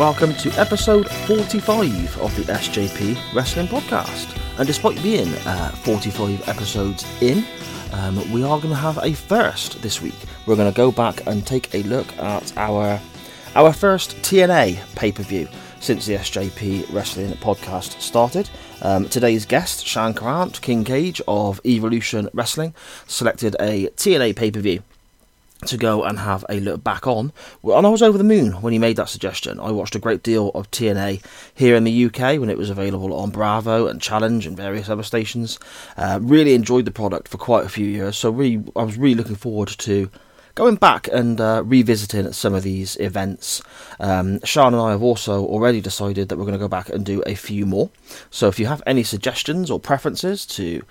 Welcome to episode 45 of the SJP Wrestling Podcast. And despite being uh, 45 episodes in, um, we are going to have a first this week. We're going to go back and take a look at our our first TNA pay per view since the SJP Wrestling Podcast started. Um, today's guest, Shann Korant, King Cage of Evolution Wrestling, selected a TNA pay per view to go and have a look back on. And I was over the moon when he made that suggestion. I watched a great deal of TNA here in the UK when it was available on Bravo and Challenge and various other stations. Uh, really enjoyed the product for quite a few years, so really, I was really looking forward to going back and uh, revisiting some of these events. Um, Shann and I have also already decided that we're going to go back and do a few more. So if you have any suggestions or preferences to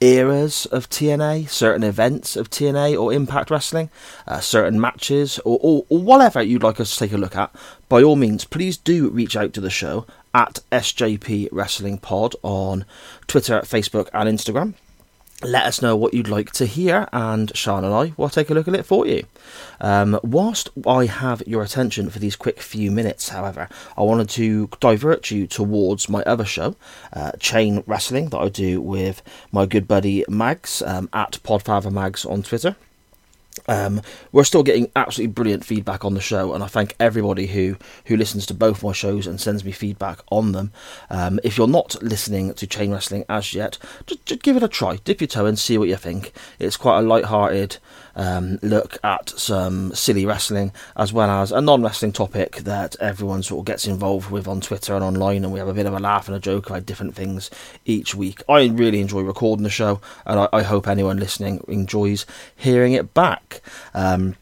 eras of TNA, certain events of TNA or Impact Wrestling, uh, certain matches, or, or, or whatever you'd like us to take a look at, by all means, please do reach out to the show at SJP Wrestling Pod on Twitter, Facebook, and Instagram. Let us know what you'd like to hear, and Shann and I will take a look at it for you. Um, whilst I have your attention for these quick few minutes, however, I wanted to divert you towards my other show, uh, Chain Wrestling, that I do with my good buddy Mags um, at Podfather Mags on Twitter. Um, we're still getting absolutely brilliant feedback on the show, and I thank everybody who who listens to both my shows and sends me feedback on them. Um, if you're not listening to Chain Wrestling as yet, just, just give it a try, dip your toe and see what you think. It's quite a light-hearted um, look at some silly wrestling as well as a non-wrestling topic that everyone sort of gets involved with on Twitter and online, and we have a bit of a laugh and a joke about different things each week. I really enjoy recording the show, and I, I hope anyone listening enjoys hearing it back. Um,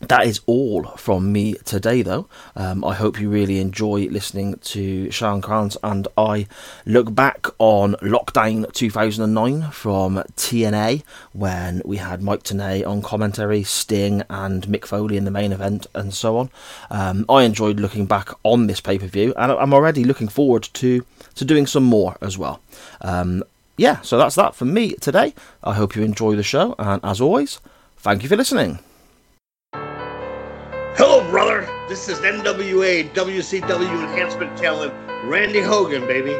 that is all from me today, though. Um, I hope you really enjoy listening to Shann Korant and I look back on Lockdown 2009 from TNA when we had Mike Tenay on commentary, Sting, and Mick Foley in the main event, and so on. Um, I enjoyed looking back on this pay per view, and I'm already looking forward to, to doing some more as well. Um, yeah, so that's that from me today. I hope you enjoy the show, and as always, thank you for listening. Hello, brother. This is NWA WCW enhancement talent Randy Hogan, baby.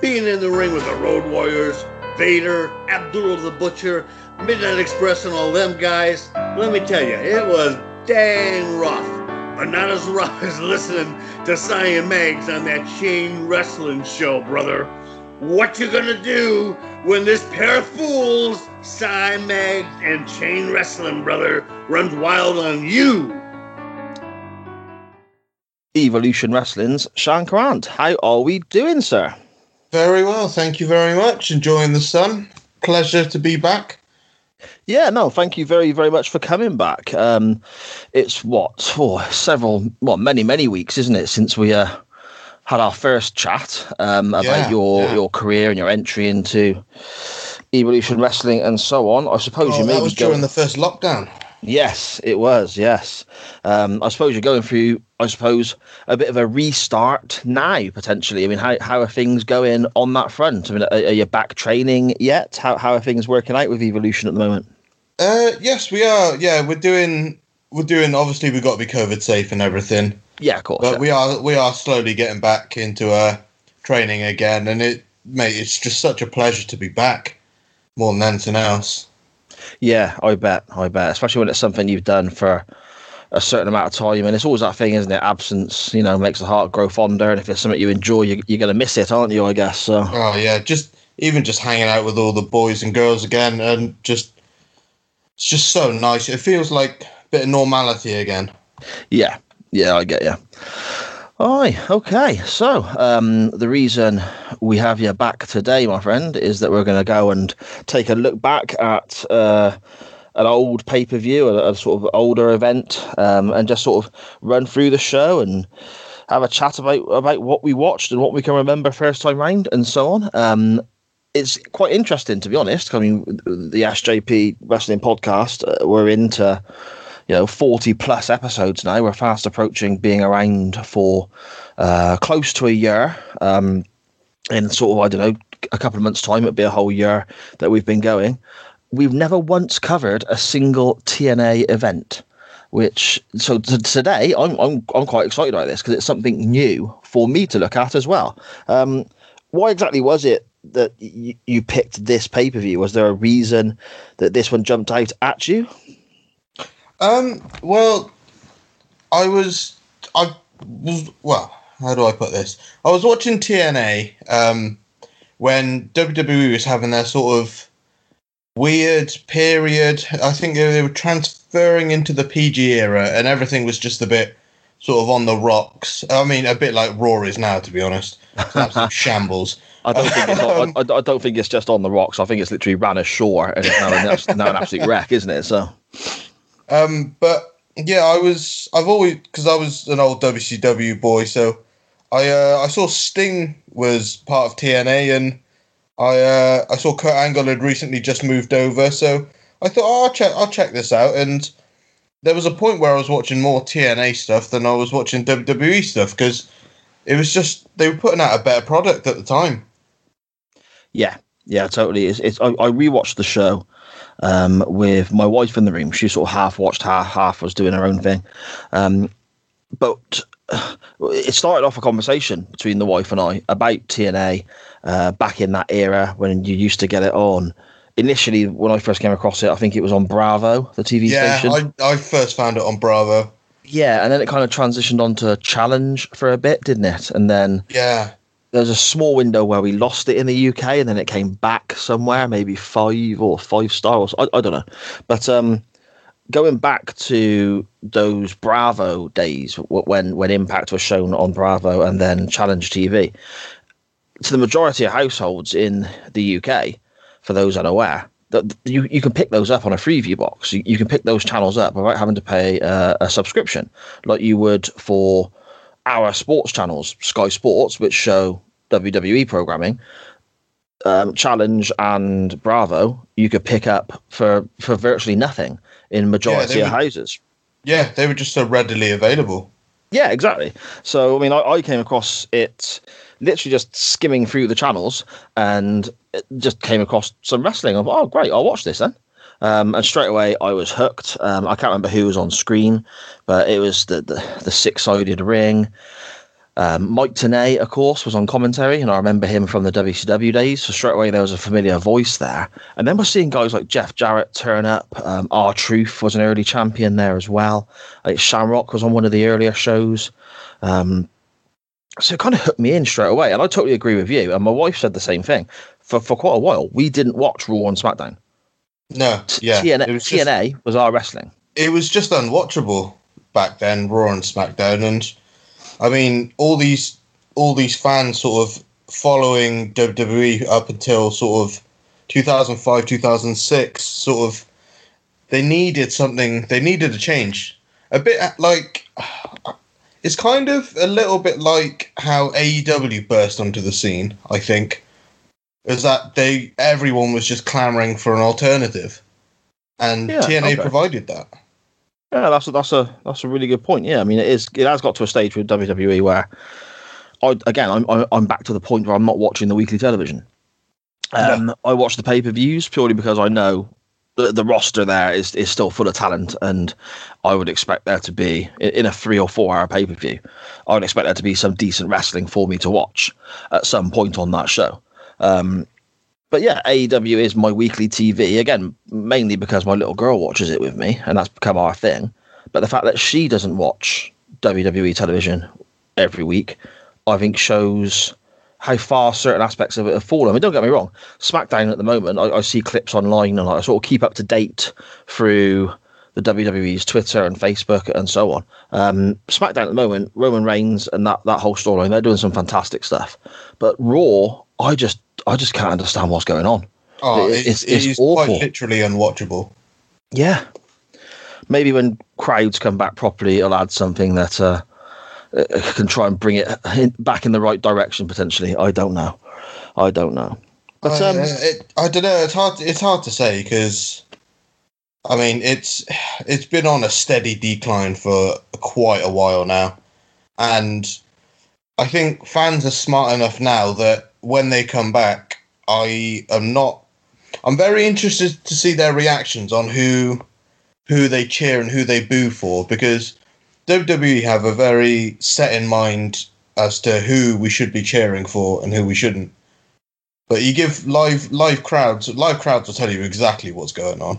Being in the ring with the Road Warriors, Vader, Abdullah the Butcher, Midnight Express, and all them guys. Let me tell you, it was dang rough, but not as rough as listening to Cyan Mags on that chain wrestling show, brother. What you gonna do when this pair of fools, Cy Mags and Chain Wrestling, brother, runs wild on you? Evolution Wrestling's Shann Korant. How are we doing, sir? Very well, thank you very much. Enjoying the sun. Pleasure to be back. Yeah, no, thank you very, very much for coming back. Um, it's what, oh, several, well, many, many weeks, isn't it, since we uh, had our first chat um, about Yeah, your yeah. your career and your entry into Evolution Wrestling and so on. I suppose Oh, you that maybe was go- during the first lockdown. Yes, it was. Yes, um, I suppose you're going through. I suppose a bit of a restart now, potentially. I mean, how how are things going on that front? I mean, are, are you back training yet? How how are things working out with Evolution at the moment? Uh, yes, we are. Yeah, we're doing. We're doing. Obviously, we've got to be COVID safe and everything, Yeah, of course. but yeah. we are. We are slowly getting back into uh, training again, and it, mate, it's just such a pleasure to be back, more than anything else. Yeah, I bet. I bet. Especially when it's something you've done for a certain amount of time, and it's always that thing, isn't it? Absence, you know, makes the heart grow fonder, and if it's something you enjoy, you, you're going to miss it, aren't you? I guess so. Oh yeah, just even just hanging out with all the boys and girls again, and just it's just so nice. It feels like a bit of normality again. Yeah, yeah, I get you. Right, okay. So um, the reason we have you back today, my friend, is that we're going to go and take a look back at uh, an old pay per view, a, a, sort of older event, um, and just sort of run through the show and have a chat about about what we watched and what we can remember first time round and so on. Um, it's quite interesting, to be honest. I mean, the SJP Wrestling Podcast, uh, we're into you know 40 plus episodes now. We're fast approaching being around for uh, close to a year. Um, in sort of I don't know a couple of months' time, it'll be a whole year that we've been going. We've never once covered a single TNA event. Which so t- today I'm, I'm I'm quite excited about this because it's something new for me to look at as well. Um, why exactly was it that y- you picked this pay per view? Was there a reason that this one jumped out at you? Um. Well, I was. I was. Well, how do I put this? I was watching TNA. Um, when WWE was having their sort of weird period. I think they were transferring into the PG era, and everything was just a bit sort of on the rocks. I mean, a bit like Raw is now, to be honest. Absolute shambles. I don't think it's on, I, I, don't think it's just on the rocks. I think it's literally ran ashore and it's now, an, now an absolute wreck, isn't it? So, um, but yeah, I was. I've always because I was an old WCW boy, so I uh, I saw Sting was part of TNA, and I uh, I saw Kurt Angle had recently just moved over, so I thought oh, I'll check I'll check this out. And there was a point where I was watching more TNA stuff than I was watching WWE stuff because it was just they were putting out a better product at the time. Yeah, yeah, totally. It's, it's I, I rewatched the show um, with my wife in the room. She sort of half watched, half half was doing her own thing. Um, but uh, it started off a conversation between the wife and I about TNA uh, back in that era when you used to get it on. Initially, when I first came across it, I think it was on Bravo, the TV yeah, station. I, I first found it on Bravo. Yeah, and then it kind of transitioned onto Challenge for a bit, didn't it? And then yeah, there's a small window where we lost it in the UK, and then it came back somewhere, maybe five or five stars. I, I don't know, but um, going back to those Bravo days when when Impact was shown on Bravo and then Challenge TV, to the majority of households in the UK, for those unaware, that you, you can pick those up on a freeview box. You, you can pick those channels up without having to pay uh, a subscription, like you would for our sports channels, Sky Sports, which show WWE programming, um, Challenge and Bravo, you could pick up for for virtually nothing in majority yeah, of houses. Yeah, they were just so readily available. Yeah, exactly. So I mean, I, I came across it literally just skimming through the channels and just came across some wrestling. I'm oh great, I'll watch this then. Um, and straight away I was hooked. Um, I can't remember who was on screen, but it was the the, the six sided ring. Um, Mike Tenay, of course, was on commentary, and I remember him from the WCW days. So straight away there was a familiar voice there. And then we're seeing guys like Jeff Jarrett turn up. Um, R-Truth was an early champion there as well. Like Shamrock was on one of the earlier shows. Um, so it kind of hooked me in straight away. And I totally agree with you. And my wife said the same thing. For for quite a while, we didn't watch Raw and SmackDown. No, yeah. TNA, was, just, TNA was our wrestling. It was just unwatchable back then, Raw and SmackDown. And I mean, all these all these fans sort of following WWE up until sort of 2005, 2006, sort of they needed something. They needed a change. A bit uh, like it's kind of a little bit like how AEW burst onto the scene. I think is that they everyone was just clamoring for an alternative, and yeah, TNA okay. provided that. Yeah, that's a, that's a that's a really good point. Yeah, I mean it is it has got to a stage with WWE where I again I'm I'm back to the point where I'm not watching the weekly television. Um, no. I watch the pay per views purely because I know the, the roster there is is still full of talent, and I would expect there to be in a three or four hour pay per view. I would expect there to be some decent wrestling for me to watch at some point on that show. Um, but yeah, AEW is my weekly TV again, mainly because my little girl watches it with me, and that's become our thing. But the fact that she doesn't watch WWE television every week, I think shows how far certain aspects of it have fallen. I mean, don't get me wrong, SmackDown at the moment, I, I see clips online and I sort of keep up to date through the WWE's Twitter and Facebook and so on. Um, SmackDown at the moment, Roman Reigns and that, that whole storyline, they're doing some fantastic stuff. But Raw, I just I just can't understand what's going on. Oh, It- it's, it's- it's awful. quite literally unwatchable. Yeah. Maybe when crowds come back properly, it'll add something that uh, uh, can try and bring it in, back in the right direction potentially. I don't know. I don't know. But I, um, uh, it, I don't know. It's hard. It's hard to say because, I mean, it's it's been on a steady decline for quite a while now, and I think fans are smart enough now that when they come back, I am not. I'm very interested to see their reactions on who who they cheer and who they boo for because WWE have a very set in mind as to who we should be cheering for and who we shouldn't. But you give live live crowds live crowds will tell you exactly what's going on.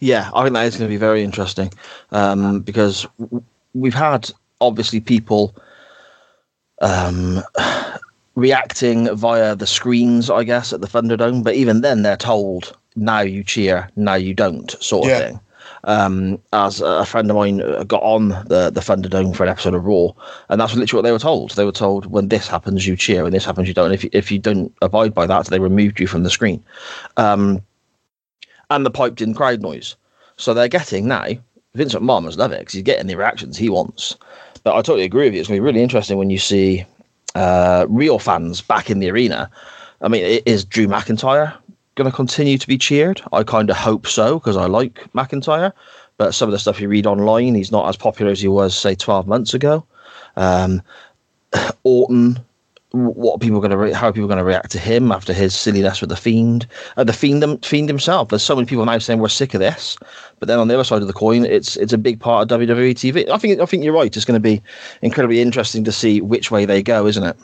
Yeah, I think that is going to be very interesting um, because we've had obviously people um, reacting via the screens, I guess, at the Thunderdome. But even then, they're told now you cheer, now you don't, sort of Yeah. thing. Um, as a friend of mine uh, got on the the Thunderdome for an episode of Raw, and that's literally what they were told. They were told when this happens, you cheer, when this happens, you don't. And if you, if you don't abide by that, they removed you from the screen. Um, and the piped in crowd noise. So they're getting now. Vince McMahon must love it because he's getting the reactions he wants. But I totally agree with you. It's going to be really interesting when you see uh, real fans back in the arena. I mean, is Drew McIntyre going to continue to be cheered? I kind of hope so because I like McIntyre. But some of the stuff you read online, he's not as popular as he was, say, 12 months ago. Um, Orton, what are people going to re- how are people going to react to him after his silliness with the fiend uh, the fiend them fiend himself there's so many people now saying we're sick of this but then on the other side of the coin it's it's a big part of WWE TV I think I think you're right it's going to be incredibly interesting to see which way they go isn't it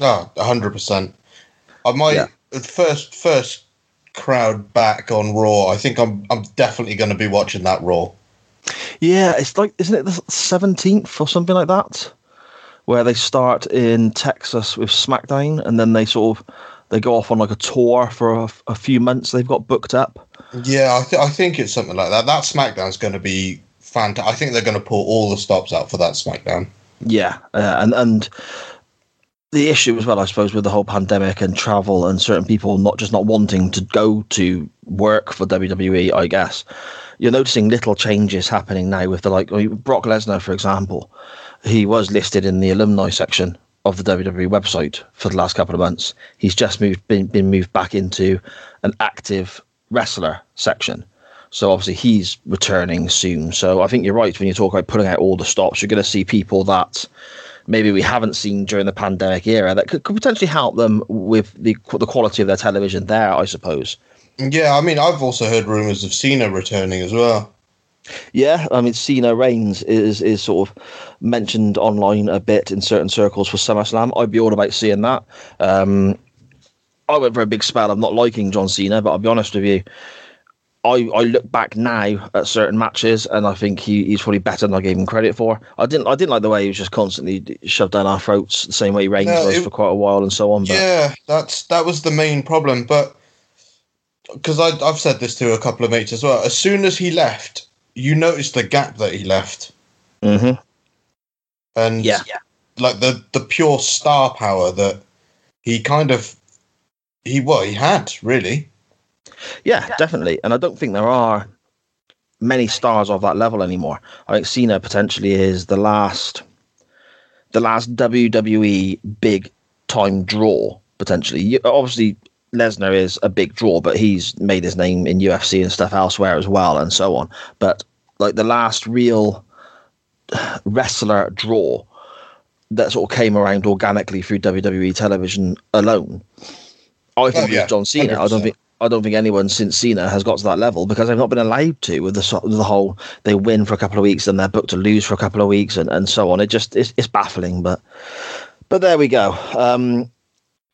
Oh, hundred percent. I might Yeah. first first crowd back on Raw. I think I'm I'm definitely going to be watching that Raw. yeah it's like isn't it the 17th or something like that where they start in Texas with SmackDown and then they sort of they go off on like a tour for a, a few months they've got booked up Yeah, I, th- I think it's something like that. That SmackDown's going to be fantastic. I think they're going to pull all the stops out for that SmackDown. Yeah, uh, and and the issue as well, I suppose, with the whole pandemic and travel and certain people not just not wanting to go to work for WWE, I guess you're noticing little changes happening now with the like Brock Lesnar, for example. He was listed in the alumni section of the WWE website for the last couple of months. He's just moved been been moved back into an active wrestler section. So obviously he's returning soon. So I think you're right when you talk about pulling out all the stops. You're going to see people that maybe we haven't seen during the pandemic era that could, could potentially help them with the the quality of their television there. I suppose. Yeah, I mean, I've also heard rumors of Cena returning as well. Yeah, I mean Cena Reigns is is sort of mentioned online a bit in certain circles for SummerSlam. I'd be all about seeing that. Um, I went for a big spell of not liking John Cena, but I'll be honest with you. I, I look back now at certain matches and I think he, he's probably better than I gave him credit for. I didn't I didn't like the way he was just constantly shoved down our throats the same way Reigns No, was it- for quite a while and so on. But Yeah, that's that was the main problem. But because I've said this to a couple of mates as well, as soon as he left, you noticed the gap that he left, Mhm. and yeah, like the the pure star power that he kind of he well he had really. Yeah, definitely. And I don't think there are many stars of that level anymore. I think Cena potentially is the last the last WWE big time draw potentially. You- Obviously Lesnar is a big draw, but he's made his name in UFC and stuff elsewhere as well and so on. But like the last real wrestler draw that sort of came around organically through WWE television alone. I think Oh, yeah, was John Cena. I don't think I don't think anyone since Cena has got to that level because they've not been allowed to with the with the whole they win for a couple of weeks and they're booked to lose for a couple of weeks and, and so on. It just it's, it's baffling, but but there we go. Um,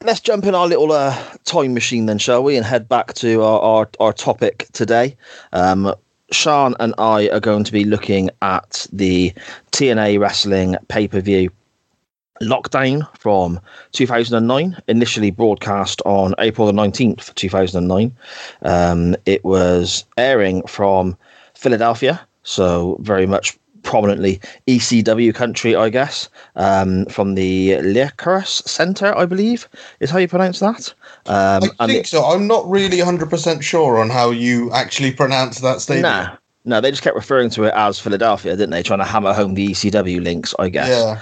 let's jump in our little uh, time machine then, shall we, and head back to our our, our topic today. Um, Shann and I are going to be looking at the TNA Wrestling pay per view Lockdown from 2009, initially broadcast on April the 19th, 2009. Um, it was airing from Philadelphia, so very much prominently ECW country, I guess, um, from the Liacouras Center, I believe, is how you pronounce that. Um, I think so. I'm not really 100% sure on how you actually pronounce that stadium. Nah, no, they just kept referring to it as Philadelphia, didn't they? Trying to hammer home the ECW links, I guess. Yeah.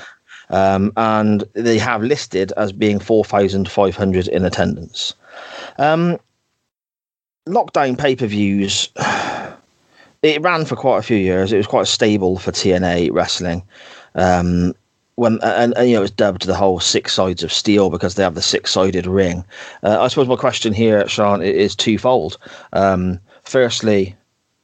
Um, and they have listed as being 4,500 in attendance. Um, lockdown pay per views, it ran for quite a few years. It was quite stable for TNA wrestling. Um, when and, and, you know it's dubbed the whole six sides of steel because they have the six sided ring. Uh, I suppose my question here, Shann, is twofold. Um, firstly,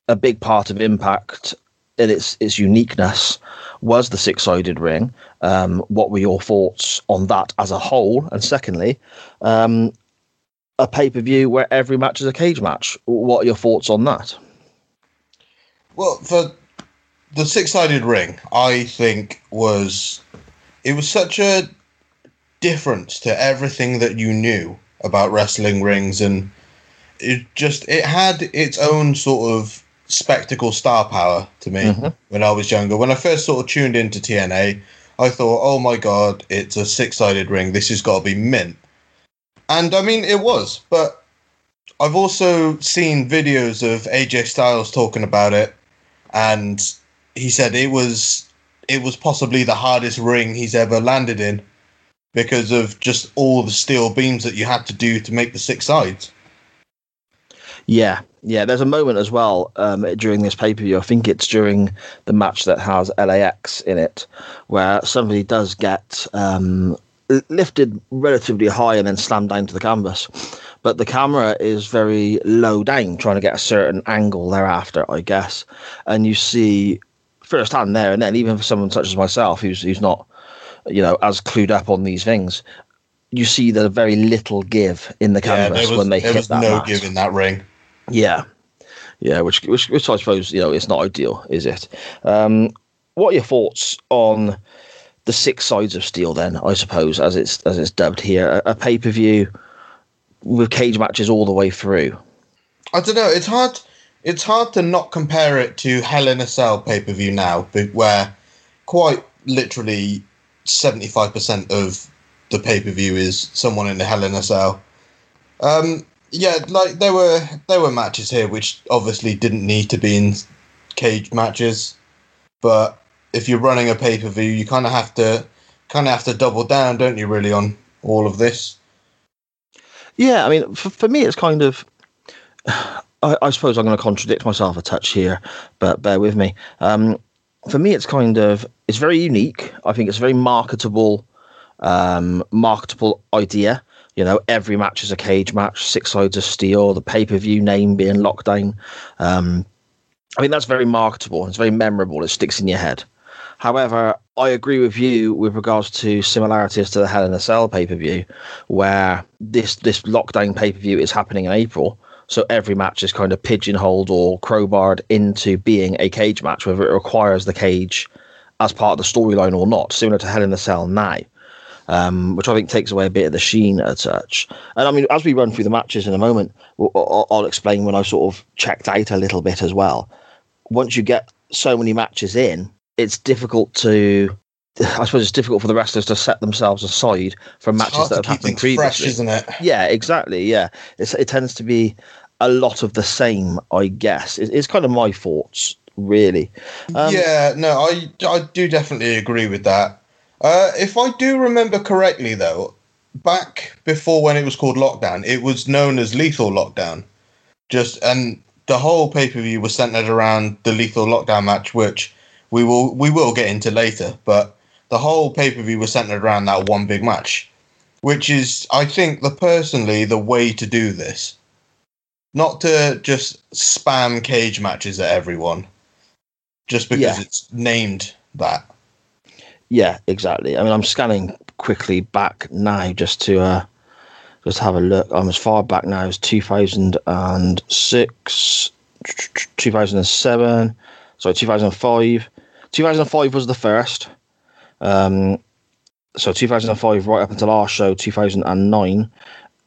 a big part of Impact in its its uniqueness was the six sided ring. Um, what were your thoughts on that as a whole? And secondly, um, a pay per view where every match is a cage match. What are your thoughts on that? Well, for the six sided ring, I think was it was such a difference to everything that you knew about wrestling rings and it just it had its own sort of spectacle star power to me mm-hmm. when I was younger. When I first sort of tuned into TNA, I thought, oh my god, it's a six sided ring. This has got to be mint. And I mean, it was, but I've also seen videos of AJ Styles talking about it, and he said it was it was possibly the hardest ring he's ever landed in because of just all the steel beams that you had to do to make the six sides. Yeah, yeah. There's a moment as well um, during this pay per view. I think it's during the match that has LAX in it, where somebody does get um, lifted relatively high and then slammed down to the canvas. But the camera is very low down, trying to get a certain angle thereafter, I guess. And you see firsthand there, and then even for someone such as myself, who's who's not, you know, as clued up on these things, you see the very little give in the canvas yeah, was, when they hit was that. No mat. give in that ring. Yeah, yeah, which, which which I suppose you know it's not ideal, is it? Um, what are your thoughts on the six sides of steel? Then I suppose as it's as it's dubbed here, a, a pay per view with cage matches all the way through. I don't know. It's hard. It's hard to not compare it to Hell in a Cell pay per view now, where quite literally seventy five percent of the pay per view is someone in the Hell in a Cell. Um, yeah, like there were there were matches here which obviously didn't need to be in cage matches, but if you're running a pay per view, you kind of have to kind of have to double down, don't you? Really on all of this. Yeah, I mean, for, for me, it's kind of. I, I suppose I'm going to contradict myself a touch here, but bear with me. Um, for me, it's kind of it's very unique. I think it's a very marketable, um, marketable idea. You know, every match is a cage match, six sides of steel, the pay per view name being Lockdown. Um, I mean, that's very marketable. It's very memorable. It sticks in your head. However, I agree with you with regards to similarities to the Hell in a Cell pay per view, where this this lockdown pay per view is happening in April. So every match is kind of pigeonholed or crowbarred into being a cage match, whether it requires the cage as part of the storyline or not, similar to Hell in a Cell now um, which I think takes away a bit of the sheen such. And I mean, as we run through the matches in a moment, I'll, I'll explain when I sort of checked out a little bit as well. Once you get so many matches in, it's difficult to I suppose it's difficult for the wrestlers to set themselves aside from matches that have happened previously, fresh, isn't it? Yeah, exactly. Yeah, it's, it tends to be a lot of the same, I guess. It, it's kind of my thoughts, really. Um, yeah, no, I I do definitely agree with that. Uh, if I do remember correctly, though, back before when it was called Lockdown, it was known as Lethal Lockdown. Just and the whole pay per view was centered around the Lethal Lockdown match, which we will we will get into later. But the whole pay per view was centered around that one big match, which is, I think, the personally the way to do this. Not to just spam cage matches at everyone, just because yeah. it's named that. Yeah, exactly. I mean, I'm scanning quickly back now just to uh, just have a look. I'm as far back now as 2006, 2007, sorry, 2005. 2005 was the first. Um, so 2005 right up until our show 2009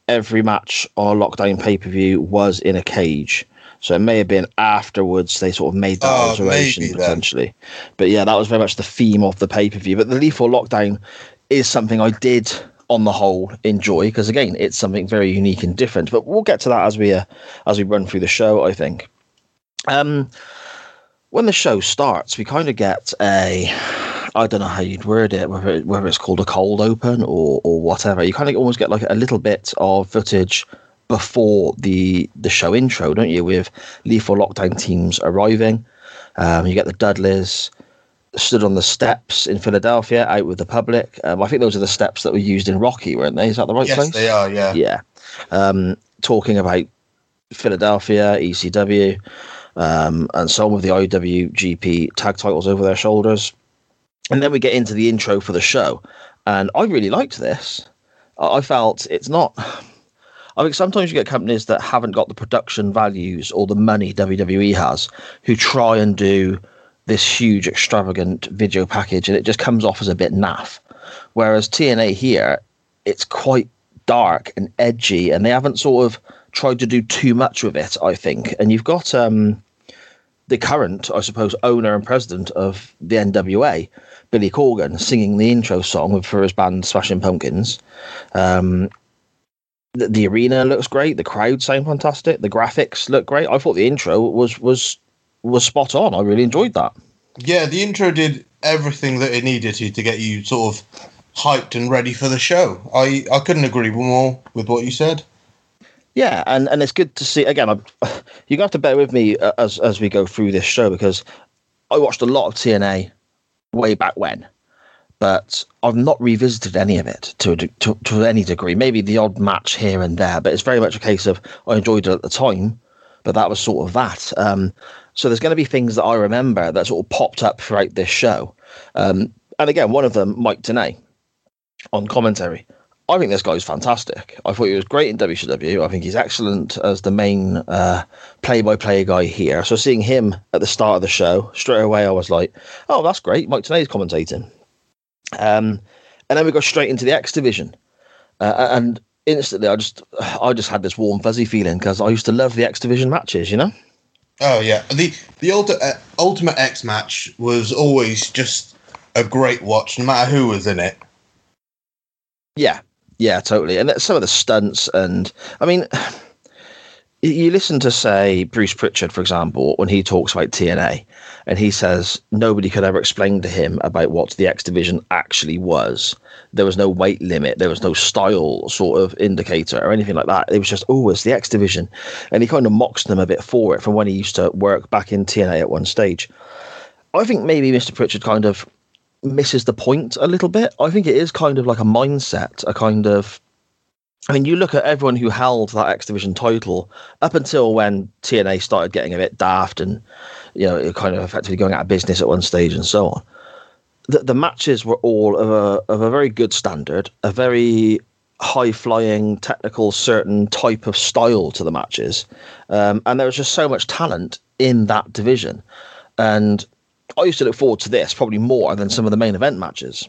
every match on a lockdown pay-per-view was in a cage So it may have been afterwards they sort of made that Oh, alteration maybe then. potentially. But yeah, that was very much the theme of the pay per view. But the lethal lockdown is something I did on the whole enjoy because again it's something very unique and different. But we'll get to that as we uh, as we run through the show. I think. Um, when the show starts, we kind of get a I don't know how you'd word it, whether it, whether it's called a cold open or or whatever. You kind of almost get like a little bit of footage before the the show intro, don't you? With lethal lockdown teams arriving, um, you get the Dudleys stood on the steps in Philadelphia, out with the public. Um, I think those are the steps that were used in Rocky, weren't they? Is that the right yes, place? they are. Yeah. yeah, um, talking about Philadelphia, ECW, um, and some of the IWGP tag titles over their shoulders. And then we get into the intro for the show, and I really liked this. I felt it's not. I think sometimes you get companies that haven't got the production values or the money WWE has, who try and do this huge, extravagant video package, and it just comes off as a bit naff. Whereas TNA here, it's quite dark and edgy, and they haven't sort of tried to do too much with it. I think, and you've got um, the current, I suppose, owner and president of the NWA, Billy Corgan, singing the intro song for his band Smashing Pumpkins. Um, the, the arena looks great. The crowd sound fantastic. The graphics look great. I thought the intro was was was spot on. I really enjoyed that. Yeah, the intro did everything that it needed to to get you sort of hyped and ready for the show. I, I couldn't agree more with what you said. Yeah, and, and it's good to see. Again, I'm, you have to bear with me uh, as as we go through this show because I watched a lot of TNA way back when, but I've not revisited any of it to, to to any degree. Maybe the odd match here and there, but it's very much a case of I enjoyed it at the time, but that was sort of that. Um, so there's going to be things that I remember that sort of popped up throughout this show, um, and again, one of them, Mike Tenay, on commentary. I think this guy's fantastic. I thought he was great in WCW. I think he's excellent as the main uh, play-by-play guy here. So seeing him at the start of the show, straight away I was like, "Oh, that's great." Mike Tenay's commentating. Um, and then we go straight into the X division, uh, and instantly I just, I just had this warm fuzzy feeling because I used to love the X division matches. You know? Oh yeah, the the ulti- uh, Ultimate X match was always just a great watch, no matter who was in it. Yeah, yeah, totally. And some of the stunts, and I mean, you listen to say Bruce Pritchard, for example, when he talks about TNA, and he says nobody could ever explain to him about what the X Division actually was. There was no weight limit, there was no style sort of indicator or anything like that. It was just, oh, it's the X Division, and he kind of mocks them a bit for it from when he used to work back in TNA at one stage. I think maybe Mr. Pritchard kind of misses the point a little bit. I think it is kind of like a mindset, a kind of. I mean, you look at everyone who held that X Division title up until when TNA started getting a bit daft and, you know, kind of effectively going out of business at one stage and so on. The, the matches were all of a, of a very good standard, a very high flying, technical, certain type of style to the matches. Um, and there was just so much talent in that division. And I used to look forward to this probably more than some of the main event matches.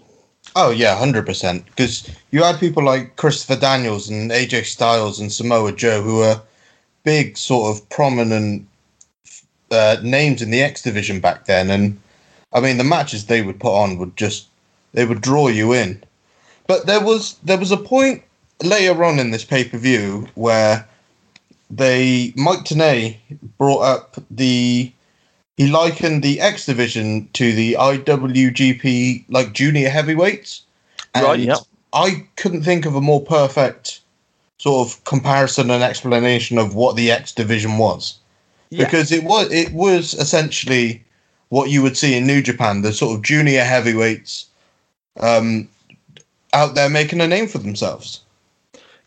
Oh yeah, hundred percent. Because you had people like Christopher Daniels and AJ Styles and Samoa Joe who were big, sort of prominent uh, names in the X division back then, and I mean the matches they would put on would just they would draw you in. But there was there was a point later on in this pay per view where they Mike Tenay brought up the he likened the X division to the IWGP like junior heavyweights. Right, And. I couldn't think of a more perfect sort of comparison and explanation of what the X division was. Yeah. Because it was it was essentially what you would see in New Japan, the sort of junior heavyweights um, out there making a name for themselves.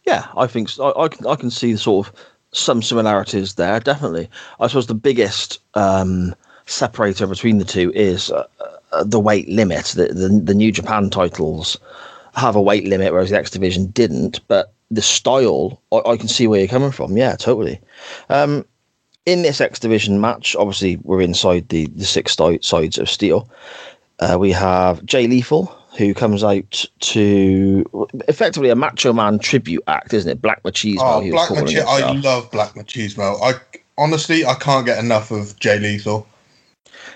Yeah, I think so. I, I can I can see sort of some similarities there. Definitely, I suppose the biggest um, separator between the two is uh, uh, the weight limit. The, the the New Japan titles have a weight limit, whereas the X Division didn't. But the style, I, I can see where you're coming from. Yeah, totally. Um, in this X Division match, obviously we're inside the the six sides of steel. Uh, we have Jay Lethal, who comes out to effectively a Macho Man tribute act, isn't it? Black Machismo. Oh, Black Machismo! I love Black Machismo. I honestly, I can't get enough of Jay Lethal.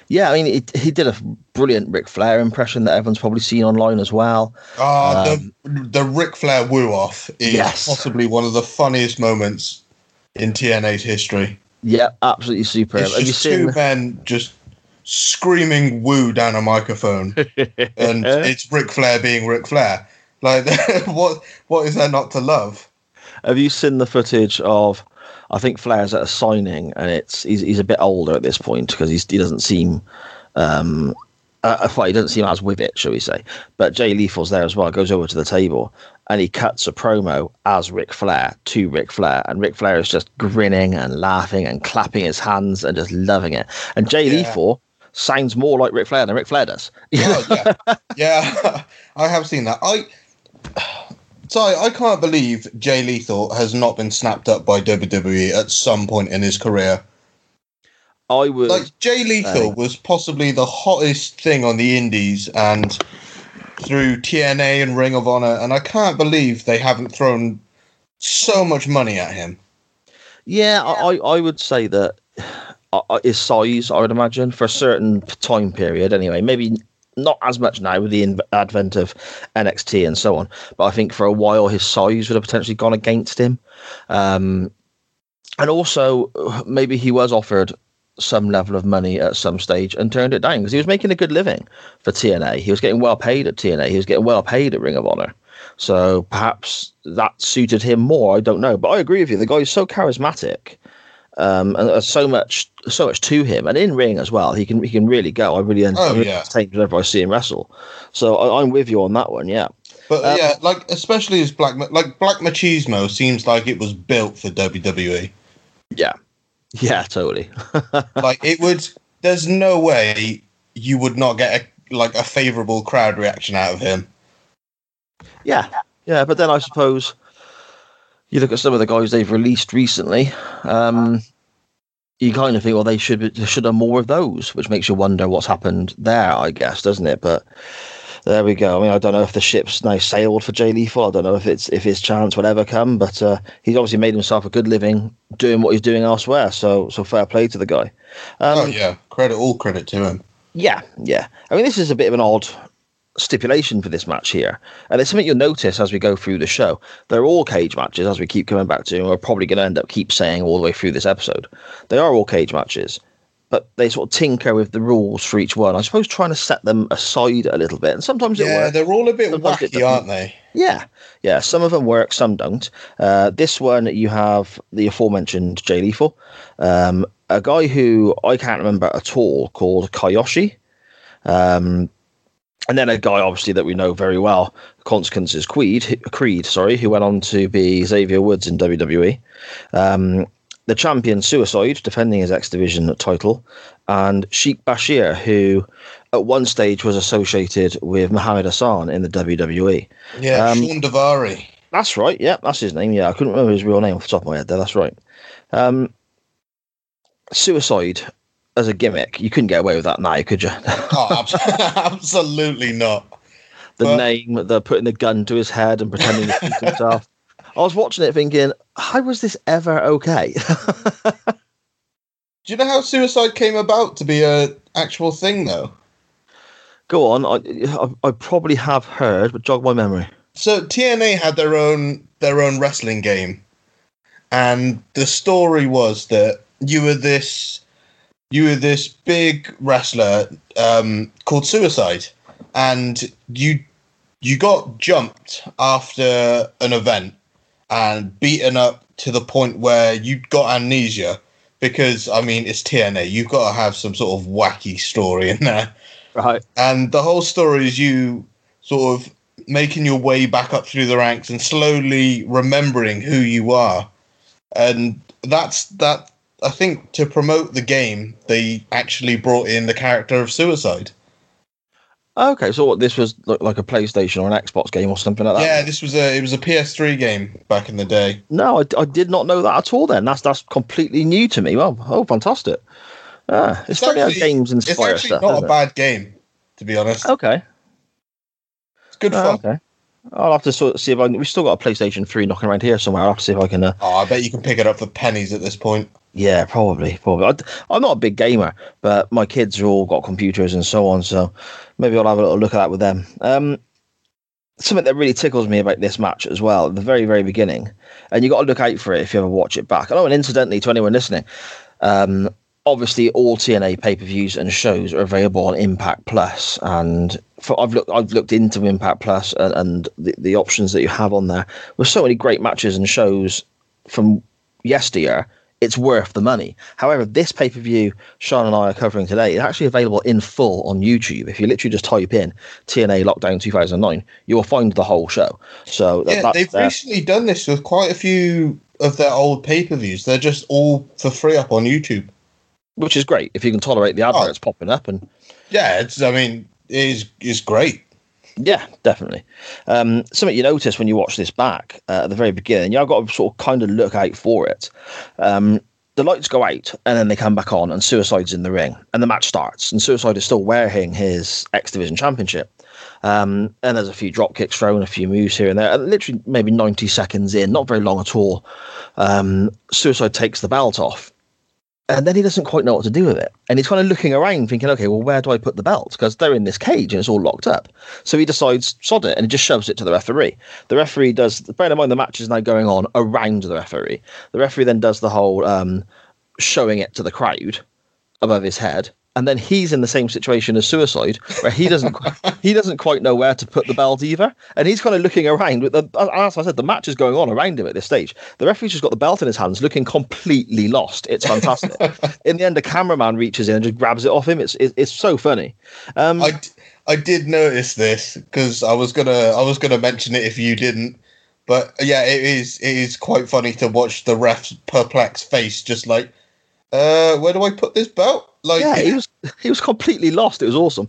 Yeah, I mean, he, he did a brilliant Ric Flair impression that everyone's probably seen online as well. Ah, Um, the the Ric Flair woo off is Yes. possibly one of the funniest moments in TNA's history. Yeah, absolutely superb. It's Have you just two men just screaming woo down a microphone, and it's Ric Flair being Ric Flair. Like, what what is there not to love? Have you seen the footage of? I think Flair's at a signing, and it's he's he's a bit older at this point because he's he doesn't seem. Um, uh, well, he doesn't seem as with it, shall we say? But Jay Lethal's there as well. Goes over to the table and he cuts a promo as Ric Flair to Ric Flair, and Ric Flair is just grinning and laughing and clapping his hands and just loving it. And Jay Yeah. Lethal sounds more like Ric Flair than Ric Flair does. Oh, yeah, yeah, I have seen that. I so I, can't believe Jay Lethal has not been snapped up by WWE at some point in his career. I would. Like Jay Lethal Uh, was possibly the hottest thing on the Indies and through TNA and Ring of Honor, and I can't believe they haven't thrown so much money at him. Yeah, I, I I would say that uh, uh, his size, I would imagine, for a certain time period anyway, maybe not as much now with the advent of NXT and so on, but I think for a while his size would have potentially gone against him. Um, and also, maybe he was offered some level of money at some stage and turned it down because he was making a good living for TNA. He was getting well paid at TNA. He was getting well paid at Ring of Honor. So perhaps that suited him more. I don't know, but I agree with you. The guy is so charismatic, um, and there's so much, so much to him, and in ring as well. He can, he can really go. I really, en- Oh, yeah. whenever I see him wrestle. So I, I'm with you on that one. Yeah, But Um, yeah, like especially as Black like Black Machismo seems like it was built for WWE. yeah, yeah, totally. like it would. There's no way you would not get a, like a favorable crowd reaction out of him. Yeah, yeah, but then I suppose you look at some of the guys they've released recently. Um, you kind of think, well, they should they should have more of those, which makes you wonder what's happened there, I guess, doesn't it? But there we go. I mean, I don't know if the ship's now sailed for Jay Lethal. I don't know if it's if his chance will ever come, but uh, he's obviously made himself a good living doing what he's doing elsewhere. So, so fair play to the guy. Um, oh yeah, credit all credit to him. yeah, yeah. I mean, this is a bit of an odd stipulation for this match here. And it's something you'll notice as we go through the show. They're all cage matches, as we keep coming back to, and we're probably going to end up keep saying all the way through this episode. They are all cage matches, but they sort of tinker with the rules for each one. I suppose trying to set them aside a little bit. And sometimes it Yeah, works. they're all a bit wacky, aren't they? Yeah, yeah. Some of them work, some don't. Uh, this one, you have the aforementioned Jay Lethal, um, a guy who I can't remember at all called Kiyoshi. Um, and then a guy, obviously, that we know very well, Consequences Creed, Creed, sorry, who went on to be Xavier Woods in WWE. Um, the champion Suicide, defending his X Division title, and Sheikh Bashir, who at one stage was associated with Muhammad Hassan in the WWE. Yeah, Um, Shawn Daivari. That's right. Yeah, that's his name. Yeah, I couldn't remember his real name off the top of my head. There, that's right. Um, suicide as a gimmick, you couldn't get away with that now, could you? Oh, absolutely not. the Well- name, the putting the gun to his head and pretending to shoot himself. I was watching it thinking, how was this ever okay? Do you know how suicide came about to be a actual thing though? Go on. I, I, I probably have heard, but jog my memory. So TNA had their own their own wrestling game, and the story was that you were this you were this big wrestler um, called Suicide, and you you got jumped after an event and beaten up to the point where you got amnesia because I mean it's TNA. You've got to have some sort of wacky story in there Right. and the whole story is you sort of making your way back up through the ranks and slowly remembering who you are and that's that i think to promote the game they actually brought in the character of suicide Okay, so what, this was like, like a PlayStation or an Xbox game or something like that? yeah this was a it was a ps3 game back in the day No, I, I did not know that at all. Then that's that's completely new to me. Well, oh, fantastic! Ah, it's, It's funny how actually- games it's inspire actually stuff. not a it? bad game to be honest Okay, it's good oh, fun okay. I'll have to sort of see if I can. We've still got a PlayStation Three knocking around here somewhere. I'll have to see if I can. Uh, oh i bet you can pick it up for pennies at this point Yeah, probably, probably. I, I'm not a big gamer, but my kids are all got computers and so on, so maybe I'll have a little look at that with them. Um, something that really tickles me about this match as well, at the very, very beginning, and you got to look out for it if you ever watch it back. Oh, and incidentally, to anyone listening, um, obviously all TNA pay per views and shows are available on Impact Plus, and for, I've looked I've looked into Impact Plus and, and the, the options that you have on there. With so many great matches and shows from yesteryear, it's worth the money. However, this pay per view Shann and I are covering today is actually available in full on YouTube. If you literally just type in TNA Lockdown 2009, you will find the whole show. So yeah, that's they've recently done this with quite a few of their old pay per views. They're just all for free up on YouTube. which is great if you can tolerate the oh. adverts popping up and Yeah, it's. I mean, it is is great. Yeah, definitely. Um, something you notice when you watch this back uh, at the very beginning, you've got to sort of kind of look out for it. Um, the lights go out and then they come back on, and Suicide's in the ring, and the match starts. And Suicide is still wearing his X Division Championship. Um, and there's a few drop kicks thrown, a few moves here and there. Literally, maybe 90 seconds in, not very long at all. Um, Suicide takes the belt off and then he doesn't quite know what to do with it. And he's kind of looking around, thinking, okay, well, where do I put the belt? Because they're in this cage and it's all locked up. So he decides, sod it, and he just shoves it to the referee. The referee does, bear in mind, the match is now going on around the referee. The referee then does the whole um, showing it to the crowd above his head. And then he's in the same situation as Suicide, where he doesn't he doesn't quite know where to put the belt either, and he's kind of looking around. With the, as I said, the match is going on around him at this stage. The referee's just got the belt in his hands, looking completely lost. It's fantastic. in the end, the cameraman reaches in and just grabs it off him. It's it's, it's so funny. Um, I, d- I did notice this because I was gonna I was gonna mention it if you didn't, but yeah, it is it is quite funny to watch the ref's perplexed face, just like, uh, where do I put this belt? Like, yeah, he was he was completely lost. It was awesome.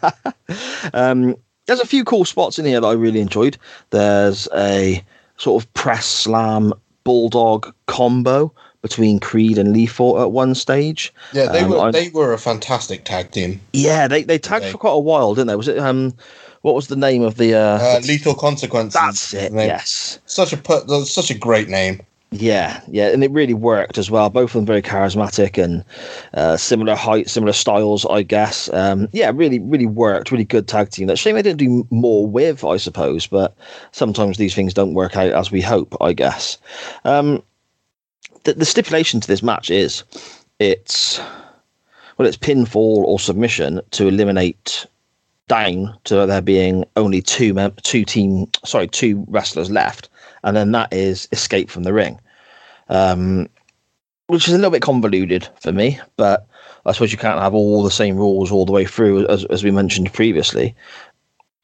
um, there's a few cool spots in here that I really enjoyed. There's a sort of press slam bulldog combo between Creed and Lethal at one stage. yeah, they Um, were I- they were a fantastic tag team. Yeah, they they tagged Okay. for quite a while, didn't they? Was it um, what was the name of the? Uh, Uh, Lethal Consequences. that's it. Yes. Such a put. Such a great name. Yeah, yeah, and it really worked as well. Both of them very charismatic and uh, similar height, similar styles, I guess. Um, yeah, really, really worked. Really good tag team. That shame they didn't do more with, I suppose. But sometimes these things don't work out as we hope, I guess. Um, the, the stipulation to this match is it's well, it's pinfall or submission to eliminate down to there being only two mem- two team sorry two wrestlers left and then that is escape from the ring um, which is a little bit convoluted for me but i suppose you can't have all the same rules all the way through as, as we mentioned previously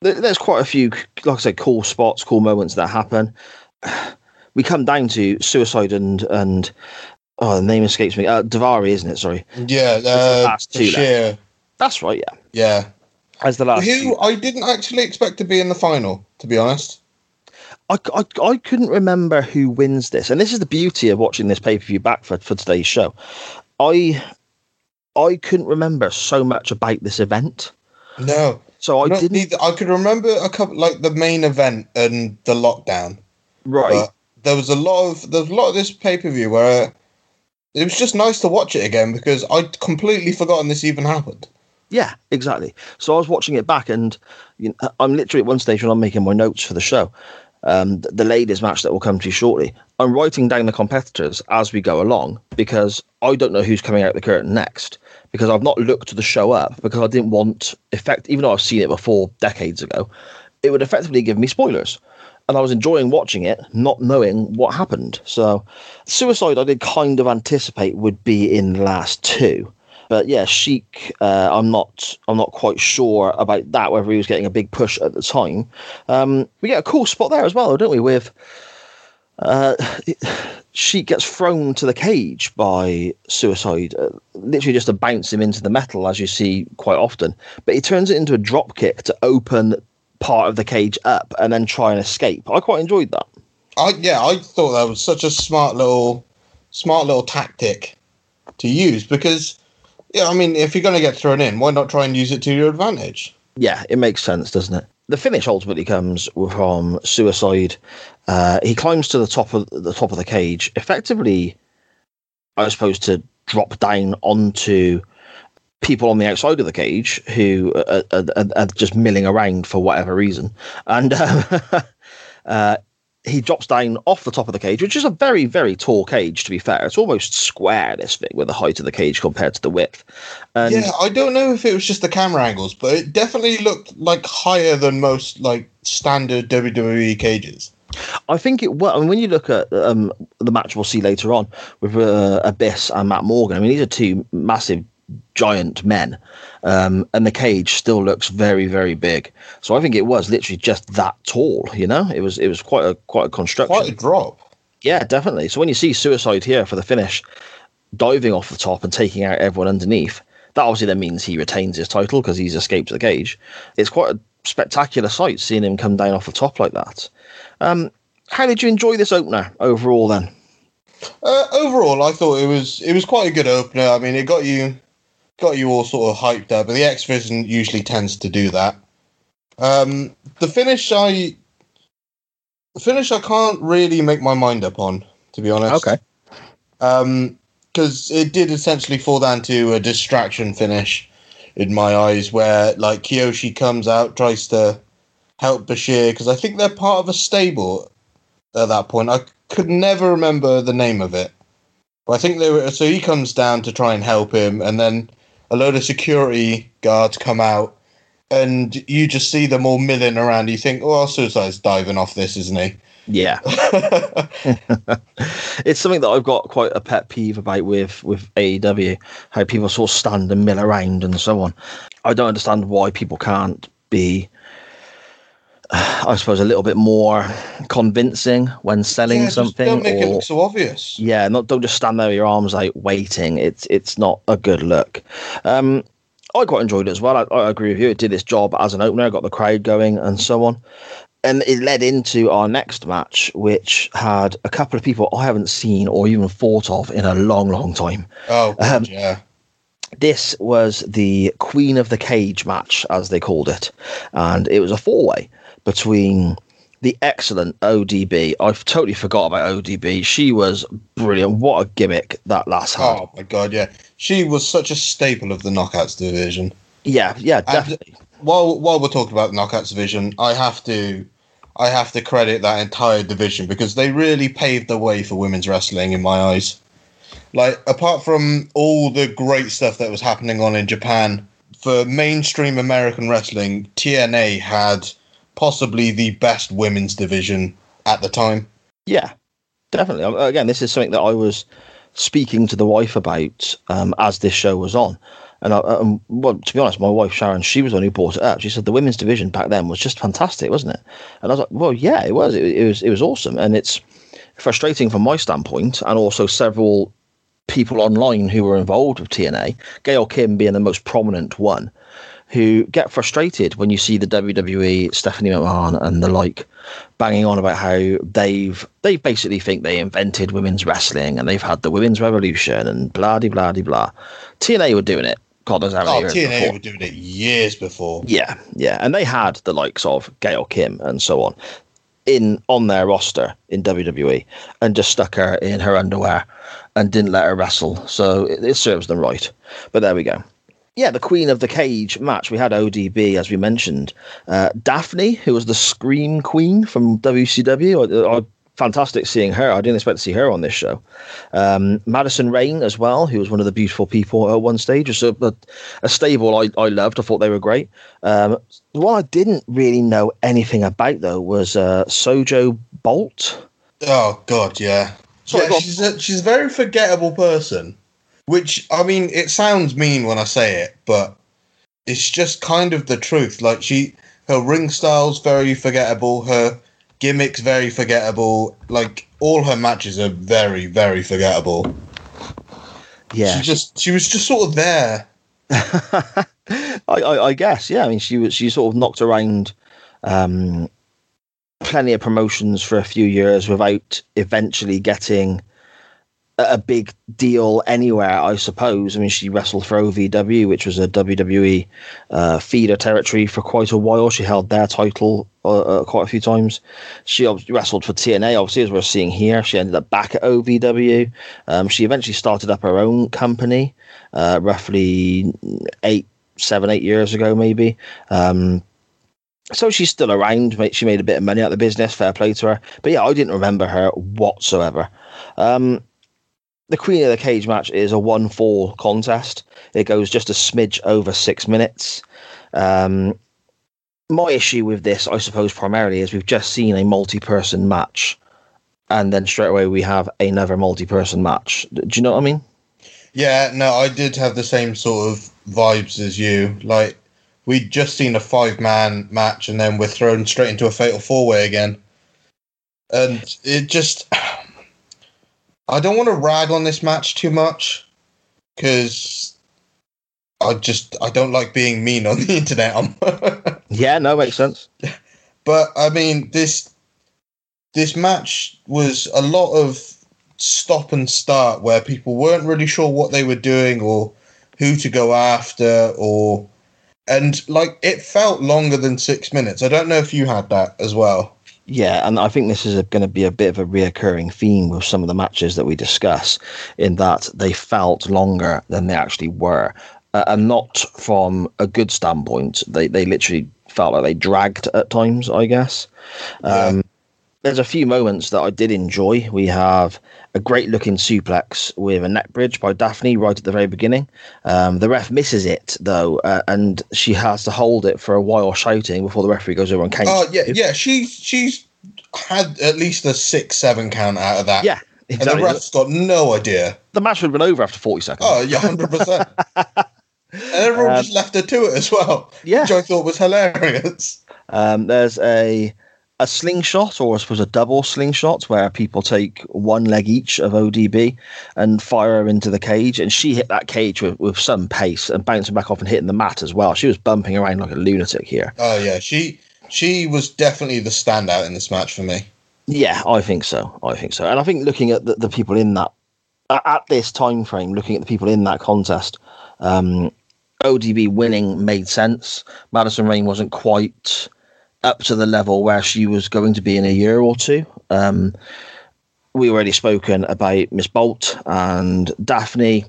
there's quite a few like i said cool spots cool moments that happen we come down to suicide and and oh the name escapes me uh, Daivari isn't it sorry Yeah, uh, last two left. That's right yeah Yeah, as the last who two. I didn't actually expect to be in the final. To be honest. I, I, I couldn't remember who wins this, and this is the beauty of watching this pay per view back for, for today's show. I I couldn't remember so much about this event, No, so I Not didn't. neither- I could remember a couple, like the main event and the lockdown. right, But there was a lot of there was a lot of this pay per view where it was just nice to watch it again because I'd completely forgotten this even happened. yeah, exactly. So I was watching it back, and you know, I'm literally at one stage when I'm making my notes for the show. Um, the, ladies match that we'll come to shortly. I'm writing down the competitors as we go along because I don't know who's coming out the curtain next because I've not looked to the show up because I didn't want effect even though I've seen it before decades ago, it would effectively give me spoilers. And I was enjoying watching it, not knowing what happened. So Suicide I did kind of anticipate would be in the last two. But yeah, Sheik, uh, I'm not, I'm not quite sure about that. Whether he was getting a big push at the time. Um, we get a cool spot there as well, don't we? With uh, Sheik gets thrown to the cage by Suicide, uh, literally just to bounce him into the metal, as you see quite often. But he turns it into a drop kick to open part of the cage up and then try and escape. I quite enjoyed that. I yeah, I thought that was such a smart little smart little tactic to use because yeah, I mean if you're gonna get thrown in, why not try and use it to your advantage? Yeah, it makes sense, doesn't it? The finish ultimately comes from Suicide. Uh, he climbs to the top of the top of the cage, effectively as opposed to drop down onto people on the outside of the cage who are, are, are, just milling around for whatever reason. And uh, uh, he drops down off the top of the cage, which is a very, very tall cage, to be fair. It's almost square, this thing, with the height of the cage compared to the width. And yeah, I don't know if it was just the camera angles, but it definitely looked like higher than most like standard WWE cages. I think it well. I mean, when you look at um, the match we'll see later on with uh, Abyss and Matt Morgan, I mean, these are two massive giant men, um, and the cage still looks very, very big. So I think it was literally just that tall. You know, it was it was quite a quite a construction. Quite a drop. Yeah, definitely. So when you see Suicide here for the finish, diving off the top and taking out everyone underneath, that obviously then means he retains his title because he's escaped the cage. It's quite a spectacular sight seeing him come down off the top like that. Um, how did you enjoy this opener overall then? Uh, overall, I thought it was it was quite a good opener. I mean, it got you got you all sort of hyped up, but the X Division usually tends to do that. Um, the finish, I the finish, I can't really make my mind up on, to be honest. Okay. Um, because it did essentially fall down to a distraction finish, in my eyes, where like Kiyoshi comes out, tries to help Bashir, because I think they're part of a stable at that point. I could never remember the name of it. But I think they were so he comes down to try and help him, and then a load of security guards come out, and you just see them all milling around. You think, oh, Suicide's diving off this, isn't he? Yeah. it's something that I've got quite a pet peeve about with with AEW, how people sort of stand and mill around and so on. I don't understand why people can't be I suppose a little bit more convincing when selling Yeah, something. Don't make it look so obvious. yeah, not don't just stand there with your arms out waiting. It's it's not a good look. Um, I quite enjoyed it as well. I, I agree with you. It did its job as an opener, got the crowd going, and so on. And it led into our next match, which had a couple of people I haven't seen or even thought of in a long, long time. Oh, God, Um, yeah. This was the Queen of the Cage match, as they called it, and it was a four-way between the excellent ODB. I've totally forgot about ODB. She was brilliant. What a gimmick that last had. Oh my god, yeah. She was such a staple of the knockouts division. Yeah, yeah, And- While while we're talking about the knockouts division, I have to I have to credit that entire division because they really paved the way for women's wrestling in my eyes. Like apart from all the great stuff that was happening on in Japan, for mainstream American wrestling, TNA had possibly the best women's division at the time. Yeah, definitely. Um, Again, this is something that I was speaking to the wife about um, as this show was on. And I, um, well, to be honest, my wife Sharon, she was the one who brought it up. She said the women's division back then was just fantastic, wasn't it? And I was like, well, yeah, it was. It, it was. It was awesome, and it's frustrating from my standpoint, and also several people online who were involved with TNA, Gail Kim being the most prominent one, who get frustrated when you see the WWE, Stephanie McMahon, and the like banging on about how they've they basically think they invented women's wrestling and they've had the women's revolution and blah de blah de blah. TNA were doing it. God knows how many Oh, years TNA before. were doing it years before. Yeah, yeah, and they had the likes of Gail Kim and so on in on their roster in WWE, and just stuck her in her underwear and didn't let her wrestle. So it, it serves them right. But there we go. Yeah, the Queen of the Cage match. We had ODB, as we mentioned. Uh, Daffney, who was the Scream Queen from WCW. I, I, fantastic seeing her. I didn't expect to see her on this show. Um, Madison Rayne as well, who was one of the beautiful people at one stage. Just a, a, a stable I, I loved. I thought they were great. Um, the one I didn't really know anything about though was uh, Sojo Bolt. Oh god, yeah. Sorry, yeah, she's a she's a very forgettable person. Which I mean, it sounds mean when I say it, but it's just kind of the truth. Like she, her ring style's very forgettable. Her gimmicks very forgettable. Like all her matches are very very forgettable. Yeah, She just she was just sort of there. I, I, I guess, yeah. I mean, she was she sort of knocked around um, plenty of promotions for a few years without eventually getting a big deal anywhere, I suppose. I mean, she wrestled for OVW, which was a WWE uh, feeder territory for quite a while. She held their title uh, uh, quite a few times. She wrestled for TNA, obviously, as we're seeing here. She ended up back at OVW. Um, she eventually started up her own company, uh, roughly eight, seven, eight years ago, maybe. Um, so she's still around. She made a bit of money out of the business. Fair play to her. But yeah, I didn't remember her whatsoever. Um, the Queen of the Cage match is a 1 4 contest. It goes just a smidge over six minutes. Um, my issue with this, I suppose, primarily is we've just seen a multi person match, and then straight away we have another multi person match. Do you know what I mean? Yeah, no, I did have the same sort of vibes as you. Like, we'd just seen a five man match, and then we're thrown straight into a fatal four way again. And it just. I don't want to rag on this match too much because I just I don't like being mean on the internet. yeah, no, makes sense. But I mean this this match was a lot of stop and start where people weren't really sure what they were doing or who to go after or and like it felt longer than six minutes. I don't know if you had that as well. Yeah, and I think this is going to be a bit of a reoccurring theme with some of the matches that we discuss, in that they felt longer than they actually were, uh, and not from a good standpoint. They they literally felt like they dragged at times. I guess. Um, yeah. There's a few moments that I did enjoy. We have a great looking suplex with a neck bridge by Daffney right at the very beginning. Um, the ref misses it though, uh, and she has to hold it for a while shouting before the referee goes over and counts. Oh yeah, yeah. She she's had at least a six seven count out of that. Yeah. Exactly. And the ref's got no idea. The match would have been over after 40 seconds. Oh, yeah, 100%. and everyone um, just left her to it as well. Yeah. Which I thought was hilarious. Um, there's a a slingshot, or I suppose a double slingshot, where people take one leg each of ODB and fire her into the cage. And she hit that cage with, with some pace and bouncing back off and hitting the mat as well. She was bumping around like a lunatic here. Oh yeah, she she was definitely the standout in this match for me. Yeah, I think so. I think so. And I think looking at the, the people in that at this time frame, looking at the people in that contest, um, ODB winning made sense. Madison Rayne wasn't quite up to the level where she was going to be in a year or two. Um, we already spoken about Miss Bolt and Daffney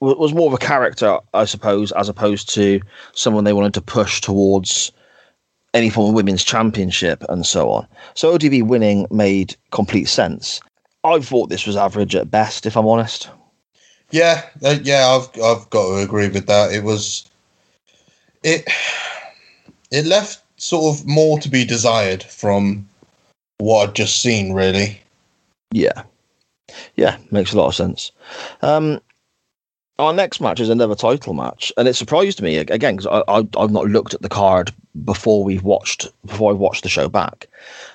was more of a character, I suppose, as opposed to someone they wanted to push towards any form of women's championship and so on. So ODB winning made complete sense. I thought this was average at best, if I'm honest. Yeah, uh, yeah, I've I've got to agree with that. It was it it left sort of more to be desired from what I've just seen, really. Yeah. Yeah, makes a lot of sense. Um, our next match is another title match, and it surprised me again because I, I, have not looked at the card before we've watched before I watched the show back.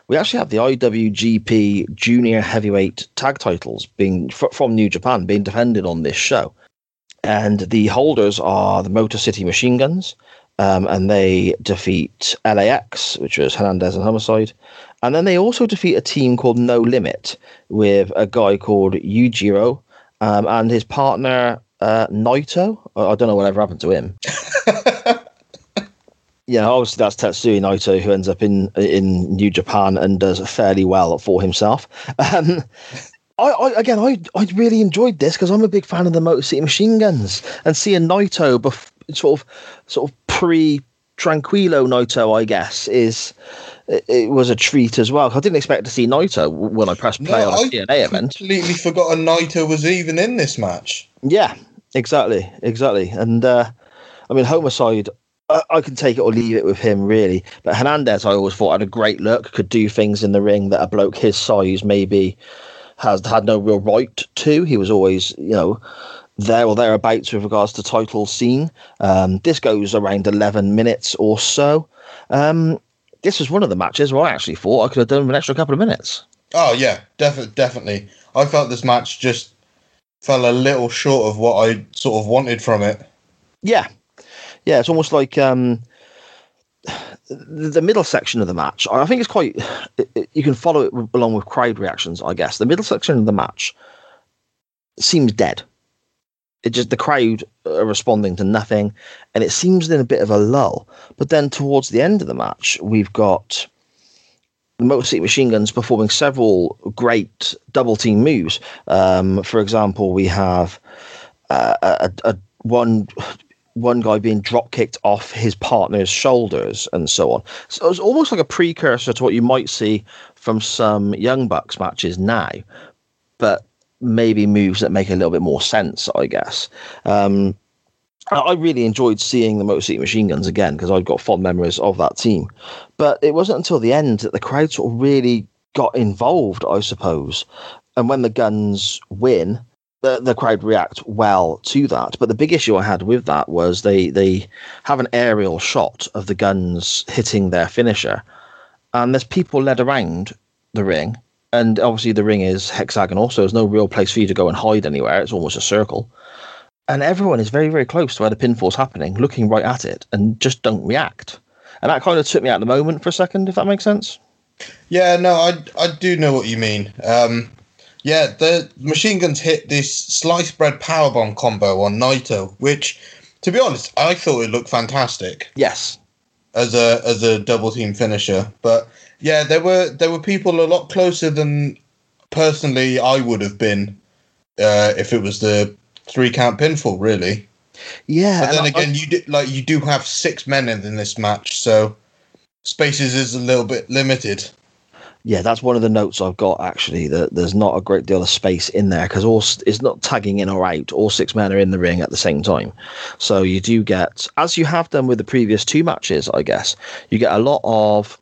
We actually have the IWGP Junior Heavyweight Tag Titles being from New Japan being defended on this show, and the holders are the Motor City Machine Guns, um, and they defeat LAX, which was Hernandez and Homicide. And then they also defeat a team called No Limit with a guy called Yujiro um, and his partner uh, Naito. I don't know whatever happened to him. yeah, obviously that's Tetsuya Naito who ends up in in New Japan and does fairly well for himself. Um, I, I, again, I, I really enjoyed this because I'm a big fan of the Motor City Machine Guns and seeing Naito bef- sort of sort of pre Tranquilo Naito, I guess, is it, it, was a treat as well. I didn't expect to see Naito when I pressed play no, on a I TNA event. Completely forgot Naito was even in this match. Yeah, exactly, exactly. And uh, I mean, Homicide, I, I, can take it or leave it with him, really. But Hernandez, I always thought had a great look, could do things in the ring that a bloke his size maybe has had no real right to. He was always, you know there or thereabouts with regards to title scene. Um, this goes around 11 minutes or so. Um, this was one of the matches where I actually thought I could have done an extra couple of minutes. Oh, yeah, definitely. definitely. I felt this match just fell a little short of what I sort of wanted from it. Yeah. Yeah, it's almost like um, the middle section of the match. I think it's quite. You can follow it along with crowd reactions, I guess. The middle section of the match seems dead. It just the crowd are responding to nothing, and it seems in a bit of a lull. But then towards the end of the match, we've got the Motor City Machine Guns performing several great double team moves. Um, for example, we have uh, a, a one one guy being drop kicked off his partner's shoulders and so on. So it's almost like a precursor to what you might see from some Young Bucks matches now, but maybe moves that make a little bit more sense, I guess. Um, I really enjoyed seeing the Motor City Machine Guns again because I've got fond memories of that team. But it wasn't until the end that the crowd sort of really got involved, I suppose. And when the Guns win, the, the crowd react well to that. But the big issue I had with that was they, they have an aerial shot of the Guns hitting their finisher. And there's people led around the ring. And obviously, the ring is hexagonal, so there's no real place for you to go and hide anywhere. It's almost a circle and everyone is very very close to where the pinfall's happening looking right at it and just don't react and that kind of took me out of the moment for a second if that makes sense Yeah, no, I I do know what you mean. Um, yeah, the machine guns hit this sliced bread powerbomb combo on Naito, which, to be honest, I thought it looked fantastic yes as a as a double team finisher. But yeah, there were there were people a lot closer than personally I would have been uh, if it was the three count pinfall, really. yeah But then and I- again, you do, like you do have six men in, in this match, so spaces is a little bit limited. yeah that's one of the notes i've got actually that there's not a great deal of space in there because all it's not tagging in or out all six men are in the ring at the same time so you do get as you have done with the previous two matches i guess you get a lot of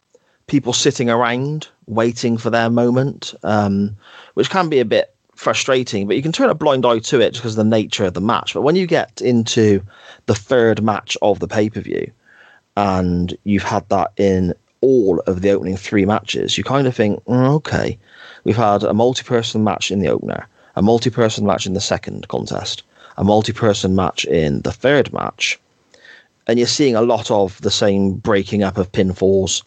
people sitting around waiting for their moment, um, which can be a bit frustrating, but you can turn a blind eye to it just because of the nature of the match. But when you get into the third match of the pay per view and you've had that in all of the opening three matches, you kind of think, "Mm, okay, we've had a multi person match in the opener, a multi person match in the second contest, a multi person match in the third match. And you're seeing a lot of the same breaking up of pinfalls,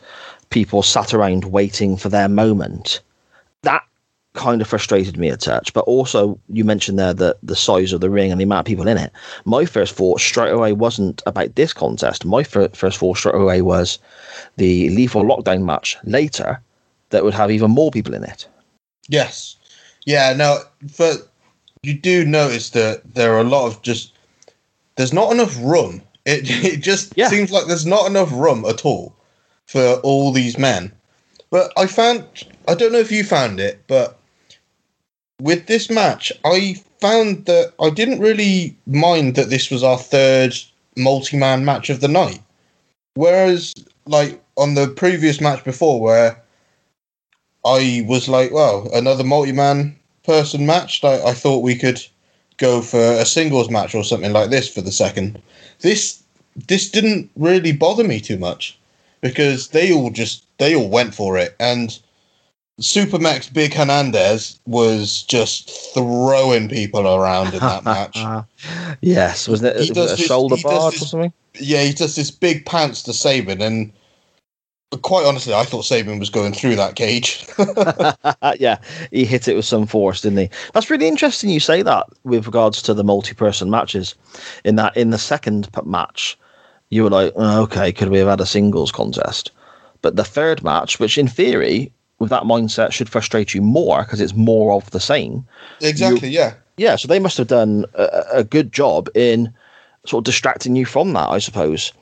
people sat around waiting for their moment. That kind of frustrated me a touch. But also, you mentioned there that the size of the ring and the amount of people in it. My first thought straight away wasn't about this contest. My fir- first thought straight away was the lethal lockdown match later that would have even more people in it. Yes. Yeah, no, but you do notice that there are a lot of just there's not enough room. It it just Yeah. seems like there's not enough room at all for all these men. But I found I don't know if you found it, but with this match, I found that I didn't really mind that this was our third multi-man match of the night. Whereas like on the previous match before where I was like, well, another multi-man person match. I, I thought we could go for a singles match or something like this for the second. This this didn't really bother me too much because they all just they all went for it and SuperMex Big Hernandez was just throwing people around in that match. yes, it, was does it a this- shoulder barge or something? Yeah, he does this big pants to Sabin and quite honestly, I thought Sabin was going through that cage. yeah, he hit it with some force, didn't he? That's really interesting. You say that with regards to the multi-person matches. In that, in the second match, you were like, "Oh, okay, could we have had a singles contest? But the third match, which in theory, with that mindset, should frustrate you more because it's more of the same. exactly, yeah. Yeah, so they must have done a, a good job in sort of distracting you from that, I suppose.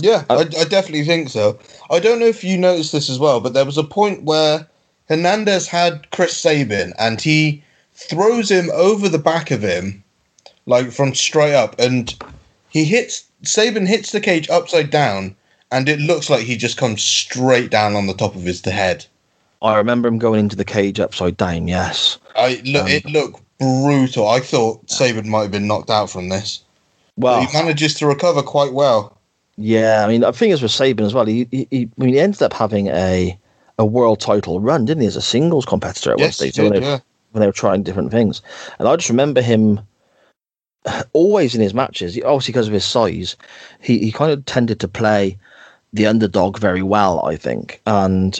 Yeah, Uh, I, I definitely think so. I don't know if you noticed this as well, but there was a point where Hernandez had Chris Sabin and he throws him over the back of him, like from straight up, and he hits Sabin hits the cage upside down, and it looks like he just comes straight down on the top of his head. I remember him going into the cage upside down. Yes. I look, Um, it looked brutal. I thought Sabin might have been knocked out from this, Well, but he manages to recover quite well. Yeah, I mean, I think as with Sabin as well, he, he, he, I mean, he ended up having a a world title run, didn't he, as a singles competitor at one Yes, stage he when, did, they, yeah. when they were trying different things. And I just remember him always in his matches, obviously because of his size, he, he kind of tended to play the underdog very well, I think. And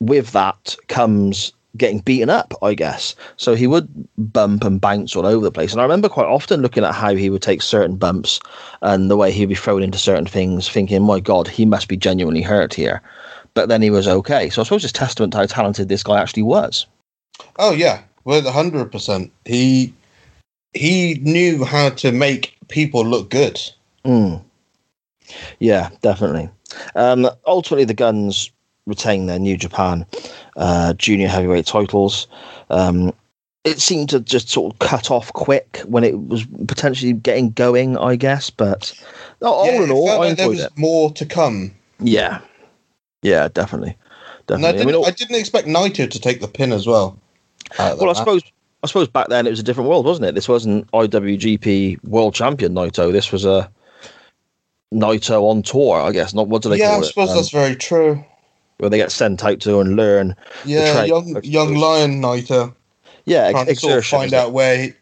with that comes getting beaten up, I guess. So he would bump and bounce all over the place. And I remember quite often looking at how he would take certain bumps and the way he'd be thrown into certain things, thinking, my God, he must be genuinely hurt here. But then he was okay. So I suppose it's testament to how talented this guy actually was. Oh yeah, well, hundred percent. He he knew how to make people look good. Mm. Yeah, definitely. Um, ultimately, the Guns retain their New Japan uh, junior heavyweight titles. Um, it seemed to just sort of cut off quick when it was potentially getting going, I guess. But all yeah, in all, I like there was it. more to come. Yeah, yeah, definitely, I definitely. I didn't, mean, all- I didn't expect Naito to take the pin as well. well, I match. suppose I suppose back then it was a different world, wasn't it? This wasn't IWGP World Champion Naito. This was a Naito on tour, I guess. Not what do they yeah, call I it? suppose Um, that's very true. Where they get sent out to and learn. Yeah, young young lion Naito Yeah, ex- to sort of find out where, he,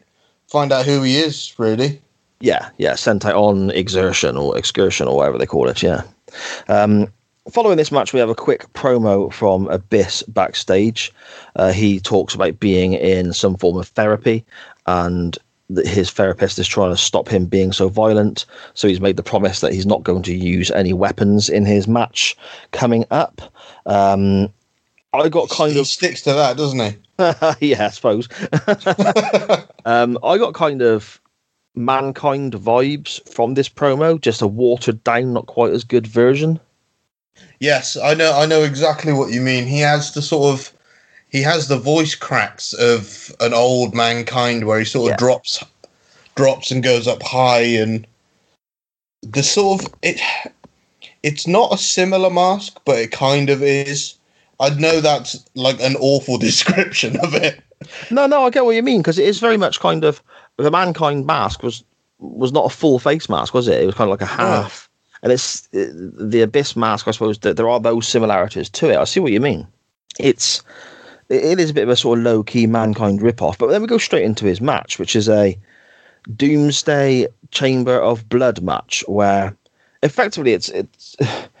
find out who he is. Really, Yeah, yeah, sent out on exertion or excursion or whatever they call it. Yeah. Um, following this match, we have a quick promo from Abyss backstage. Uh, he talks about being in some form of therapy and that his therapist is trying to stop him being so violent. So he's made the promise that he's not going to use any weapons in his match coming up. Um, I got kind he of sticks to that, doesn't he? yeah, I suppose. um, I got kind of mankind vibes from this promo, just a watered down, not quite as good version. Yes, I know. I know exactly what you mean. He has the sort of, he has the voice cracks of an old mankind, where he sort of Yeah. drops, drops and goes up high, and the sort of it. It's not a similar mask, but it kind of is. I know that's like an awful description of it. No, no, I get what you mean because it is very much kind of the mankind mask was was not a full face mask, was it? It was kind of like a half. And it's uh, the abyss mask. I suppose that there are those similarities to it. I see what you mean. It's it is a bit of a sort of low key mankind ripoff. But then we go straight into his match, which is a Doomsday Chamber of Blood match, where effectively it's it's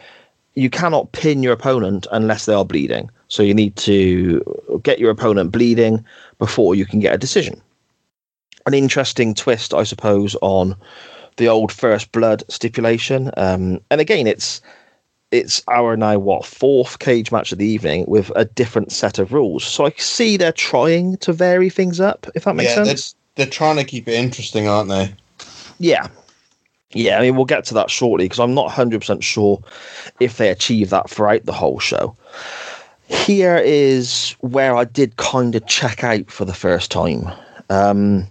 you cannot pin your opponent unless they are bleeding. So you need to get your opponent bleeding before you can get a decision. An interesting twist, I suppose, on the old first blood stipulation. Um, and again, it's it's our now what fourth cage match of the evening with a different set of rules. So I see they're trying to vary things up, if that makes yeah, sense. they're, they're trying to keep it interesting, aren't they? Yeah. Yeah, I mean, we'll get to that shortly because I'm not 100% sure if they achieve that throughout the whole show. Here is where I did kind of check out for the first time. Um,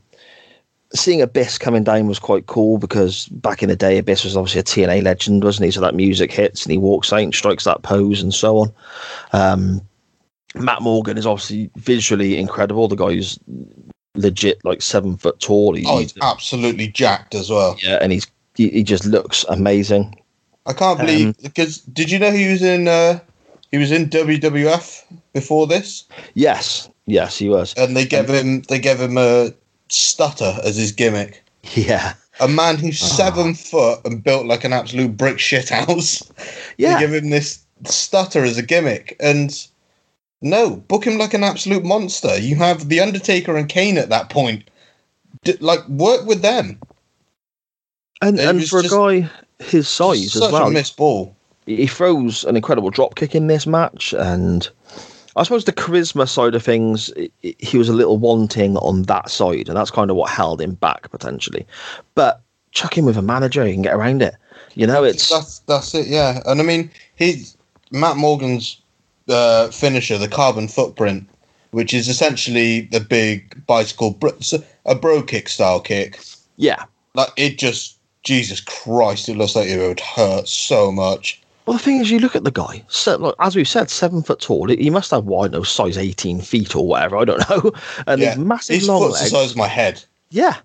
seeing Abyss coming down was quite cool because back in the day, Abyss was obviously a TNA legend, wasn't he? So that music hits and he walks out and strikes that pose and so on. Um, Matt Morgan is obviously visually incredible. The guy's legit like seven foot tall. He- Oh, he's absolutely jacked as well. yeah, and he's he, he just looks amazing. I can't believe Um, because did you know he was in uh, he was in WWF before this, Yes, yes, he was. and they gave him they gave him a stutter as his gimmick. Yeah, A man who's Ah. seven foot and built like an absolute brick shit house. yeah, give him this stutter as a gimmick, and no, book him like an absolute monster. You have the Undertaker and Kane at that point. D- like work with them. and it and for a guy his size as well, a missed ball. he throws an incredible drop kick in this match, and I suppose the charisma side of things, he was a little wanting on that side, and that's kind of what held him back potentially. But chuck him with a manager, he can get around it. You know, it's that's that's it, yeah. And I mean, he's Matt Morgan's uh, finisher, the carbon footprint, which is essentially the big bicycle, bro- a bro kick style kick. yeah. Like it just, Jesus Christ, it looks like it would hurt so much. Well, the thing is, you look at the guy. So, like, as we've said, seven foot tall. He must have wide, no size eighteen feet or whatever. I don't know. And yeah, his massive his long foot's the legs. size of my head. Yeah,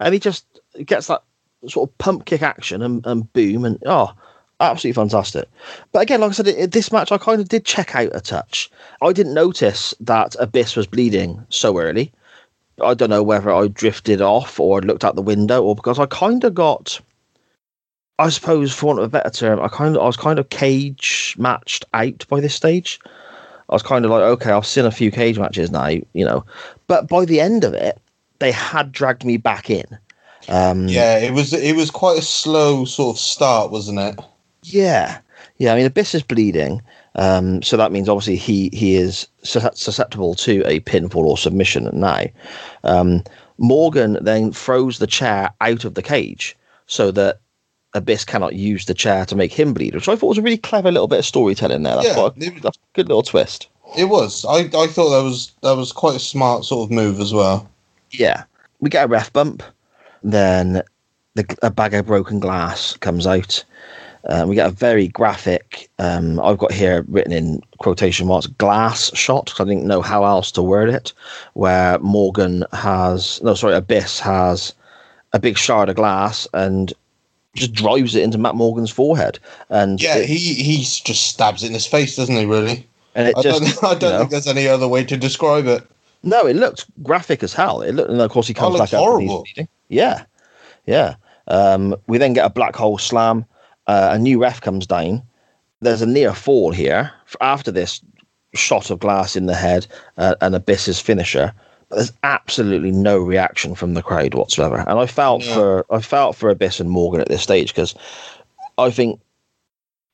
and he just gets that sort of pump kick action and, and boom and oh, absolutely fantastic. But again, like I said, it, this match I kind of did check out a touch. I didn't notice that Abyss was bleeding so early. I don't know whether I drifted off or looked out the window or because I kind of got. I suppose, for want of a better term, I kind of I was kind of cage matched out by this stage. I was kind of like, okay, I've seen a few cage matches now, you know, but by the end of it, they had dragged me back in. Um, Yeah, it was it was quite a slow sort of start, wasn't it? Yeah, yeah. I mean, Abyss is bleeding, um, so that means obviously he he is susceptible to a pinfall or submission now. Um, Morgan then throws the chair out of the cage so that Abyss cannot use the chair to make him bleed, which I thought was a really clever little bit of storytelling there. That's, Yeah, quite a, it- that's a good little twist. It was. I I thought that was that was quite a smart sort of move as well. Yeah, we get a ref bump, then the, a bag of broken glass comes out. Uh, we get a very graphic. Um, I've got here written in quotation marks glass shot 'cause I didn't know how else to word it. Where Morgan has no, sorry, Abyss has a big shard of glass and just drives it into Matt Morgan's forehead, and Yeah, it, he he just stabs it in his face, doesn't he? Really? and it I just don't, I don't know- think there's any other way to describe it. No, it looked graphic as hell. It looked, and of course he comes back up. horrible. Yeah, yeah. Um, we then get a black hole slam. Uh, a new ref comes down. There's a near fall here after this shot of glass in the head uh, and Abyss's finisher. But there's absolutely no reaction from the crowd whatsoever, and I felt Yeah. for I felt for Abyss and Morgan at this stage because I think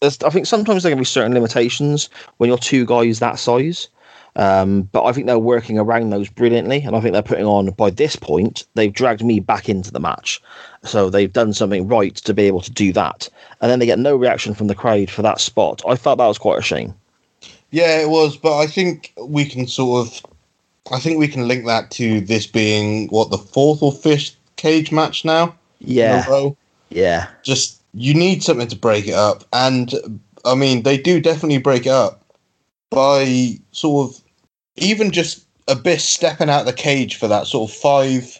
I think sometimes there can be certain limitations when you're two guys that size. Um, but I think they're working around those brilliantly, and I think they're putting on. By this point, they've dragged me back into the match, so they've done something right to be able to do that. And then they get no reaction from the crowd for that spot. I felt that was quite a shame. Yeah, it was, but I think we can sort of, I think we can link that to this being what the fourth or fifth cage match now. Yeah, yeah, Just you need something to break it up, and I mean they do definitely break it up by sort of even just Abyss stepping out of the cage for that sort of five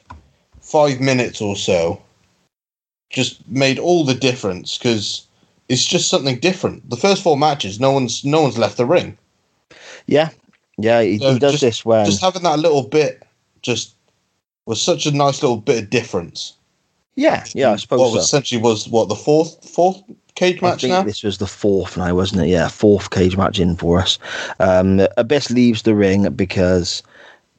five minutes or so. Just made all the difference because it's just something different. The first four matches, no one's no one's left the ring. yeah, yeah. He, So he does just- this when just having that little bit just was such a nice little bit of difference. yeah, yeah. I suppose what so. was essentially was what the fourth fourth cage I match think now. this was the fourth now, wasn't it? Yeah, fourth cage match in for us. Um, Abyss leaves the ring because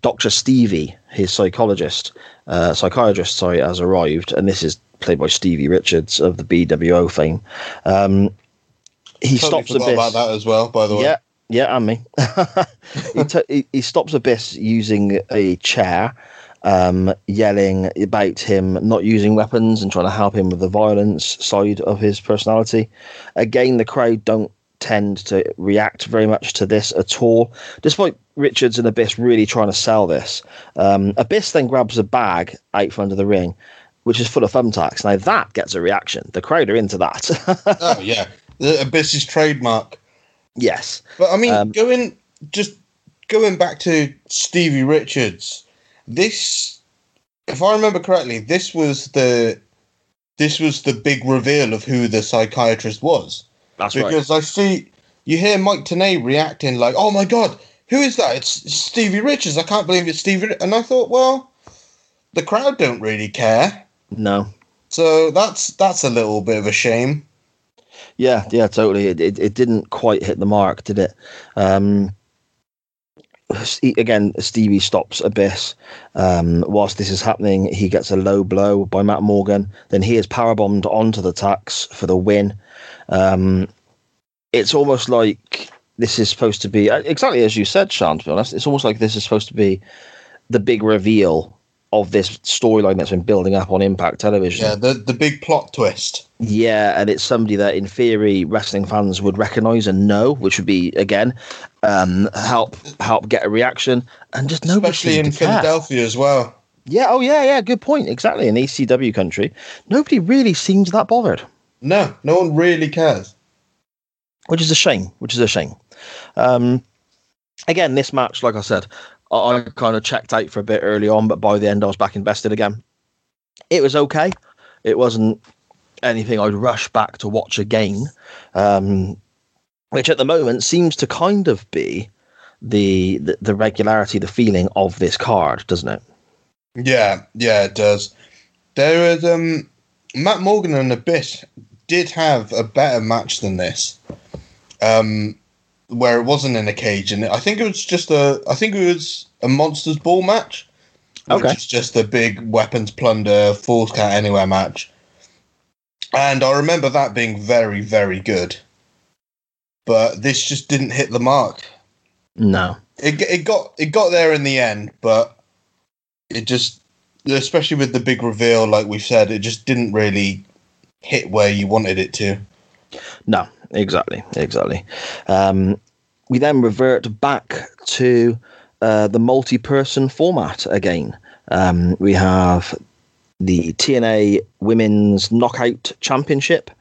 Doctor Stevie, his psychologist, uh, psychiatrist, sorry, has arrived, and this is played by Stevie Richards of the BWO fame. Um, he Totally stops Abyss. about that as well. By the way, Yeah, yeah, and me. he, t- he, stops Abyss using a chair, um, yelling about him not using weapons and trying to help him with the violence side of his personality. Again, the crowd don't tend to react very much to this at all, despite Richards and Abyss really trying to sell this. Um, Abyss then grabs a bag out from under the ring. Which is full of thumbtacks. Now that gets a reaction. The crowd are into that. oh yeah, the Abyss's trademark. Yes. But I mean, Um, going just going back to Stevie Richards, this, if I remember correctly, this was the this was the big reveal of who the psychiatrist was. That's right. because I see you hear Mike Tenay reacting like, "Oh my god, who is that? It's, it's Stevie Richards. I can't believe it's Stevie." And I thought, well, the crowd don't really care, No. so that's that's a little bit of a shame. Yeah, yeah, totally. It, it, it didn't quite hit the mark, did it? Um, again, Stevie stops Abyss. Um, whilst this is happening, he gets a low blow by Matt Morgan. Then he is powerbombed onto the tacks for the win. Um, it's almost like this is supposed to be exactly as you said, Shann. To be honest, it's almost like this is supposed to be the big reveal of this storyline that's been building up on Impact Television. Yeah, the the big plot twist. Yeah, and it's somebody that, in theory, wrestling fans would recognise and know, which would be again um, help help get a reaction, and just nobody especially in to care. Philadelphia as well. Yeah, oh yeah, yeah, good point. Exactly, in ECW country, nobody really seems that bothered, No, no one really cares. which is a shame. Which is a shame. Um, again, this match, like I said, I, I kind of checked out for a bit early on, but by the end, I was back invested again. It was okay. It wasn't anything I'd rush back to watch again. Um, which at the moment seems to kind of be the, the the regularity, the feeling of this card, doesn't it? Yeah, yeah, it does. There is um Matt Morgan and Abyss did have a better match than this. Um where it wasn't in a cage, and I think it was just a I think it was a monsters ball match, which Okay. is just a big weapons plunder falls count anywhere match. And I remember that being very very good, but this just didn't hit the mark. No. It it got it got there in the end, but it just especially with the big reveal, like we've said, it just didn't really hit where you wanted it to. No, exactly, exactly. Um, we then revert back to uh, the multi-person format again. Um, we have the TNA Women's Knockout Championship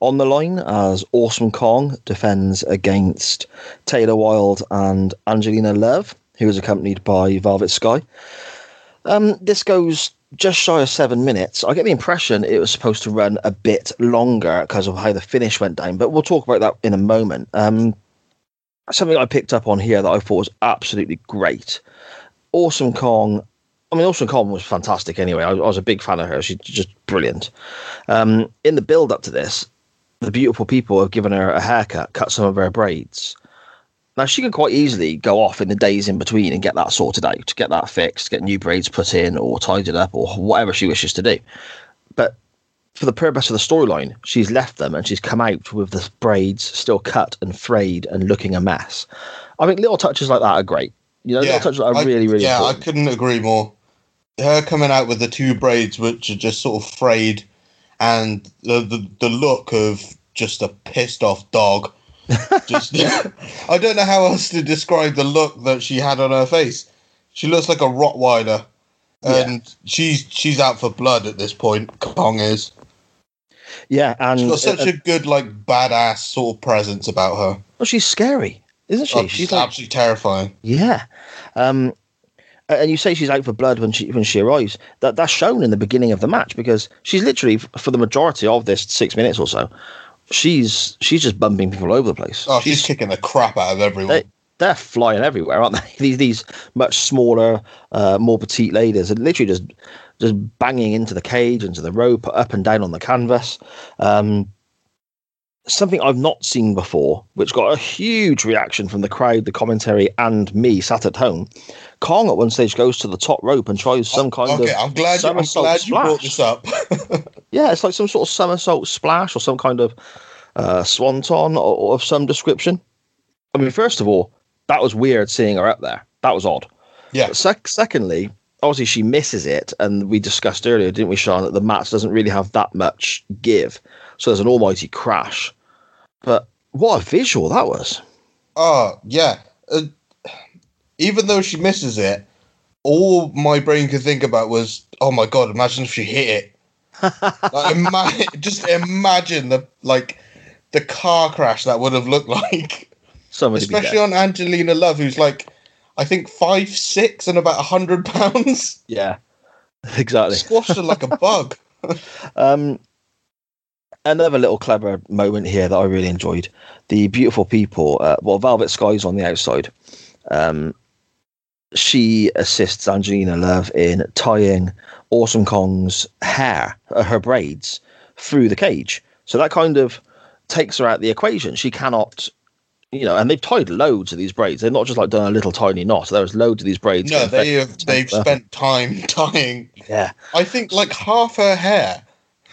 on the line as Awesome Kong defends against Taylor Wilde and Angelina Love, who is accompanied by Velvet Sky. Um, this goes just shy of seven minutes. I get the impression it was supposed to run a bit longer because of how the finish went down, but we'll talk about that in a moment. Um, something I picked up on here that I thought was absolutely great. Awesome Kong. I mean, Awesome Kong was fantastic anyway. I, I was a big fan of her. She's just brilliant. Um, in the build up to this, the beautiful people have given her a haircut, cut some of her braids. Now she can quite easily go off in the days in between and get that sorted out, get that fixed, get new braids put in or tidied up or whatever she wishes to do. But for the purpose of the storyline, she's left them and she's come out with the braids still cut and frayed and looking a mess. I think little touches like that are great. You know, little touches are I- really, really yeah. important. I couldn't agree more. Her coming out with the two braids, which are just sort of frayed, and the the, the look of just a pissed off dog. Just, I don't know how else to describe the look that she had on her face. She looks like a Rottweiler, and she's she's out for blood at this point. Kong is. yeah, and She's got such uh, a good, like, badass sort of presence about her. well, she's scary, isn't she? Oh, she's she's like absolutely terrifying. Yeah. Um, and you say she's out for blood when she when she arrives. That that's shown in the beginning of the match because she's literally for the majority of this six minutes or so, she's she's just bumping people over the place. Oh, she's, kicking the crap out of everyone. they, they're flying everywhere, aren't they? These these much smaller, uh, more petite ladies are literally just just banging into the cage, into the rope, up and down on the canvas. Um, something I've not seen before, which got a huge reaction from the crowd, the commentary, and me sat at home. Kong at one stage goes to the top rope and tries some kind okay, of I'm glad. You, I'm glad you brought this up. Yeah, it's like some sort of somersault splash or some kind of uh, swanton or, or of some description. I mean, first of all, that was weird seeing her up there. That was odd. yeah, sec- secondly, obviously she misses it, and we discussed earlier, didn't we, Sean, that the match doesn't really have that much give. So there's an almighty crash. But what a visual that was! Oh, yeah. Uh, even though she misses it, all my brain could think about was, oh my god, imagine if she hit it. like, ima- just imagine the like the car crash that would have looked like, Somebody especially on Angelina Love, who's like, I think five six and about hundred pounds. yeah, exactly. Squashed her like a bug. Um, another little clever moment here that I really enjoyed. The beautiful people, uh, well, Velvet Sky's on the outside. Um, she assists Angelina Love in tying Awesome Kong's hair, uh, her braids, through the cage. So that kind of takes her out of the equation. She cannot, you know, and they've tied loads of these braids. They're not just like done a little tiny knot. There's loads of these braids. No, they have, they've uh, spent time tying. Yeah. I think like half her hair.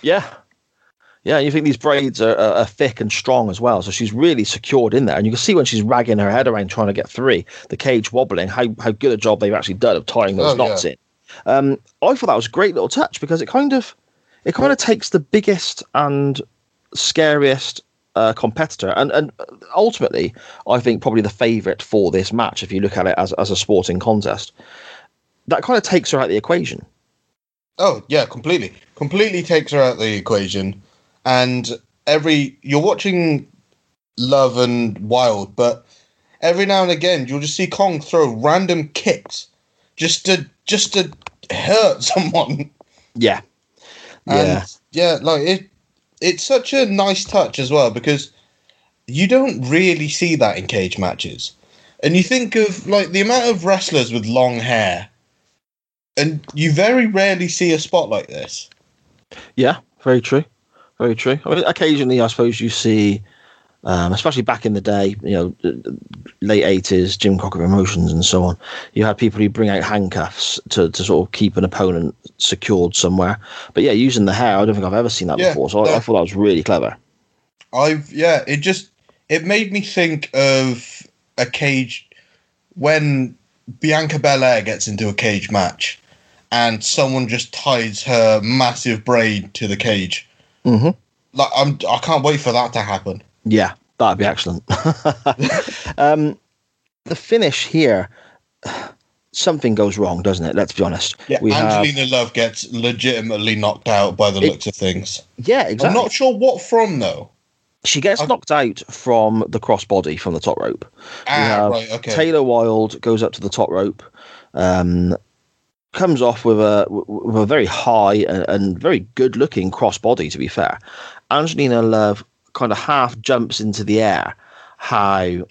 Yeah. Yeah, you think these braids are, are, are thick and strong as well. So she's really secured in there. And you can see when she's ragging her head around trying to get three, the cage wobbling, how, how good a job they've actually done of tying those Oh, knots yeah. in. Um, I thought that was a great little touch because it kind of it kind of takes the biggest and scariest uh, competitor and, and ultimately I think probably the favourite for this match if you look at it as, as a sporting contest. That kind of takes her out of the equation. Oh yeah, completely, completely takes her out of the equation. And every you're watching Love and Wilde, but every now and again you'll just see Kong throw random kicks just to just to hurt someone. Yeah. And Yeah. yeah, like it. It's such a nice touch as well because you don't really see that in cage matches, and you think of like the amount of wrestlers with long hair, and you very rarely see a spot like this. Yeah, very true. Very true. I mean, occasionally, I suppose you see Um, especially back in the day, you know, late eighties, Jim Crockett Promotions and so on. You had people who bring out handcuffs to, to sort of keep an opponent secured somewhere. But yeah, using the hair, I don't think I've ever seen that Yeah, before. So I, I thought that was really clever. I've yeah, it just it made me think of a cage when Bianca Belair gets into a cage match and someone just ties her massive braid to the cage. Hmm Like I'm I can't wait for that to happen. Yeah, that'd be excellent. um, the finish here, something goes wrong, doesn't it? Let's be honest. Yeah, we have, Angelina Love gets legitimately knocked out by the It- looks of things. yeah, exactly. I'm not sure what from though. she gets knocked out from the crossbody from the top rope. Ah, have right, okay. Taylor Wilde goes up to the top rope, um, comes off with a with a very high and, and very good looking crossbody. To be fair, Angelina Love kind of half jumps into the air. How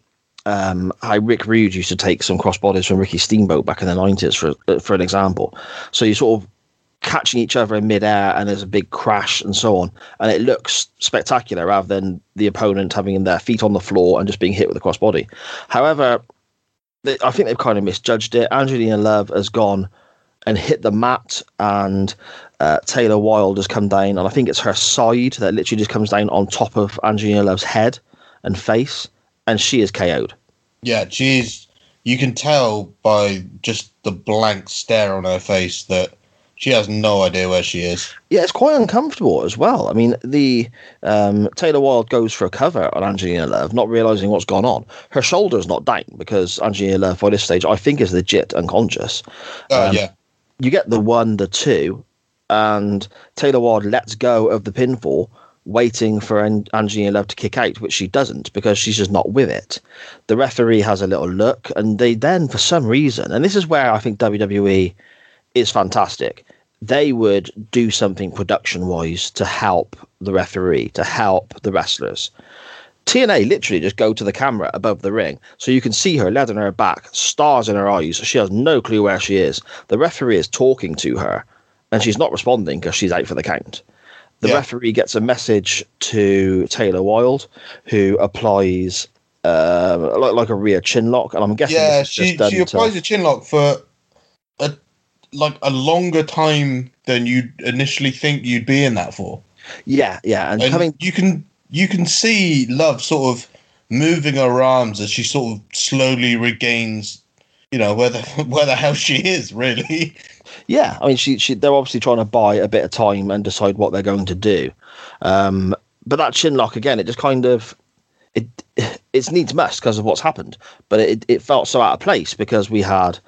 um, how Rick Rude used to take some crossbodies from Ricky Steamboat back in the nineties, for for an example. So you sort of catching each other in midair, and there's a big crash and so on, and it looks spectacular rather than the opponent having their feet on the floor and just being hit with a crossbody. However, they- I think they've kind of misjudged it. Angelina Love has gone and hit the mat, and uh, Taylor Wilde has come down, and I think it's her side that literally just comes down on top of Angelina Love's head and face, and she is KO'd. Yeah, she's. You can tell by just the blank stare on her face that she has no idea where she is. Yeah, it's quite uncomfortable as well. I mean, the um, Taylor Wilde goes for a cover on Angelina Love, not realizing what's gone on. Her shoulder's not down because Angelina Love, by this stage, I think is legit unconscious. Uh, Um, yeah, you get the one, the two, and Taylor Ward lets go of the pinfall, waiting for An- Angelina Love to kick out, which she doesn't because she's just not with it. The referee has a little look, and they then, for some reason, and this is where I think WWE is fantastic. They would do something production wise to help the referee, to help the wrestlers. TNA literally just go to the camera above the ring so you can see her lead on her back, stars in her eyes. She has no clue where she is. The referee is talking to her and she's not responding because she's out for the count. The Yeah. referee gets a message to Taylor Wilde, who applies uh, like, like a rear chin lock, and I'm guessing yeah. She just done she to- applies a chin lock for a like a longer time than you initially think you'd be in that for. yeah, yeah, and, And coming you can you can see Love sort of moving her arms as she sort of slowly regains, you know, where the where the hell she is really. Yeah, I mean, she, she they're obviously trying to buy a bit of time and decide what they're going to do. Um, but that chin lock again, it just kind of it it's needs must because of what's happened. But it it felt so out of place because we had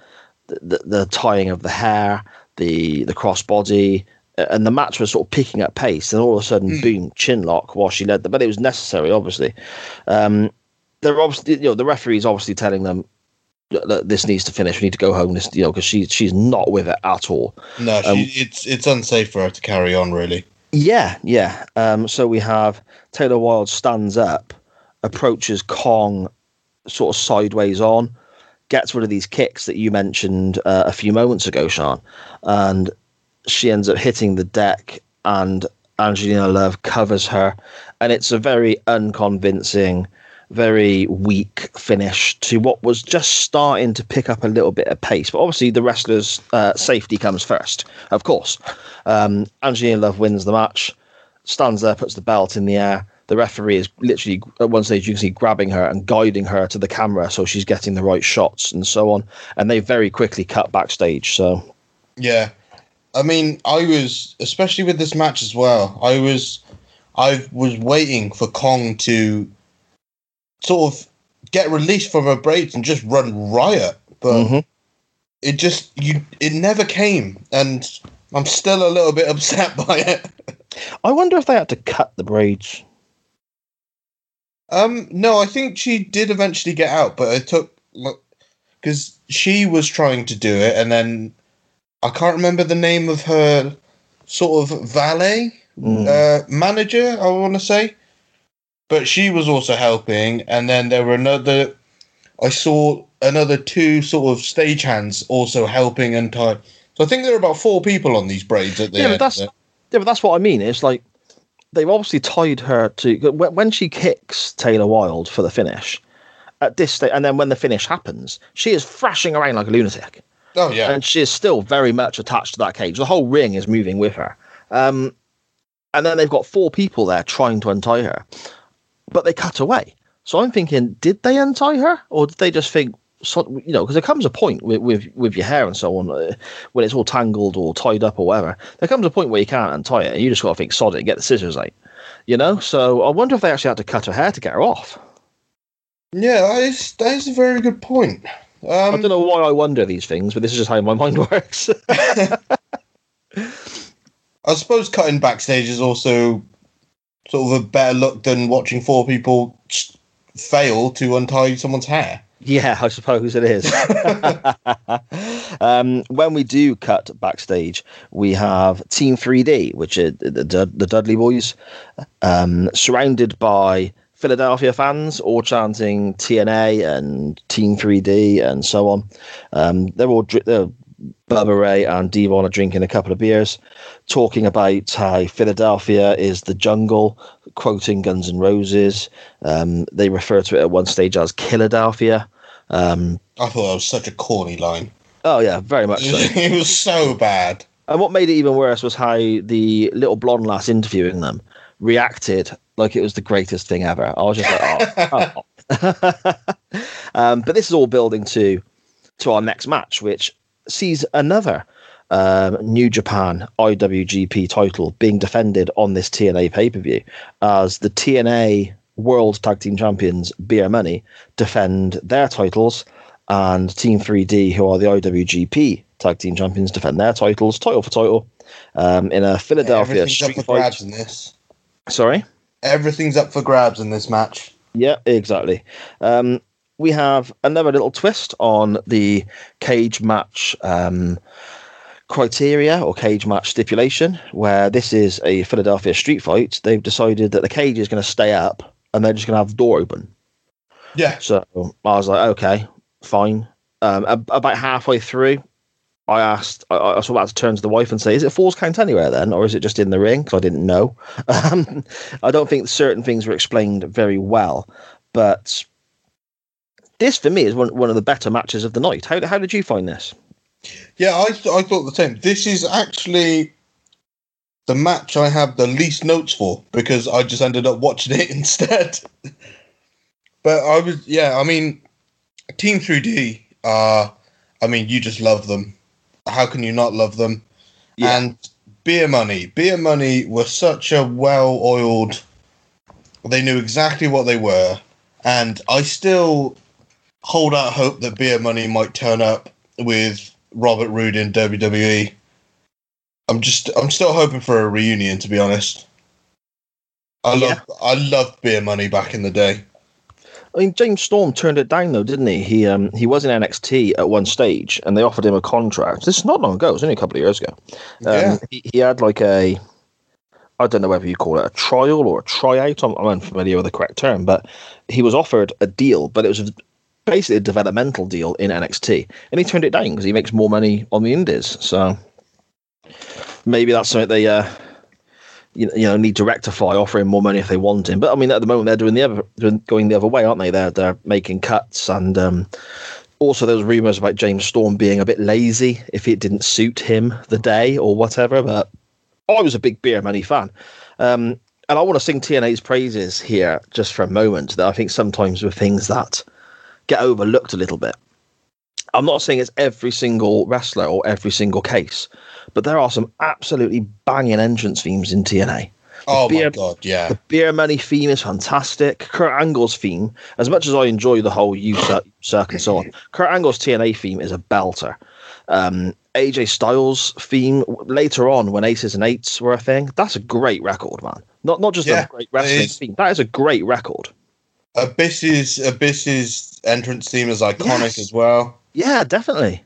the, the, the tying of the hair, the the crossbody, and the match was sort of picking up pace. And all of a sudden, boom, chin lock while she led them. But it was necessary, obviously. Um, they're obviously you know the referee's obviously telling them that this needs to finish. We need to go home. This, you know, because she she's not with it at all. No, she, Um, it's it's unsafe for her to carry on really. Yeah, yeah. Um, so we have Taylor Wilde stands up, approaches Kong, sort of sideways on, gets rid of these kicks that you mentioned uh, a few moments ago, Sean, and she ends up hitting the deck, and Angelina Love covers her, and it's a very unconvincing, very weak finish to what was just starting to pick up a little bit of pace. But obviously, the wrestler's uh, safety comes first, of course. Um, Angelina Love wins the match, stands there, puts the belt in the air. The referee is literally at one stage you can see grabbing her and guiding her to the camera so she's getting the right shots and so on. And they very quickly cut backstage. So Yeah. I mean, I was especially with this match as well. I was I was waiting for Kong to sort of get released from her braids and just run riot, but Mhm. it just you it never came and I'm still a little bit upset by it. I wonder if they had to cut the braids. Um, no, I think she did eventually get out, but it took look because she was trying to do it, and then I can't remember the name of her sort of valet Mm. uh, manager. I want to say, but she was also helping, and then there were another. I saw another two sort of stagehands also helping and tie. So I think there are about four people on these braids at the Yeah, end. but that's yeah, but that's what I mean. It's like they've obviously tied her to when she kicks Taylor Wilde for the finish at this stage, and then when the finish happens, she is thrashing around like a lunatic, Oh yeah. and she is still very much attached to that cage. The whole ring is moving with her. Um, and then they've got four people there trying to untie her, but they cut away. So I'm thinking, did they untie her, or did they just think, so, you know, because there comes a point with, with with your hair and so on uh, when it's all tangled or tied up or whatever. There comes a point where you can't untie it, and you just got to think, sod it, get the scissors out. You know, so I wonder if they actually had to cut her hair to get her off. yeah, that is that is a very good point. I Um, don't know why I wonder these things, but this is just how my mind works. I suppose cutting backstage is also sort of a better look than watching four people fail to untie someone's hair. Yeah, I suppose it is. um, when we do cut backstage, we have Team 3D, which are the, the, the Dudley Boys, um, surrounded by Philadelphia fans, all chanting TNA and Team 3D and so on. Um, they're all dri- they're, Bubba Ray and Devon are drinking a couple of beers, talking about how Philadelphia is the jungle, quoting Guns N' Roses. Um, they refer to it at one stage as Killadelphia. Um, I thought that was such a corny line. oh yeah, very much so. it was so bad. and what made it even worse was how the little blonde lass interviewing them reacted like it was the greatest thing ever. I was just like, oh. oh. um, but this is all building to to our next match, which sees another um, New Japan IWGP title being defended on this TNA pay per view as the TNA World Tag Team Champions Beer Money defend their titles, and Team 3D, who are the IWGP Tag Team Champions, defend their titles, title for title, um, in a Philadelphia up street fight. Sorry. Everything's up for grabs in this match. Yeah, exactly. Um, we have another little twist on the cage match um, criteria or cage match stipulation, where this is a Philadelphia street fight. They've decided that the cage is going to stay up and they're just going to have the door open. Yeah. So I was like, okay, fine. Um, about halfway through, I asked, I, I was about to turn to the wife and say, is it falls count anywhere then, or is it just in the ring? Because I didn't know. Um, I don't think certain things were explained very well, but this for me is one, one of the better matches of the night. How, how did you find this? Yeah, I, th- I thought the same. This is actually the match I have the least notes for because I just ended up watching it instead. but I was, yeah, I mean, Team 3D, uh, I mean, you just love them. How can you not love them? Yeah. And Beer Money. Beer Money were such a well oiled, they knew exactly what they were. And I still hold out hope that Beer Money might turn up with Robert Roode in WWE. I'm just I'm still hoping for a reunion to be honest. I love Yeah. I loved Beer Money back in the day. I mean, James Storm turned it down though, didn't he? He um, he was in NXT at one stage, and they offered him a contract. This is not long ago; it was only a couple of years ago. Um, Yeah. he, he had like a, I don't know whether you call it a trial or a tryout. I'm, I'm unfamiliar with the correct term, but he was offered a deal, but it was basically a developmental deal in NXT, and he turned it down because he makes more money on the Indies. So maybe that's something they, uh, you, you know, need to rectify, offering more money if they want him. But I mean, at the moment they're doing the other, going the other way, aren't they? They're they're making cuts and. Um, also, there was rumours about James Storm being a bit lazy if it didn't suit him the day or whatever. But I was a big Beer Money fan. Um, and I want to sing TNA's praises here just for a moment. That I think sometimes with things that get overlooked a little bit. I'm not saying it's every single wrestler or every single case, but there are some absolutely banging entrance themes in TNA. Oh Beer- my god, yeah. The Beer Money theme is fantastic. Kurt Angle's theme, as much as I enjoy the whole U Circ and so on, Kurt Angle's TNA theme is a belter. Um, AJ Styles' theme later on, when Aces and Eights were a thing, that's a great record, man. Not not just Yeah, a great wrestling theme. That is a great record. Abyss's Abyss's entrance theme is iconic Yes. as well. Yeah, definitely.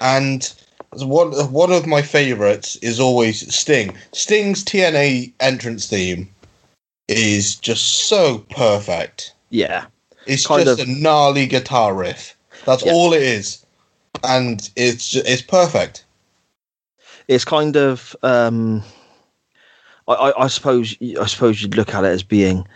And one one of my favorites is always Sting. Sting's TNA entrance theme is just so perfect. Yeah, It's Kind just of- a gnarly guitar riff. That's Yeah. all it is, and it's it's perfect. it's kind of um I, I, I suppose I suppose you'd look at it as being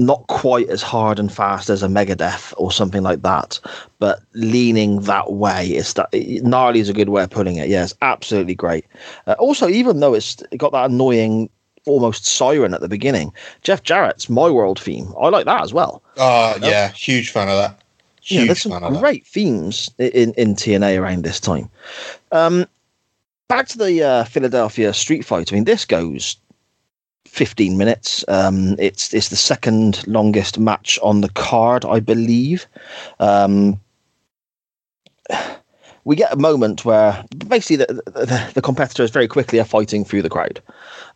not quite as hard and fast as a Megadeth or something like that, but leaning that way. It's that gnarly is a good way of putting it. Yes, absolutely great. Uh, also, even though it's got that annoying almost siren at the beginning, Jeff Jarrett's My World theme, I like that as well. Uh, yeah, huge fan of that. Huge yeah, there's some fan of that. great themes in, in TNA around this time. Um, back to the uh, Philadelphia Street Fight. I mean, this goes 15 minutes. Um, it's it's the second longest match on the card, I believe. Um, we get a moment where basically the, the, the competitors very quickly are fighting through the crowd,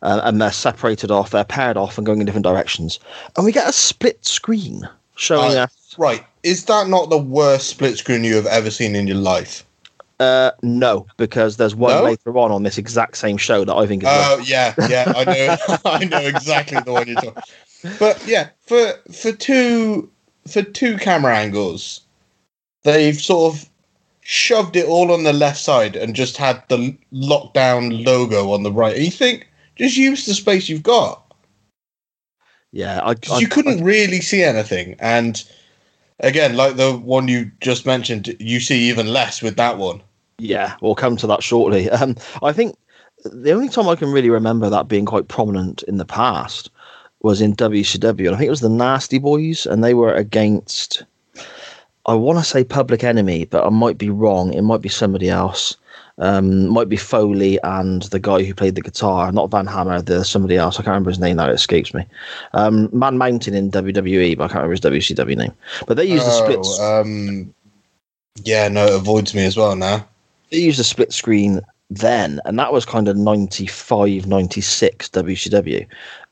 uh, and they're separated off, they're paired off, and going in different directions. And we get a split screen showing Uh, us. Right. Is that not the worst split screen you have ever seen in your life? Uh, no, because there's one No? later on on this exact same show that I think. Oh yeah, yeah, I know, I know exactly the one you're talking. But yeah, for for two for two camera angles, they've sort of shoved it all on the left side and just had the lockdown logo on the right. And you think just use the space you've got yeah, I, I- you couldn't really see anything. And again, like the one you just mentioned, you see even less with that one. Yeah, we'll come to that shortly. Um, I think the only time I can really remember that being quite prominent in the past was in WCW, and I think it was the Nasty Boys, and they were against. I want to say Public Enemy, but I might be wrong. It might be somebody else. Um, might be Foley and the guy who played the guitar, not Van Hammer, the somebody else. I can't remember his name now; it escapes me. Um, Man Mountain in WWE, but I can't remember his WCW name. But they used the split. Oh, um, yeah, no, it avoids me as well now. they used the split screen then, and that was kind of 95, 96 WCW.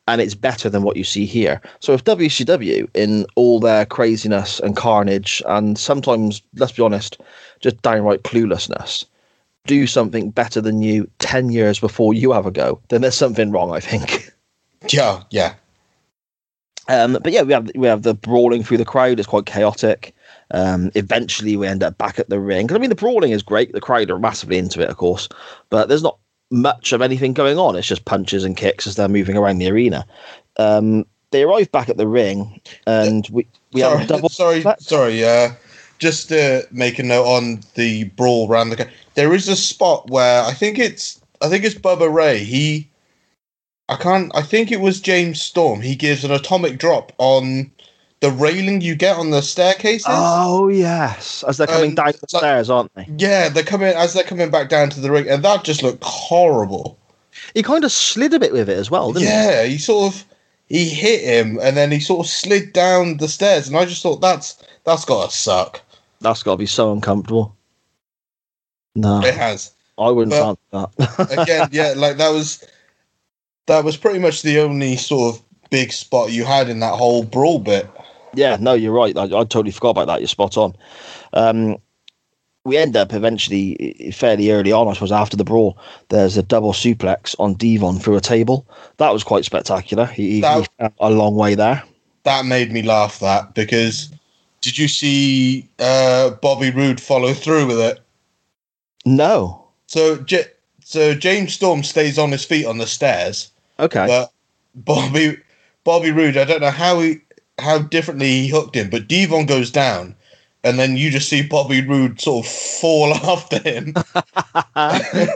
And it's better than what you see here. So if WCW, in all their craziness and carnage, and sometimes, let's be honest, just downright cluelessness, do something better than you 10 years before you have a go, then there's something wrong, I think. Yeah, yeah. Um, but yeah, we have we have the brawling through the crowd. It's quite chaotic. Um, eventually, we end up back at the ring. I mean, the brawling is great. The crowd are massively into it, of course, but there's not much of anything going on. It's just punches and kicks as they're moving around the arena. Um, they arrive back at the ring, and we we sorry, have a double. sorry, suplex. sorry. Uh, just to make a note on the brawl around the. There is a spot where I think it's I think it's Bubba Ray. He, I can't. I think it was James Storm. He gives an atomic drop on the railing you get on the staircases. Oh yes, as they're coming Um, down the like- stairs, aren't they? Yeah, they're coming as they're coming back down to the ring, and that just looked horrible. He kind of slid a bit with it as well, didn't he? Yeah, he sort of he hit him, and then he sort of slid down the stairs, and I just thought that's that's gotta suck. That's got to be so uncomfortable. No, It has. I wouldn't fancy that. again, yeah, like that was that was pretty much the only sort of big spot you had in that whole brawl bit. Yeah, no, you're right. I, I totally forgot about that. You're spot on. Um, we end up eventually fairly early on, I suppose, after the brawl. There's a double suplex on Devon through a table. That was quite spectacular. He, he, That- he a long way there. That made me laugh. That because did you see uh, Bobby Roode follow through with it? No. So J- so James Storm stays on his feet on the stairs, Okay. but Bobby Bobby Roode, I don't know how he how differently he hooked him, but Devon goes down. And then you just see Bobby Roode sort of fall after him.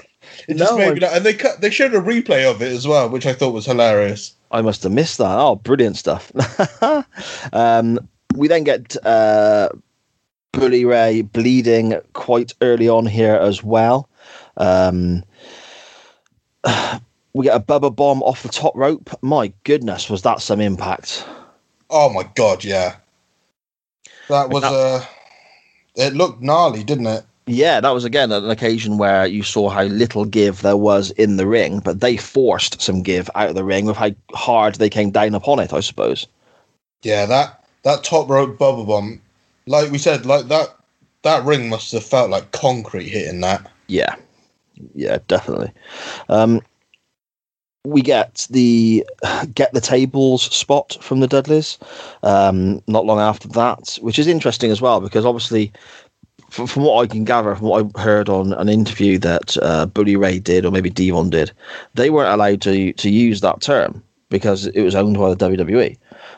It just No, made me and they cut. They showed a replay of it as well, which I thought was hilarious. I must have missed that. Oh, brilliant stuff. um, we then get uh, Bully Ray bleeding quite early on here as well. Um, we get a Bubba bomb off the top rope. My goodness, was that some impact? Oh my god, yeah, that was That- uh It looked gnarly, didn't it? Yeah, that was again an occasion where you saw how little give there was in the ring, but they forced some give out of the ring with how hard they came down upon it, I suppose. Yeah, that that top rope Bubba bomb, like we said, like that that ring must have felt like concrete hitting that. Yeah, yeah, definitely. Um, we get the get the tables spot from the Dudleys um, not long after that, which is interesting as well because obviously from, what I can gather, from what I heard on an interview that uh, Bully Ray did, or maybe Devon did, they weren't allowed to to use that term because it was owned by the WWE.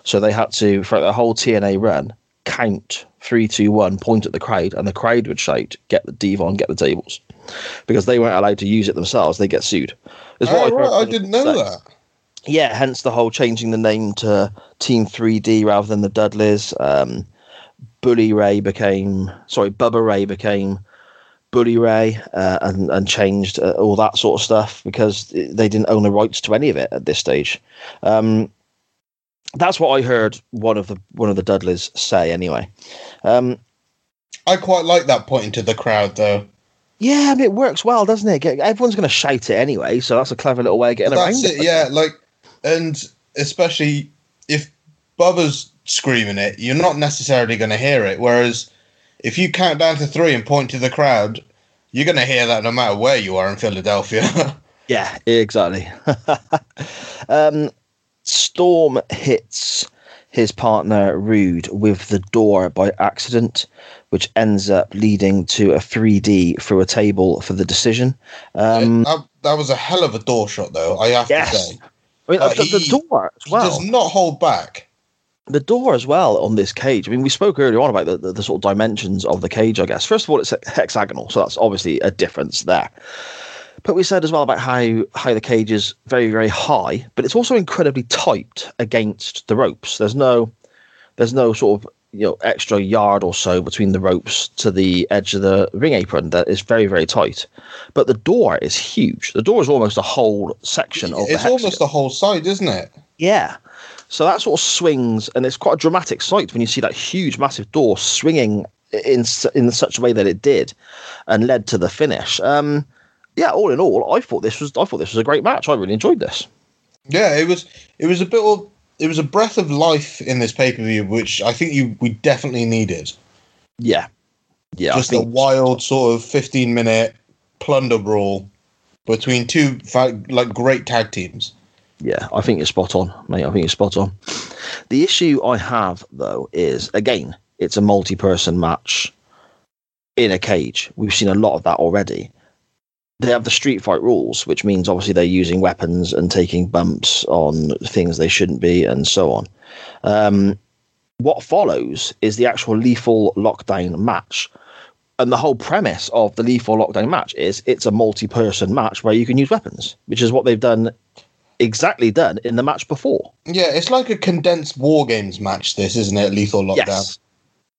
So they had to, for the whole TNA run, count three, two, one, point at the crowd, and the crowd would shout, "Get the Devon, get the tables," because they weren't allowed to use it themselves. They get sued. Is Oh, right, I didn't know say. that. Yeah, hence the whole changing the name to Team 3D rather than the Dudleys. Um, Bully Ray became, sorry, Bubba Ray became Bully Ray uh, and, and changed uh, all that sort of stuff because they didn't own the rights to any of it at this stage. Um, that's what I heard one of the one of the Dudleys say anyway. Um, I quite like that pointing to the crowd, though. yeah, I mean, it works well, doesn't it? Get- Everyone's going to shout it anyway, so that's a clever little way of getting That's around it, yeah. Like, and especially if Bubba's screaming it, you're not necessarily going to hear it. Whereas if you count down to three and point to the crowd, you're going to hear that no matter where you are in Philadelphia. Yeah, exactly. um, Storm hits his partner Roode with the door by accident, which ends up leading to a 3D through a table for the decision. Um, that, that was a hell of a door shot, though. I have to say, I mean, Uh, the, the door as he well. does not hold back. the door as well on this cage. I mean, we spoke earlier on about the, the, the sort of dimensions of the cage, I guess. First of all, it's hexagonal, so that's obviously a difference there. But we said as well about how, how the cage is very, very high, but it's also incredibly tight against the ropes. There's no there's no sort of you know extra yard or so between the ropes to the edge of the ring apron that is very, very tight. But the door is huge. The door is almost a whole section of the It's hexagon. almost the whole side, isn't it? Yeah. So that sort of swings, and it's quite a dramatic sight when you see that huge, massive door swinging in in such a way that it did, and led to the finish. Um, yeah, all in all, I thought this was I thought this was a great match. I really enjoyed this. Yeah, it was. It was a bit of. It was a breath of life in this pay per view, which I think you we definitely needed. Yeah, yeah. Just I a think, wild sort of fifteen minute plunder brawl between two like great tag teams. yeah, I think you're spot on, mate. I think you're spot on. The issue I have though is again, it's a multi-person match in a cage. We've seen a lot of that already. They have the street fight rules, which means obviously they're using weapons and taking bumps on things they shouldn't be, and so on. Um, what follows is the actual lethal lockdown match. And the whole premise of the lethal lockdown match is it's a multi-person match where you can use weapons, which is what they've done exactly done in the match before. Yeah, it's like a condensed war games match. This isn't it? Lethal lockdown. Yes.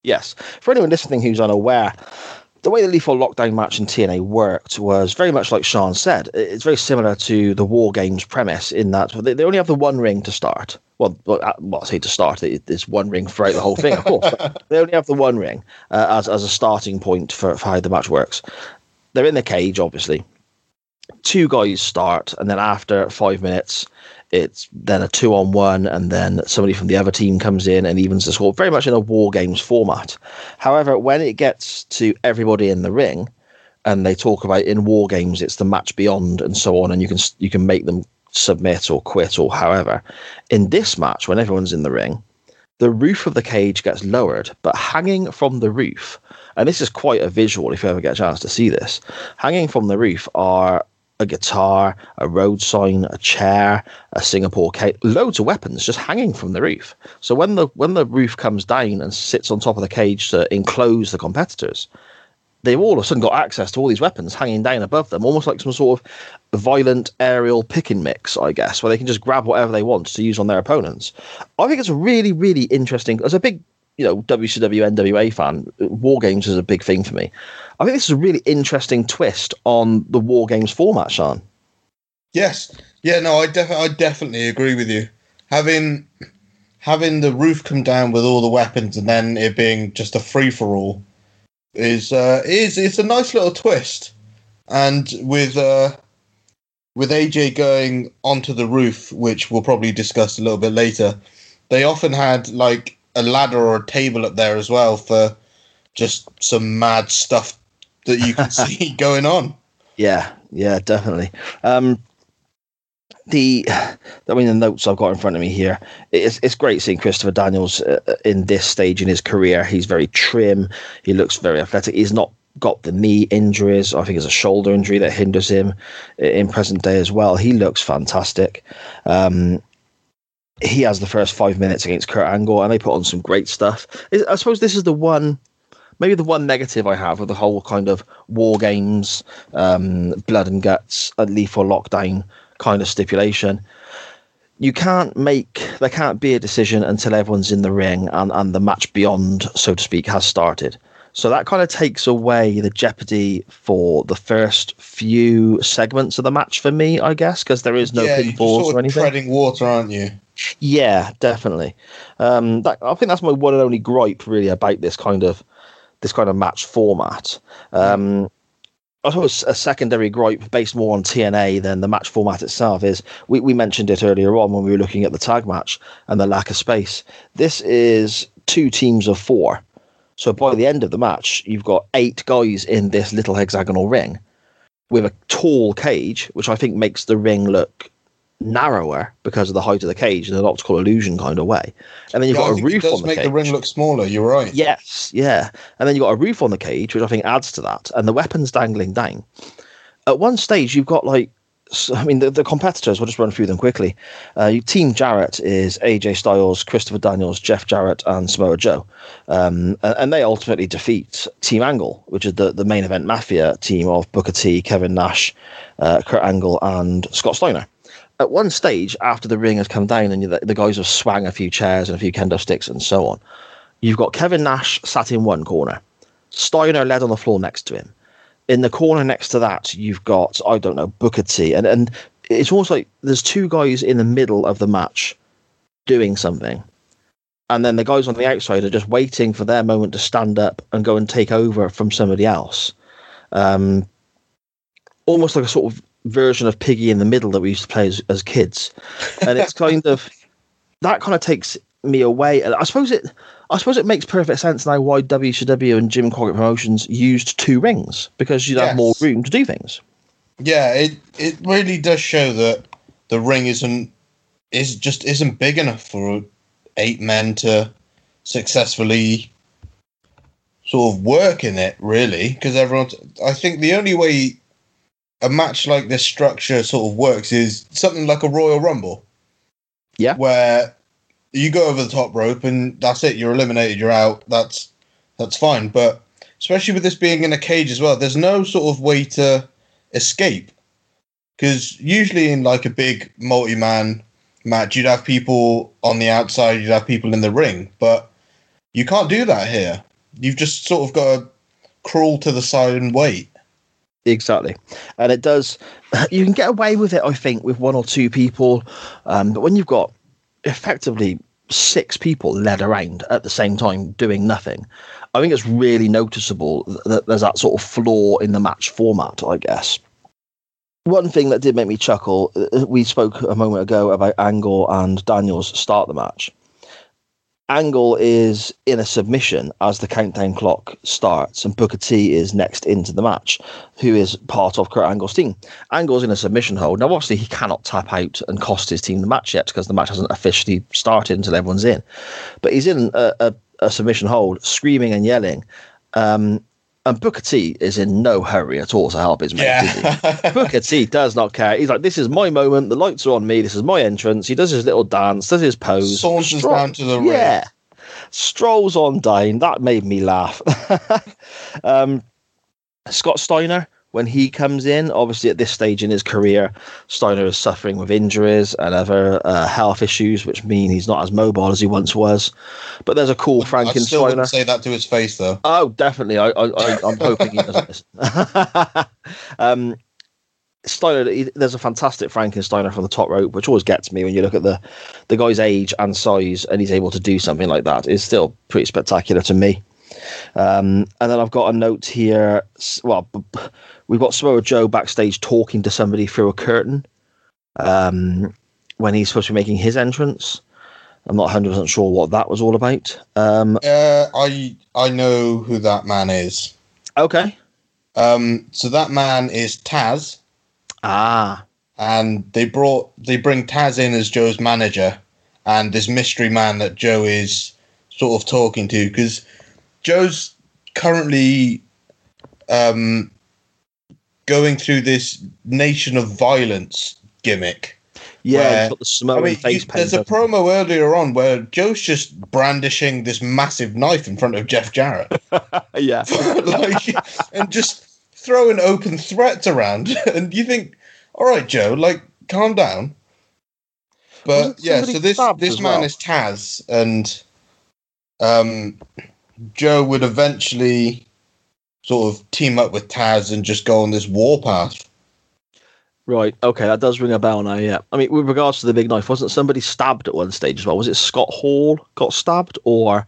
Yes. For anyone listening who's unaware, the way the Lethal Lockdown match in TNA worked was very much like Sean said. It's very similar to the War Games premise in that they they only have the one ring to start. Well, well, uh, I say to start, it's one ring throughout the whole thing, of course. they only have the one ring uh, as, as a starting point for, for how the match works. They're in the cage, obviously. Two guys start, and then after five minutes, it's then a two on one, and then somebody from the other team comes in and evens the score, very much in a war games format. However, when it gets to everybody in the ring, and they talk about in war games, it's the match beyond and so on, and you can you can make them submit or quit or however. In this match, when everyone's in the ring, the roof of the cage gets lowered, but hanging from the roof, and this is quite a visual if you ever get a chance to see this, hanging from the roof are a guitar, a road sign, a chair, a Singapore cane, loads of weapons just hanging from the roof. So when the when the roof comes down and sits on top of the cage to enclose the competitors, they've all of a sudden got access to all these weapons hanging down above them, almost like some sort of violent aerial picking mix, I guess, where they can just grab whatever they want to use on their opponents. I think it's a really, really interesting. As a big, you know, WCW NWA fan, War Games is a big thing for me. I think this is a really interesting twist on the War Games format, Sean. Yes. Yeah. No, I definitely, I definitely agree with you. Having having the roof come down with all the weapons and then it being just a free for all is uh, is it's a nice little twist. And with uh, with AJ going onto the roof, which we'll probably discuss a little bit later, they often had like a ladder or a table up there as well for just some mad stuff that you can see going on. Yeah, yeah, definitely. Um, the I mean the notes I've got in front of me here. It's it's great seeing Christopher Daniels uh, in this stage in his career. He's very trim. He looks very athletic. He's not got the knee injuries. I think it's a shoulder injury that hinders him in present day as well. He looks fantastic. Um, he has the first five minutes against Kurt Angle, and they put on some great stuff. I suppose this is the one, maybe the one negative I have with the whole kind of war games, um, blood and guts, and lethal lockdown kind of stipulation. You can't make there can't be a decision until everyone's in the ring and, and the match beyond, so to speak, has started. So that kind of takes away the jeopardy for the first few segments of the match for me, I guess, because there is no yeah, pinfalls sort or anything. Treading water, aren't you? Yeah, definitely. Um, that, I think that's my one and only gripe really about this kind of this kind of match format. Um, I suppose a secondary gripe based more on TNA than the match format itself is we, we mentioned it earlier on when we were looking at the tag match and the lack of space. This is two teams of four. So by the end of the match, you've got eight guys in this little hexagonal ring with a tall cage, which I think makes the ring look narrower because of the height of the cage in an optical illusion kind of way. And then you've Yeah, got a roof on the make cage. the ring look smaller. You're right. Yes, yeah. And then you've got a roof on the cage, which I think adds to that, and the weapons dangling down. At one stage, you've got like, I mean, the, the competitors, we'll just run through them quickly. Uh, Team Jarrett is AJ Styles, Christopher Daniels, Jeff Jarrett, and Samoa Joe. Um, and, and they ultimately defeat Team Angle, which is the, the main event Mafia team of Booker T, Kevin Nash, uh, Kurt Angle, and Scott Steiner at one stage after the ring has come down and the, the guys have swung a few chairs and a few kendo sticks and so on, you've got Kevin Nash sat in one corner, Steiner led on the floor next to him. In the corner next to that, you've got I don't know Booker T, and and it's almost like there's two guys in the middle of the match doing something, and then the guys on the outside are just waiting for their moment to stand up and go and take over from somebody else. Um, almost like a sort of version of Piggy in the Middle that we used to play as, as kids, and it's kind of that kind of takes me away. And I suppose it, I suppose it makes perfect sense now why WCW and Jim Crockett Promotions used two rings because you'd have more room to do things. Yeah, it it really does show that the ring isn't is just isn't big enough for eight men to successfully sort of work in it really because everyone I think the only way a match like this structure sort of works is something like a Royal Rumble. Yeah. Where you go over the top rope and that's it, you're eliminated, you're out. That's that's fine. But especially with this being in a cage as well, there's no sort of way to escape. Because usually in like a big multi-man match, you'd have people on the outside, you'd have people in the ring, but you can't do that here. You've just sort of got to crawl to the side and wait. Exactly, and it does. You can get away with it, I think, with one or two people, um, but when you've got effectively six people led around at the same time doing nothing, I think it's really noticeable that there's that sort of flaw in the match format. I guess. One thing that did make me chuckle, uh, we spoke a moment ago about Angle and Daniels start the match. Angle is in a submission as the countdown clock starts, and Booker T is next into the match, who is part of Kurt Angle's team. Angle's in a submission hold. Now, obviously, he cannot tap out and cost his team the match yet because the match hasn't officially started until everyone's in. But he's in a, a, a submission hold, screaming and yelling. Um, and Booker T is in no hurry at all to help his mate. Yeah. Booker T does not care. He's like, this is my moment. The lights are on me. This is my entrance. He does his little dance, does his pose. Saunters Stroll- down to the ring. Yeah. Strolls on down. That made me laugh. um, Scott Steiner, when he comes in, obviously at this stage in his career, Steiner is suffering with injuries and other uh, health issues, which mean he's not as mobile as he once was. But there's a cool I still wouldn't say that to his face though. Oh, definitely. I, I'm hoping he doesn't listen. um, Steiner, he- there's a fantastic Frankensteiner from the top rope, which always gets me when you look at the the guy's age and size, and he's able to do something like that. It's still pretty spectacular to me. Um, and then I've got a note here. Well, we've got Samoa Joe backstage talking to somebody through a curtain um, when he's supposed to be making his entrance. I'm not 100% sure what that was all about. Um, Uh, I I know who that man is. okay. Um, so that man is Taz, Ah, and they brought they bring Taz in as Joe's manager, and this mystery man that Joe is sort of talking to because Joe's currently um, going through this nation of violence gimmick. Yeah, Where- he's got the I mean, face you- paint. there's a promo earlier on where Joe's just brandishing this massive knife in front of Jeff Jarrett, yeah. like, and just throwing open threats around. And you think, all right, Joe, like, calm down. But yeah, so this this man well? is Taz, and um, Joe would eventually sort of team up with Taz and just go on this warpath. Right. Okay, that does ring a bell now. Yeah. I mean, with regards to the big knife, wasn't somebody stabbed at one stage as well? Was it Scott Hall got stabbed or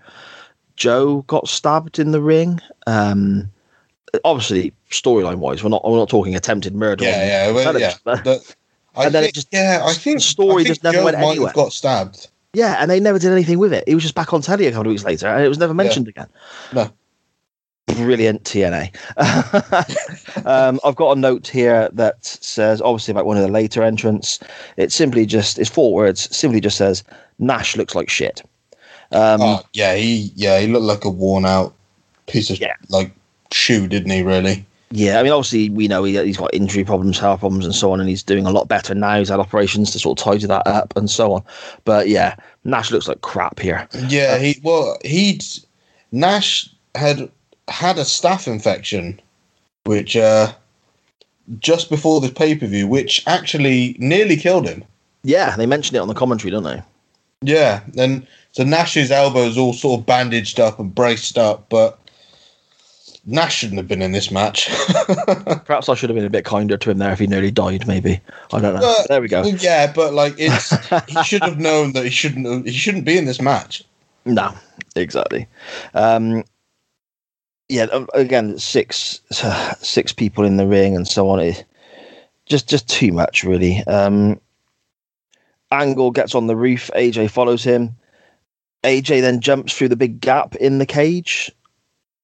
Joe got stabbed in the ring? Um, obviously, storyline wise, we're not we're not talking attempted murder. Yeah, yeah, well, yeah. but- But I And then it think, just- yeah, I think the story I think just never Joe went might anywhere. have got stabbed. Yeah, and they never did anything with it. It was just back on telly a couple of weeks later, and it was never mentioned again. No. Brilliant TNA. um, I've got a note here that says, obviously about one of the later entrants. It simply just it's four words. Simply just says Nash looks like shit. Um, oh, yeah, he yeah he looked like a worn out piece of Yeah. like shoe, didn't he? Really? Yeah, I mean, obviously we know he, he's got injury problems, health problems, and so on, and he's doing a lot better now. He's had operations to sort of tidy that up and so on. But yeah, Nash looks like crap here. Yeah, he well he'd Nash had had a staph infection, which uh just before this pay per view, which actually nearly killed him. Yeah, they mentioned it on the commentary, don't they? Yeah, and so Nash's elbow is all sort of bandaged up and braced up, but Nash shouldn't have been in this match. Perhaps I should have been a bit kinder to him there if he nearly died. Maybe I don't know. There we go. Yeah, but like it's he should have known that he shouldn't he shouldn't be in this match. No, exactly. Um, yeah, again, six six people in the ring and so on. It, just just too much, really. Um, Angle gets on the roof. AJ follows him. AJ then jumps through the big gap in the cage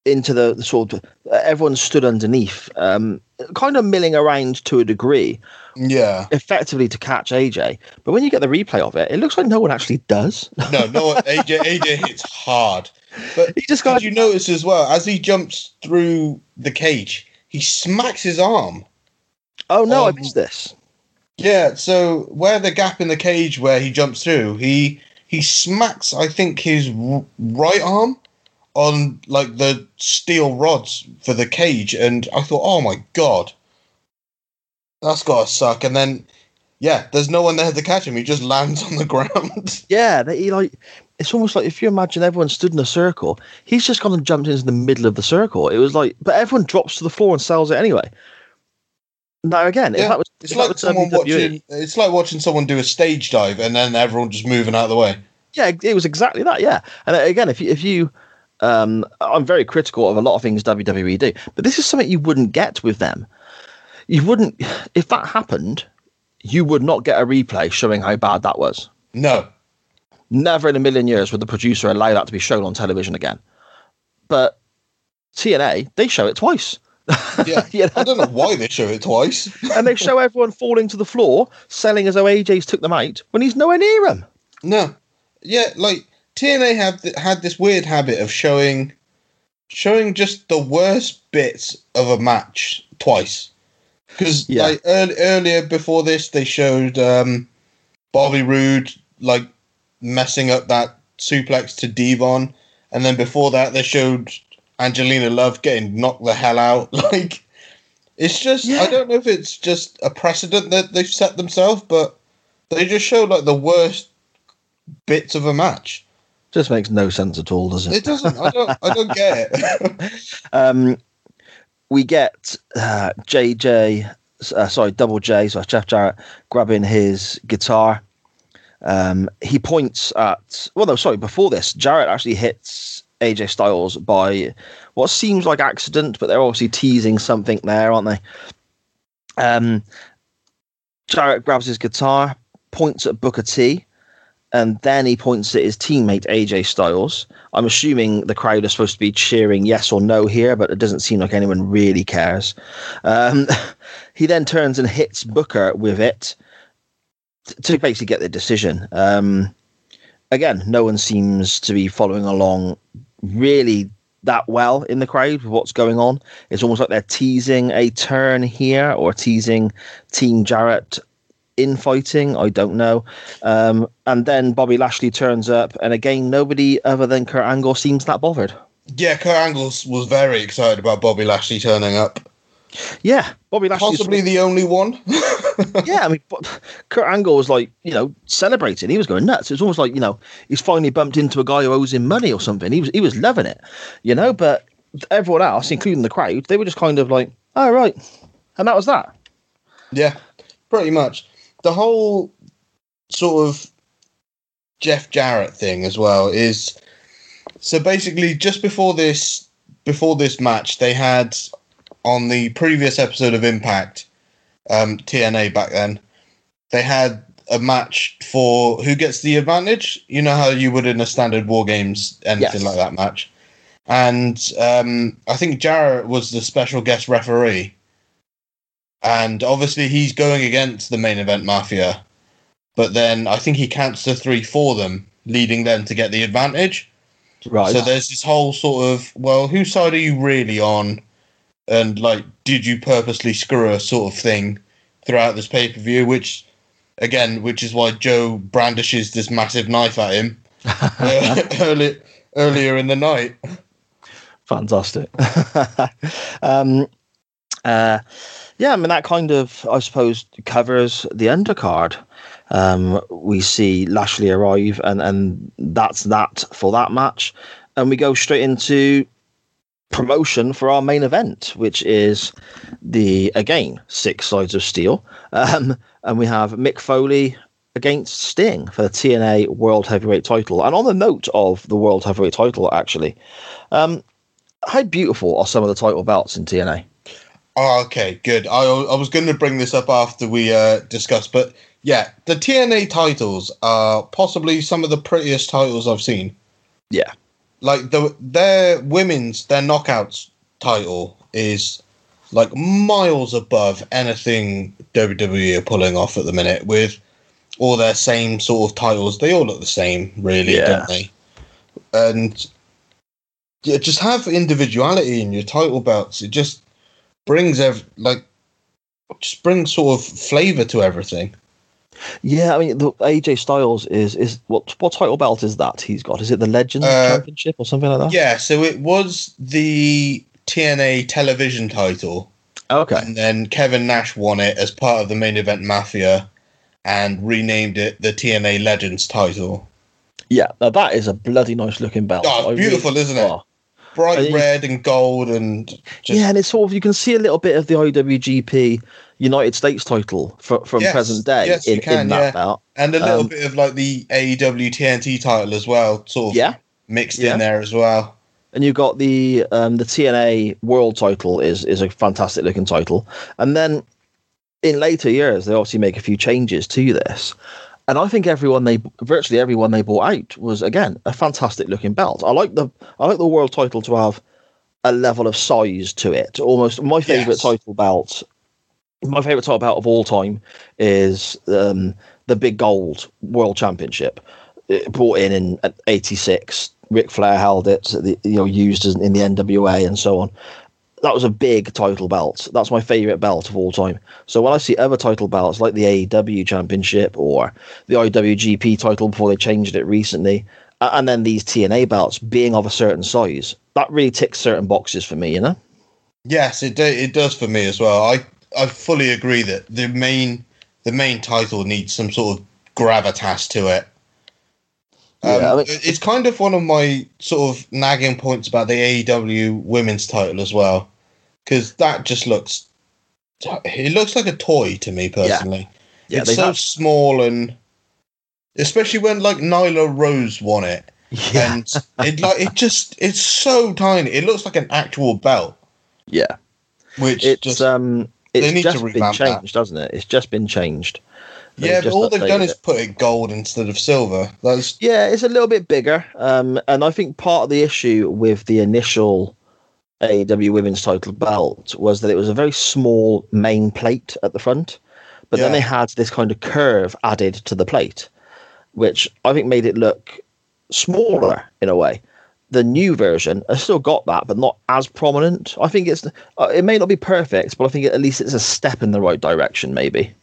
into the, the sort of everyone stood underneath, um, kind of milling around to a degree, Yeah, effectively to catch AJ. But when you get the replay of it, it looks like no one actually does. no, no, AJ AJ hits hard, but he just got Did you notice as well as he jumps through the cage, he smacks his arm. Oh no, I Um, missed this. Yeah, so where the gap in the cage where he jumps through, he he smacks I think his right arm on like the steel rods for the cage, and I thought, oh my god, that's gotta suck. And then, yeah, there's no one there to catch him. He just lands on the ground. Yeah, he like it's almost like if you imagine everyone stood in a circle, he's just gone and jumped into the middle of the circle. It was like, but everyone drops to the floor and sells it anyway. Now again, if Yeah, that was it's like someone WWE watching. It's like watching someone do a stage dive and then everyone just moving out of the way. Yeah, it was exactly that. Yeah, and uh, again, if you, if you, um, I'm very critical of a lot of things WWE do, but this is something you wouldn't get with them. You wouldn't, if that happened, you would not get a replay showing how bad that was. No, Never in a million years would the producer allow that to be shown on television again. But TNA, they show it twice. Yeah? I don't know why they show it twice. and they show everyone falling to the floor, selling as though AJ's took them out when he's nowhere near him. No, yeah, like TNA have th- had this weird habit of showing, showing just the worst bits of a match twice. Because Yeah. like earl- earlier before this, they showed um, Bobby Roode like messing up that suplex to Devon, and then before that, they showed Angelina Love getting knocked the hell out. Like, it's just Yeah. I don't know if it's just a precedent that they've set themselves, but they just show like the worst bits of a match. Just makes no sense at all, does it? It doesn't. I don't. I don't get it. Um, we get uh, JJ, uh, sorry, Double J, so Jeff Jarrett grabbing his guitar. Um, he points at, well, no, sorry, before this, Jarrett actually hits AJ Styles by what seems like accident, but they're obviously teasing something there, aren't they? Um, Jarrett grabs his guitar, points at Booker T, and then he points at his teammate AJ Styles. I'm assuming the crowd is supposed to be cheering yes or no here, but it doesn't seem like anyone really cares. Um, he then turns and hits Booker with it to basically get the decision. Um, again, no one seems to be following along really that well in the crowd with what's going on. It's almost like they're teasing a turn here or teasing Team Jarrett infighting. I don't know. Um, and then Bobby Lashley turns up, and again, nobody other than Kurt Angle seems that bothered. Yeah, Kurt Angle was very excited about Bobby Lashley turning up. Yeah, Bobby Lashley. Possibly the only one. yeah, I mean, Kurt Angle was like, you know, celebrating. He was going nuts. It was almost like, you know, he's finally bumped into a guy who owes him money or something. He was, he was loving it, you know. But everyone else, including the crowd, they were just kind of like, "All oh, right," and that was that. Yeah, pretty much. The whole sort of Jeff Jarrett thing as well is so basically just before this before this match they had on the previous episode of Impact, um, TNA back then, they had a match for who gets the advantage. You know how you would in a standard War Games, anything yes. like that match. And um, I think Jarrett was the special guest referee. And obviously, he's going against the main event Mafia. But then I think he counts to three for them, leading them to get the advantage. Right. So there's this whole sort of, well, whose side are you really on? and like, did you purposely screw a sort of thing throughout this pay per view? Which, again, which is why Joe brandishes this massive knife at him uh, early, earlier in the night. Fantastic. um, uh, yeah, I mean that kind of, I suppose, covers the undercard. Um, we see Lashley arrive, and and that's that for that match, and we go straight into promotion for our main event, which is the again six sides of steel, um, and we have Mick Foley against Sting for the TNA World Heavyweight Title. And on the note of the World Heavyweight Title, actually, um, how beautiful are some of the title belts in TNA? Oh, okay, good. I, I was going to bring this up after we uh, discussed, but yeah, the TNA titles are possibly some of the prettiest titles I've seen. Yeah, like the their women's their knockouts title is like miles above anything WWE are pulling off at the minute with all their same sort of titles. They all look the same, really, yeah. don't they? And yeah, just have individuality in your title belts. It just brings ev- like just brings sort of flavor to everything. Yeah, I mean, the AJ Styles is is what what title belt is that he's got? Is it the Legends uh, Championship or something like that? Yeah, so it was the TNA television title. Okay. And then Kevin Nash won it as part of the main event Mafia and renamed it the TNA Legends title. Yeah, now that is a bloody nice looking belt. Oh, beautiful, really, isn't it? Oh. Bright red and gold and just... Yeah, and it's sort of you can see a little bit of the IWGP United States title for, from yes, present day yes, in, can, in that yeah. belt. And a little um, bit of like the AEW TNT title as well, sort of yeah. mixed yeah. in there as well. And you've got the um, the TNA World title is is a fantastic looking title. And then in later years, they obviously make a few changes to this. And I think everyone they virtually everyone they bought out was again a fantastic looking belt. I like the I like the world title to have a level of size to it. Almost my favorite yes. title belt my favorite title bout of all time is um, the Big Gold World Championship. It brought in in '86. Ric Flair held it, you know, used in the NWA and so on. That was a big title belt. That's my favorite belt of all time. So when I see other title belts like the AEW Championship or the IWGP title before they changed it recently, and then these TNA belts being of a certain size, that really ticks certain boxes for me. You know. Yes, it do, it does for me as well. I I fully agree that the main the main title needs some sort of gravitas to it. Um, yeah, I mean, it's kind of one of my sort of nagging points about the AEW women's title as well, because that just looks it looks like a toy to me personally. Yeah. yeah it's so have... small and especially when like Nyla Rose won it, yeah. and it like it just it's so tiny. It looks like an actual belt. Yeah, which it's just... um It's They need to just been revamp that. changed, doesn't it? It's just been changed. Yeah, but all they've done updated is put it gold instead of silver. That's Yeah, it's a little bit bigger. Um, and I think part of the issue with the initial AEW Women's Title belt was that it was a very small main plate at the front, but then they had this kind of curve added to the plate, which I think made it look smaller in a way. The new version has still got that, but not as prominent. I think it's uh, it may not be perfect, but I think at least it's a step in the right direction. Maybe.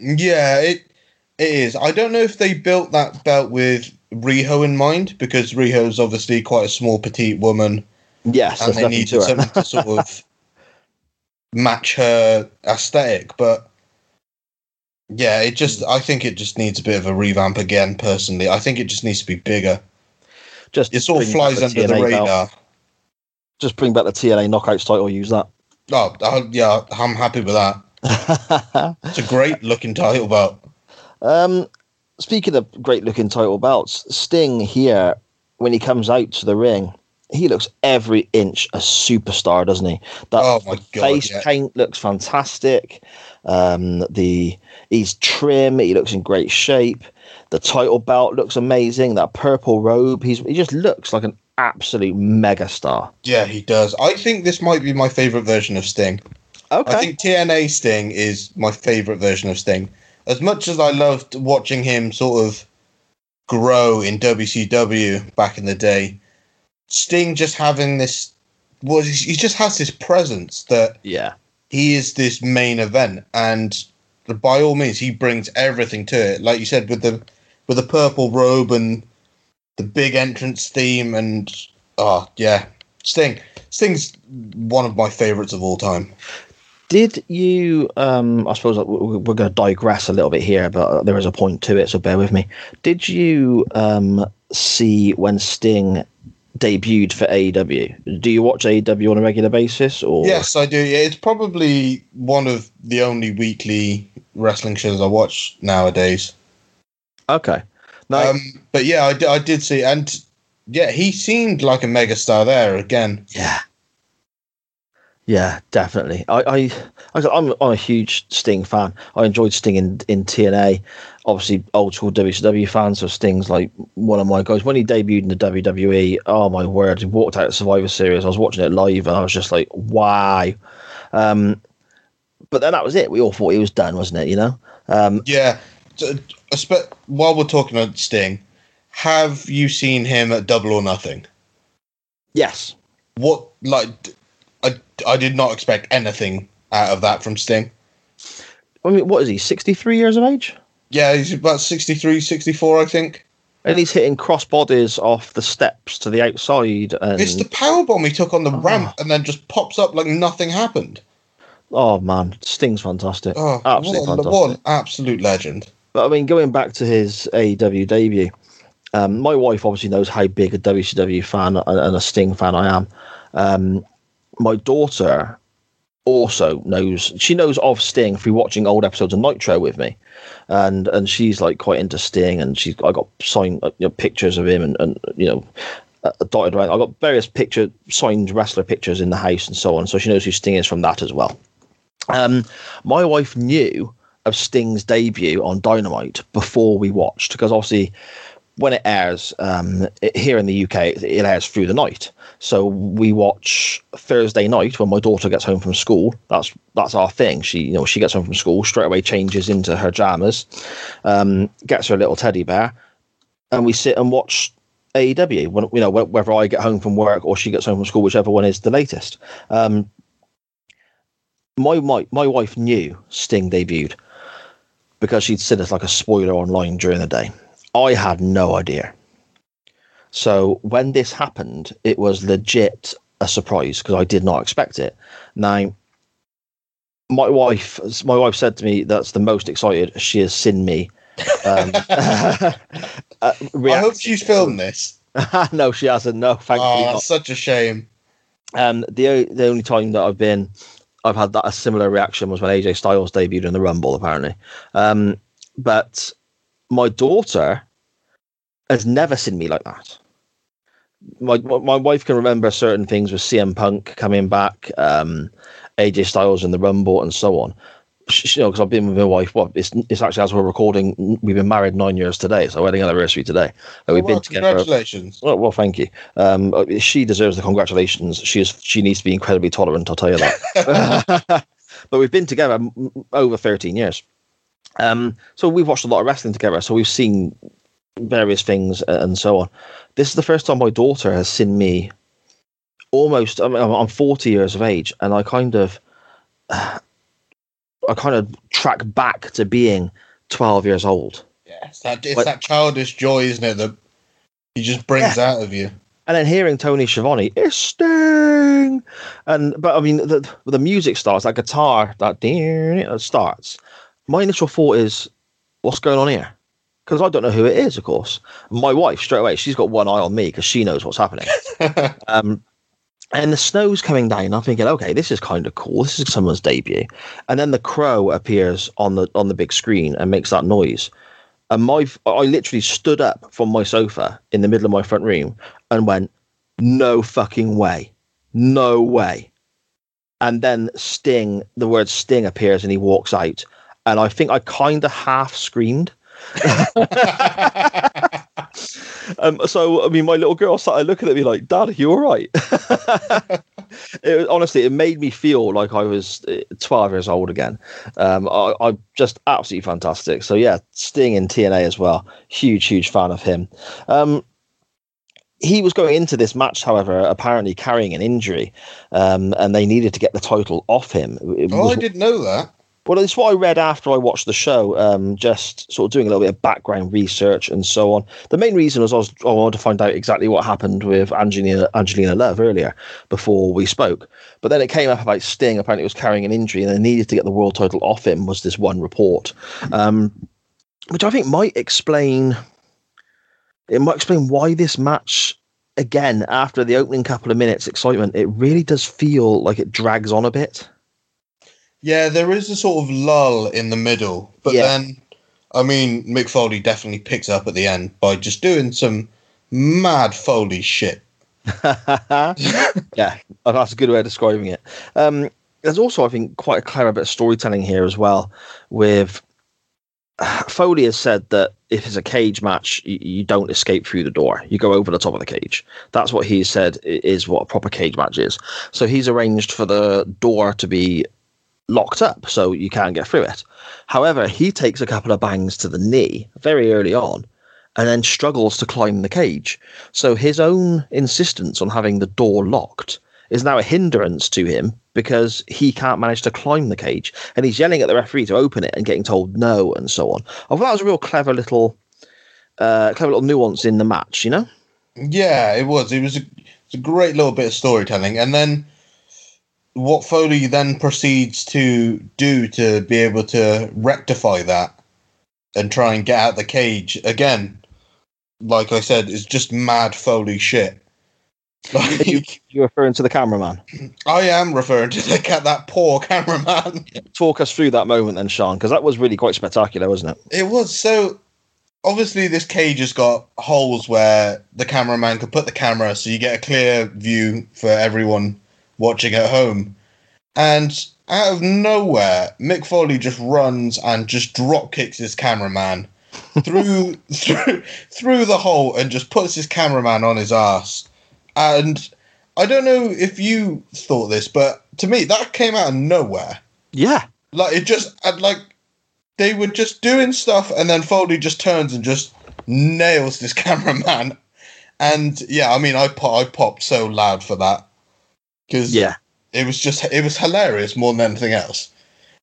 Yeah, it it is. I don't know if they built that belt with Riho in mind because Riho's obviously quite a small, petite woman, Yes, and they needed to something to sort of match her aesthetic. But yeah, it just I think it just needs a bit of a revamp again. Personally, I think it just needs to be bigger. Just It sort of flies under the TNA belt. radar. Just bring back the TNA Knockouts title. Use that. Oh, uh, yeah, I'm happy with that. It's a great looking title belt. um, speaking of great looking title belts, Sting here, when he comes out to the ring, he looks every inch a superstar, doesn't he? That Oh my god! face Yeah. paint looks fantastic. Um, the he's trim. He looks in great shape. The title belt looks amazing. That purple robe. He's he just looks like an absolute mega star. Yeah, he does. I think this might be my favorite version of Sting. Okay. I think TNA Sting is my favorite version of Sting. As much as I loved watching him sort of grow in WCW back in the day, Sting just having this well, he he just has this presence that yeah. he is this main event, and by all means, he brings everything to it. Like you said, with the with the purple robe and the big entrance theme, and oh yeah, Sting. Sting's one of my favorites of all time. Did you? Um, I suppose we're going to digress a little bit here, but there is a point to it, so bear with me. Did you um, see when Sting debuted for AEW? Do you watch AEW on a regular basis, or Yes, I do. Yeah, it's probably one of the only weekly wrestling shows I watch nowadays. Okay, no, Um, but yeah, I, I did see, and yeah, he seemed like a megastar there again. yeah, yeah, definitely. I, I, I I'm, I'm a huge Sting fan. I enjoyed Sting in, in TNA. Obviously, old school WCW fan, so Sting's like one of my guys. When he debuted in the WWE, oh my word, he walked out of Survivor Series. I was watching it live, and I was just like, wow. Um, but then that was it. We all thought he was done, wasn't it? You know. Um, Yeah. So, spe- while we're talking about Sting, have you seen him at Double or Nothing? yes. What like I did not expect anything out of that from Sting. I mean, what is he? Sixty three years of age, Yeah, he's about 63, 64, I think. and he's hitting cross bodies off the steps to the outside. And It's the power bomb he took on the Oh. ramp and then just pops up like nothing happened. oh man, Sting's fantastic. Oh, Absolutely what, fantastic. what an absolute legend. But I mean, going back to his AEW debut, um, my wife obviously knows how big a WCW fan and and a Sting fan I am. Um, my daughter also knows she knows of Sting through watching old episodes of Nitro with me, and and she's like quite into Sting, and she's I got signed uh, you know, pictures of him and and you know. Uh, dotted around. I got various picture signed wrestler pictures in the house and so on, so she knows who Sting is from that as well. Um, my wife knew of Sting's debut on Dynamite before we watched because obviously when it airs um, it, here in the UK, it, it airs through the night. So we watch Thursday night when my daughter gets home from school. That's that's our thing. She you know she gets home from school straight away, changes into her jammers, um, gets her little teddy bear, and we sit and watch AEW. When you know whether I get home from work or she gets home from school, whichever one is the latest. Um, my my my wife knew Sting debuted because she'd seen it like a spoiler online during the day. I had no idea. So when this happened, it was legit a surprise because I did not expect it. Now, my wife, my wife said to me, "That's the most excited she has seen me." Um, uh, I hope she's filmed this. no, she hasn't. No, thankfully Oh, such a shame. Um, the the only time that I've been, I've had that a similar reaction was when AJ Styles debuted in the Rumble, apparently. Um, but my daughter has never seen me like that. My my wife can remember certain things with CM Punk coming back, um, AJ Styles in the Rumble and so on. Sh- You know, because I've been with my wife. What it's, it's actually as we're recording, we've been married nine years today, so wedding anniversary today. And we've Well, been together. congratulations. Well, well, thank you. Um, uh, she deserves the congratulations. She is. She needs to be incredibly tolerant. I'll tell you that. but we've been together over thirteen years. Um, so we've watched a lot of wrestling together. So we've seen various things and so on. This is the first time my daughter has seen me. Almost. I mean, I'm I'm forty years of age, and I kind of, I kind of track back to being twelve years old. Yes, that, it's But- that childish joy, isn't it, that he just brings out of you. and then hearing Tony Schiavone, it's Sting, and but I mean the the music starts, that guitar that starts. My initial thought is, what's going on here? Because I don't know who it is, of course. My wife straight away, she's got one eye on me because she knows what's happening. um, and the snow's coming down. I'm thinking, okay, this is kind of cool. This is someone's debut. And then the crow appears on the on the big screen and makes that noise. And my I literally stood up from my sofa in the middle of my front room and went, "No fucking way, no way." And then Sting, the word Sting appears and he walks out, and I think I kind of half screamed. Um, so I mean, my little girl started looking at me like, "Dad, are you all right?" it was, honestly, it made me feel like I was uh, 12 years old again. Um, I, I'm just absolutely fantastic. So yeah, Sting in TNA as well. Huge, huge fan of him. Um, he was going into this match, however, apparently carrying an injury, um, and they needed to get the title off him. It oh, was- I didn't know that. Well, it's what I read after I watched the show, um, just sort of doing a little bit of background research and so on. The main reason was I, was, I wanted to find out exactly what happened with Angelina, Angelina Love earlier before we spoke. But then it came up about Sting apparently was carrying an injury and they needed to get the world title off him, was this one report. Um, which I think might explain it might explain why this match again after the opening couple of minutes excitement it really does feel like it drags on a bit Yeah, there is a sort of lull in the middle, but Yeah. then, I mean, Mick Foley definitely picks up at the end by just doing some mad Foley shit. yeah, that's a good way of describing it. Um, there's also, I think, quite a clever bit of storytelling here as well. With Foley has said that if it's a cage match, you, you don't escape through the door; you go over the top of the cage. That's what he said is what a proper cage match is. So he's arranged for the door to be locked up, so you can't get through it. However, he takes a couple of bangs to the knee very early on, and then struggles to climb the cage. So his own insistence on having the door locked is now a hindrance to him because he can't manage to climb the cage. And he's yelling at the referee to open it and getting told no and so on. I thought that was a real clever little uh, clever little nuance in the match, you know? Yeah, it was. It was a, a great little bit of storytelling. And then what Foley then proceeds to do to be able to rectify that and try and get out the cage again, like I said, is just mad Foley shit. Like, You're referring to the cameraman. I am referring to the cat, that poor cameraman. Talk us through that moment then, Shann, because that was really quite spectacular, wasn't it? It was so. Obviously, this cage has got holes where the cameraman could put the camera, so you get a clear view for everyone watching at home. And out of nowhere, Mick Foley just runs and just drop kicks his cameraman through through through the hole and just puts his cameraman on his ass. And I don't know if you thought this, but to me, that came out of nowhere. Yeah. Like it just like they were just doing stuff, and then Foley just turns and just nails this cameraman. And yeah, I mean, I pop, I popped so loud for that because Yeah. it was just it was hilarious more than anything else.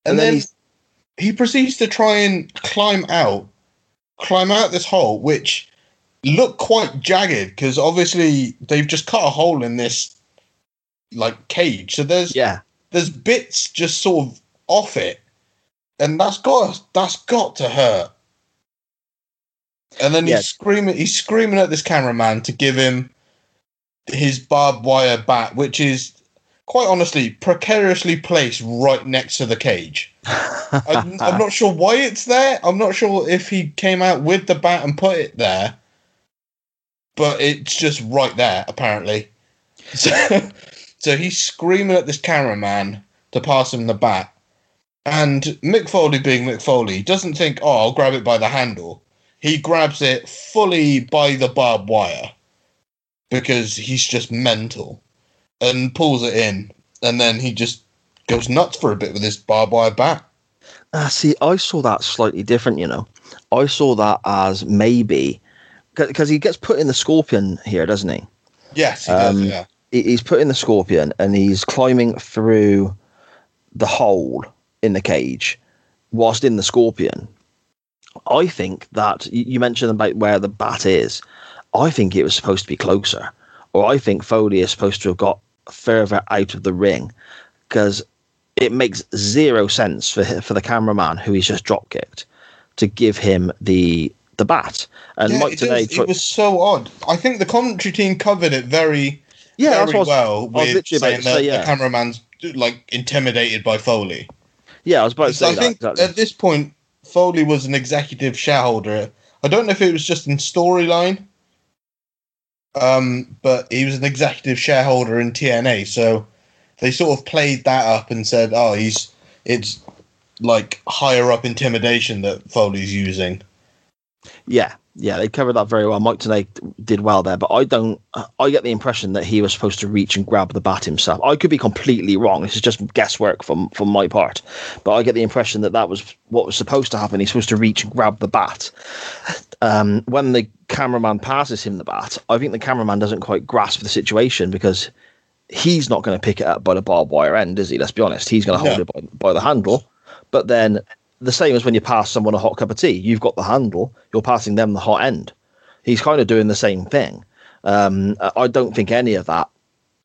And, And then then, he proceeds to try and climb out, climb out this hole, which looked quite jagged because obviously they've just cut a hole in this like cage. So there's Yeah. there's bits just sort of off it, and that's got that's got to hurt. And then Yeah. he's screaming. He's screaming at this cameraman to give him his barbed wire bat, which is quite honestly precariously placed right next to the cage. I'm, I'm not sure why it's there. I'm not sure if he came out with the bat and put it there, but it's just right there apparently. So, so he's screaming at this cameraman to pass him the bat. And Mick Foley, being Mick Foley, doesn't think, oh, I'll grab it by the handle. He grabs it fully by the barbed wire because he's just mental and pulls it in. And then he just goes nuts for a bit with this barbed wire bat. Uh, see, I saw that slightly different, you know. I saw that as maybe because he gets put in the scorpion here, doesn't he? Yes, he Um, does, yeah. He's put in the scorpion and he's climbing through the hole in the cage whilst in the scorpion. I think that you you mentioned about where the bat is. I think it was supposed to be closer, or I think Foley is supposed to have got further out of the ring because it makes zero sense for for the cameraman who he's just drop kicked to give him the the bat. And Yeah, Mike it, today, it was so odd. I think the commentary team covered it very, yeah, very was, well was with saying that say, yeah. the cameraman's like intimidated by Foley. yeah, I was about to say I that. think exactly. at this point, Foley was an executive shareholder. I don't know if it was just in storyline, um, but he was an executive shareholder in TNA. So they sort of played that up and said, "Oh, he's it's like higher up intimidation that Foley's using." Yeah, yeah, they covered that very well. Mike Tenay did well there, but I don't. I get the impression that he was supposed to reach and grab the bat himself. I could be completely wrong. This is just guesswork from from my part, but I get the impression that that was what was supposed to happen. He's supposed to reach and grab the bat. Um, when the cameraman passes him the bat, I think the cameraman doesn't quite grasp the situation because he's not going to pick it up by the barbed wire end, is he? Let's be honest. He's going to hold No. it by, by the handle. But then the same as when you pass someone a hot cup of tea, you've got the handle, you're passing them the hot end. He's kind of doing the same thing. Um, I- don't think any of that.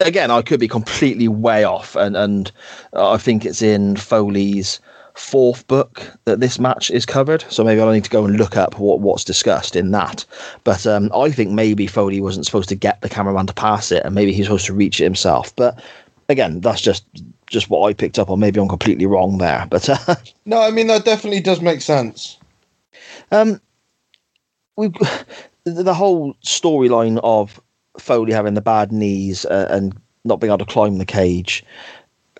Again, I could be completely way off, and and I think it's in Foley's fourth book that this match is covered. So maybe I'll need to go and look up what what's discussed in that. But um, I think maybe Foley wasn't supposed to get the cameraman to pass it, and maybe he's supposed to reach it himself. But again, that's just just what I picked up on. Maybe I'm completely wrong there, but. Uh, No, I mean that definitely does make sense. Um, we the whole storyline of Foley having the bad knees uh, and not being able to climb the cage,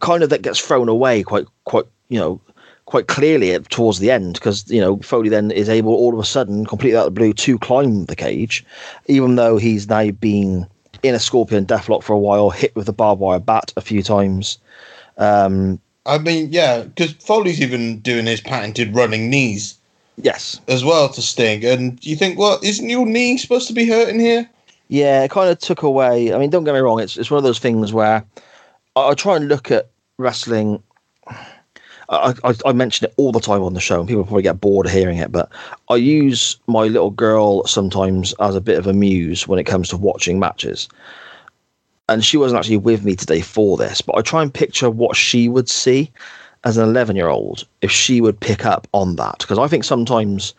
kind of that gets thrown away quite quite you know quite clearly towards the end because you know Foley then is able all of a sudden completely out of the blue to climb the cage, even though he's now been in a scorpion deathlock for a while, hit with a barbed wire bat a few times. Um, I mean, yeah, because Foley's even doing his patented running knees yes, as well to Sting, and you think, well, isn't your knee supposed to be hurting here? Yeah, it kind of took away. I mean, don't get me wrong. It's it's one of those things where I, I try and look at wrestling. I, I I mention it all the time on the show, and people probably get bored of hearing it. But I use my little girl sometimes as a bit of a muse when it comes to watching matches. And she wasn't actually with me today for this, but I try and picture what she would see as an 11 year old if she would pick up on that. Because I think sometimes,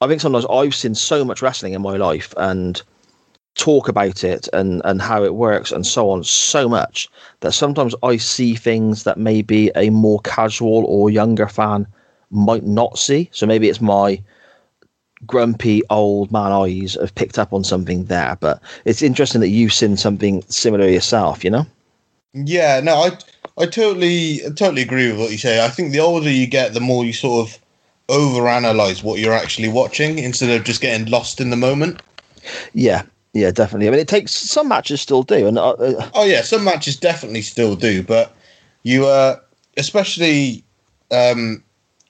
I think sometimes I've seen so much wrestling in my life and talk about it and and how it works and so on so much that sometimes I see things that maybe a more casual or younger fan might not see. So maybe it's my grumpy old man eyes have picked up on something there. But it's interesting that you've seen something similar yourself. You know? Yeah, no, I I totally totally agree with what you say. I think the older you get, the more you sort of overanalyze what you're actually watching instead of just getting lost in the moment. Yeah. Yeah, definitely. I mean, it takes some matches still do, and uh, uh, Oh yeah, some matches definitely still do, but you uh especially um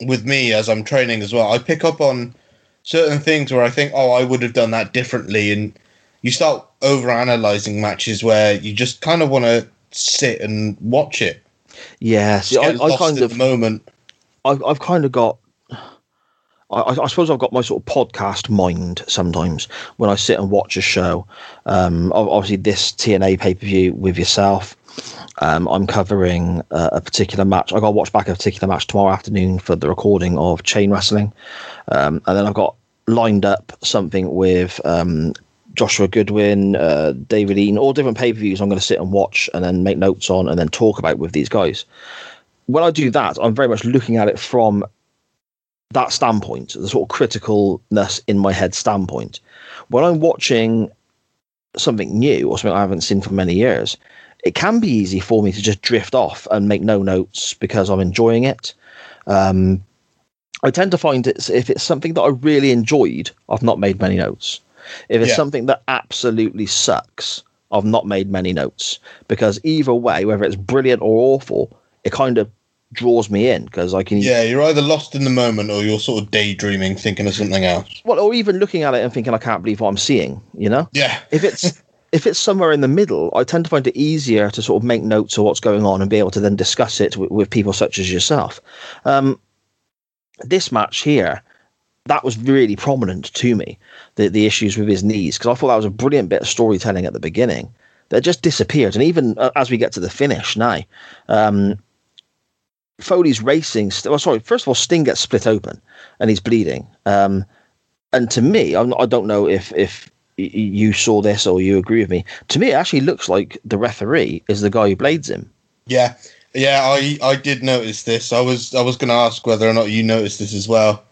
with me as I'm training as well, I pick up on certain things where I think, oh, I would have done that differently and you start over analyzing matches where you just kind of want to sit and watch it. yeah. See, I, I kind in of the moment. I've, I've kind of got I, I I suppose I've got my sort of podcast mind sometimes when I sit and watch a show. Um, obviously, this TNA pay per view with yourself. Um, I'm covering uh, a particular match. I got to watch back a particular match tomorrow afternoon for the recording of Chain Wrestling, um, and then I've got lined up something with um, Joshua Goodwin, uh, David Eaton, all different pay per views. I'm going to sit and watch and then make notes on and then talk about with these guys. When I do that, I'm very much looking at it from that standpoint, the sort of criticalness in my head standpoint. When I'm watching something new or something I haven't seen for many years, it can be easy for me to just drift off and make no notes because I'm enjoying it. Um, I tend to find it's if it's something that I really enjoyed, I've not made many notes. If it's Yeah. something that absolutely sucks, I've not made many notes because either way, whether it's brilliant or awful, it kind of draws me in because I can Yeah, you're either lost in the moment or you're sort of daydreaming, thinking of something else. well, or even looking at it and thinking I can't believe what I'm seeing. You know, Yeah, if it's if it's somewhere in the middle, I tend to find it easier to sort of make notes of what's going on and be able to then discuss it with, with people such as yourself. Um, this match here, that was really prominent to me. The the issues with his knees because I thought that was a brilliant bit of storytelling at the beginning that just disappeared, and even uh, as we get to the finish now. Um, Foley's racing. St- well, sorry. First of all, Sting gets split open, and he's bleeding. Um, and to me, I'm I don't know if if you saw this or you agree with me. To me, it actually looks like the referee is the guy who blades him. yeah, yeah. I I did notice this. I was I was going to ask whether or not you noticed this as well.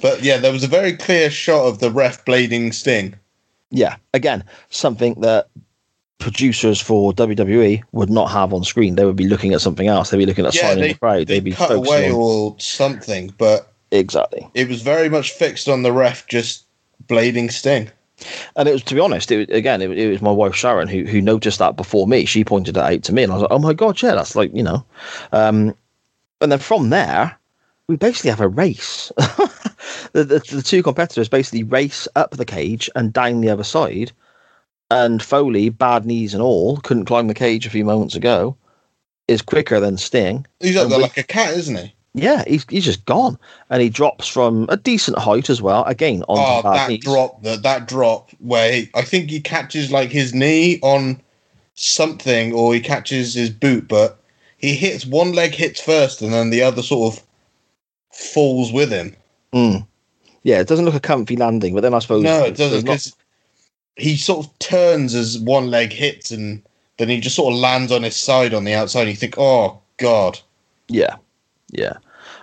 But yeah, there was a very clear shot of the ref blading Sting. Yeah, again, something that producers for WWE would not have on screen. They would be looking at something else. They'd be looking at Yeah, signing they, the crowd. they They'd be cut away on or something, but exactly. it was very much fixed on the ref just blading Sting. And it was, to be honest, it was, again, it, it was my wife Sharon who who noticed that before me. She pointed it out to me, and I was like, "Oh my god, yeah, that's like you know." Um, and then from there, we basically have a race. the, the the two competitors basically race up the cage and down the other side. And Foley, bad knees and all, couldn't climb the cage a few moments ago. Is quicker than Sting. He's up And there we- like a cat, isn't he? Yeah, he's he's just gone, and he drops from a decent height as well. Again, on Oh, that knees. drop! That that drop where he, I think he catches like his knee on something, or he catches his boot, but he hits one leg hits first, and then the other sort of falls with him. Mm. Yeah, it doesn't look a comfy landing, but then I suppose No, it doesn't not- because he sort of turns as one leg hits, and then he just sort of lands on his side on the outside. And you think, oh god, Yeah, yeah,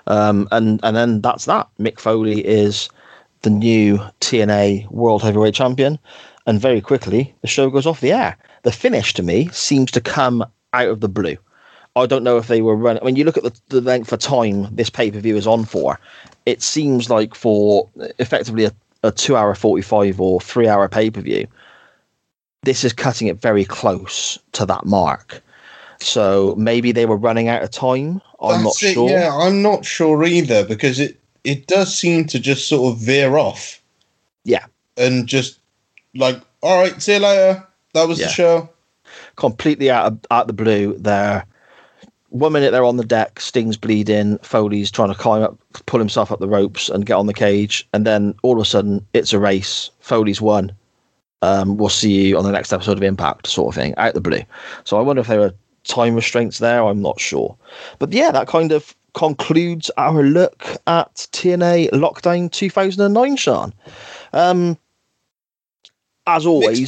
um, and and then that's that. Mick Foley is the new TNA World Heavyweight Champion, and very quickly the show goes off the air. The finish to me seems to come out of the blue. I don't know if they were running. When you look at the, the length of time this pay per view is on for, it seems like for effectively a, a two hour forty five or three hour pay per view, this is cutting it very close to that mark. So maybe they were running out of time. I'm not That's it, sure. Yeah, I'm not sure either because it it does seem to just sort of veer off. Yeah. and just like, all right, see you later. That was Yeah. the show. completely out of out the blue there. One minute they're on the deck, Sting's bleeding, Foley's trying to climb up, pull himself up the ropes and get on the cage, and then all of a sudden it's a race. Foley's won. Um, we'll see you on the next episode of Impact, sort of thing, out the blue. So I wonder if they are time restraints there. I'm not sure, but yeah, that kind of concludes our look at TNA Lockdown 2009, Shann. Um, as always,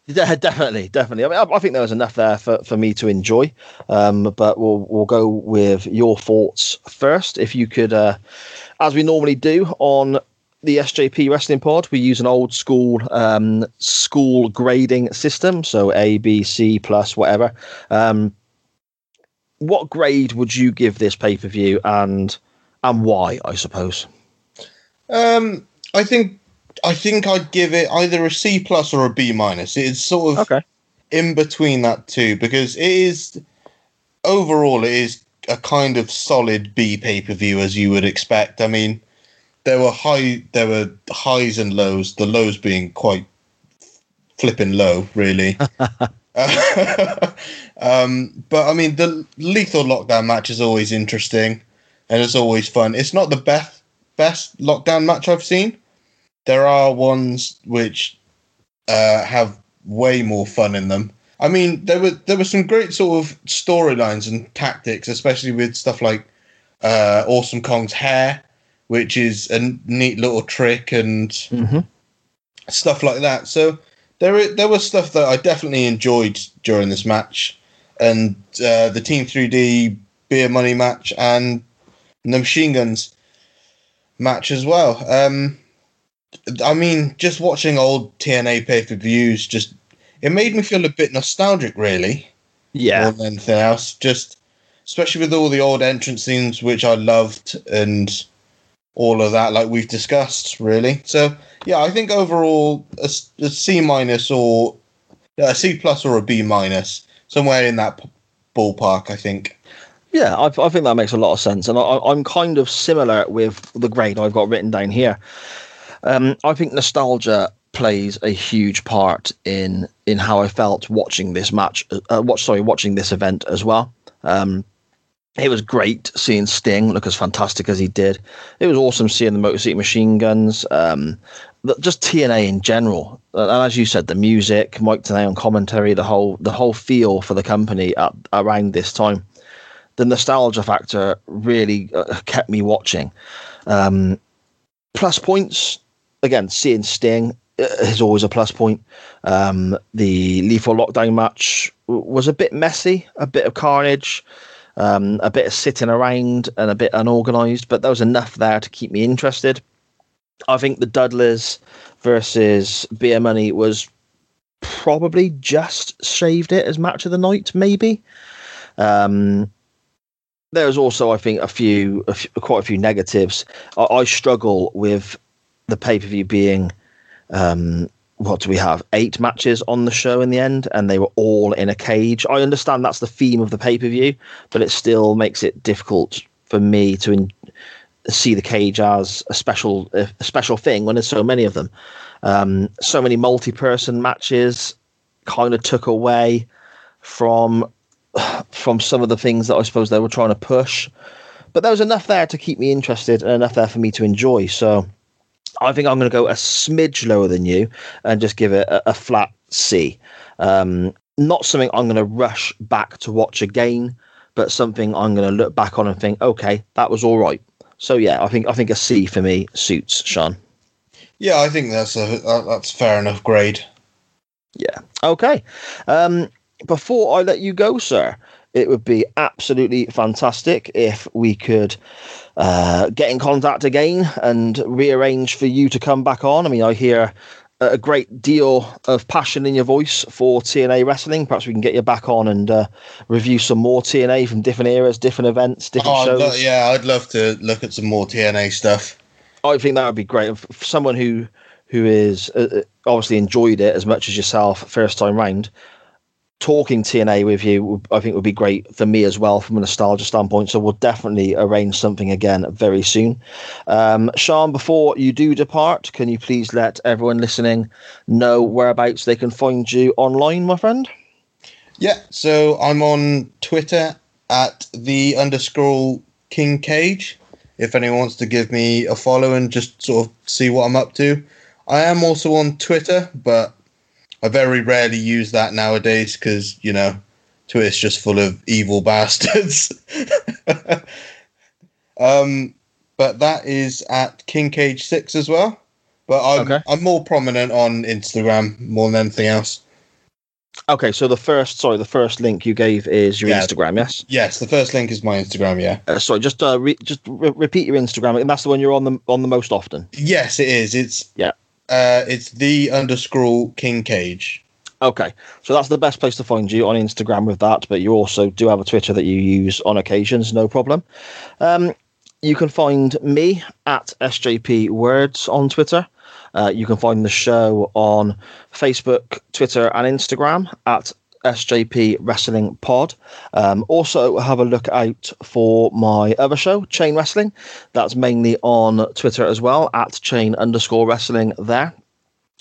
yeah, definitely, definitely. I mean, I, I think there was enough there for, for me to enjoy. Um, but we'll we'll go with your thoughts first. If you could, uh, as we normally do on the SJP Wrestling Pod, we use an old school um, school grading system, so A, B, C plus whatever. Um, what grade would you give this pay per view, and and why? I suppose. Um, I think I think I'd give it either a C plus or a B minus. It's sort of Okay. in between that two because it is overall it is a kind of solid B pay per view as you would expect. I mean, there were high there were highs and lows. The lows being quite flipping low, really. um, but I mean, the lethal lockdown match is always interesting and it's always fun. It's not the best best lockdown match I've seen. There are ones which uh, have way more fun in them. I mean, there were there were some great sort of storylines and tactics, especially with stuff like uh, Awesome Kong's hair, which is a neat little trick and Mm-hmm. stuff like that. So there there was stuff that I definitely enjoyed during this match, and uh, the Team 3D beer money match and the machine guns match as well. Um, I mean, just watching old TNA pay per views, just it made me feel a bit nostalgic, really. Yeah. More than anything else, just especially with all the old entrance scenes, which I loved, and all of that, like we've discussed, really. So yeah, I think overall a, a C minus or a C plus or a B minus, somewhere in that ballpark, I think. Yeah, I, I, think that makes a lot of sense, and I, am kind of similar with the grade I've got written down here. Um, I think nostalgia plays a huge part in in how I felt watching this match. Uh, watch, sorry, watching this event as well. Um, it was great seeing Sting look as fantastic as he did. It was awesome seeing the Motor City Machine Guns. Um, just TNA in general, and as you said, the music, Mike Tenay on commentary, the whole the whole feel for the company at, around this time, the nostalgia factor really uh, kept me watching. Um, plus points again, seeing Sting uh, is always a plus point. Um, the lethal lockdown match was a bit messy, a bit of carnage. Um, a bit of sitting around and a bit unorganized, but there was enough there to keep me interested. I think the Dudleys versus Beer Money was probably just shaved it as match of the night, maybe. Um, was also, I think, a few, a few, quite a few negatives. I, I struggle with the pay per view being, um, what do we have? Eight matches on the show in the end, and they were all in a cage. I understand that's the theme of the pay per view, but it still makes it difficult for me to in, see the cage as a special a special thing when there's so many of them. Um, so many multi-person matches kind of took away from from some of the things that I suppose they were trying to push. But there was enough there to keep me interested and enough there for me to enjoy. So I think I'm going to go a smidge lower than you and just give it a, a flat C. Um, not something I'm going to rush back to watch again, but something I'm going to look back on and think, okay, that was all right. So yeah, I think I think a C for me suits Shann. Yeah, I think that's a that's fair enough grade. Yeah. Okay. Um, before I let you go, sir, it would be absolutely fantastic if we could uh, get in contact again and rearrange for you to come back on. I mean, I hear a great deal of passion in your voice for TNA wrestling. Perhaps we can get you back on and uh, review some more TNA from different eras, different events, different oh, shows. Lo- yeah, I'd love to look at some more TNA stuff. I think that would be great. For someone who who is uh, uh, obviously enjoyed it as much as yourself first time round, talking TNA with you, I think would be great for me as well from a nostalgia standpoint. So we'll definitely arrange something again very soon. Um, Shann, before you do depart, can you please let everyone listening know whereabouts they can find you online, my friend? Yeah, so I'm on Twitter at the underscore King Cage. If anyone wants to give me a follow and just sort of see what I'm up to, I am also on Twitter, but I very rarely use that nowadays because you know Twitter's just full of evil bastards. um, but that is at King Cage Six as well. But I'm okay. I'm more prominent on Instagram more than anything else. Okay, so the first, sorry, the first link you gave is your yeah. Instagram, yes? Yes, the first link is my Instagram. Yeah. Uh, sorry, just uh, re- just re- repeat your Instagram, and that's the one you're on the on the most often. Yes, it is. It's yeah. Uh, it's the underscore King Cage. Okay, so that's the best place to find you on Instagram with that, but you also do have a Twitter that you use on occasions, no problem. Um, you can find me at SJP Words on Twitter. Uh, you can find the show on Facebook, Twitter, and Instagram at SJP Wrestling Pod. Um, also, have a look out for my other show, Chain Wrestling. That's mainly on Twitter as well, at chain underscore wrestling there.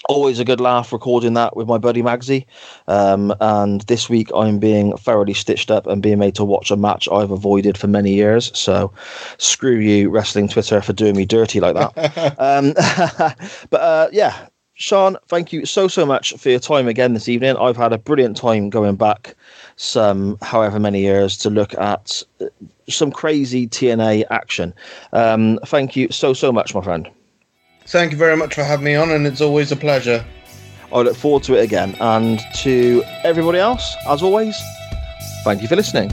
Always a good laugh recording that with my buddy Magsy. Um, and this week I'm being thoroughly stitched up and being made to watch a match I've avoided for many years. So screw you, wrestling Twitter, for doing me dirty like that. um, but uh, yeah, Shann, thank you so so much for your time again this evening. I've had a brilliant time going back some however many years to look at uh, some crazy TNA action. Um, thank you so so much, my friend. Thank you very much for having me on, and it's always a pleasure. I look forward to it again. And to everybody else, as always, thank you for listening.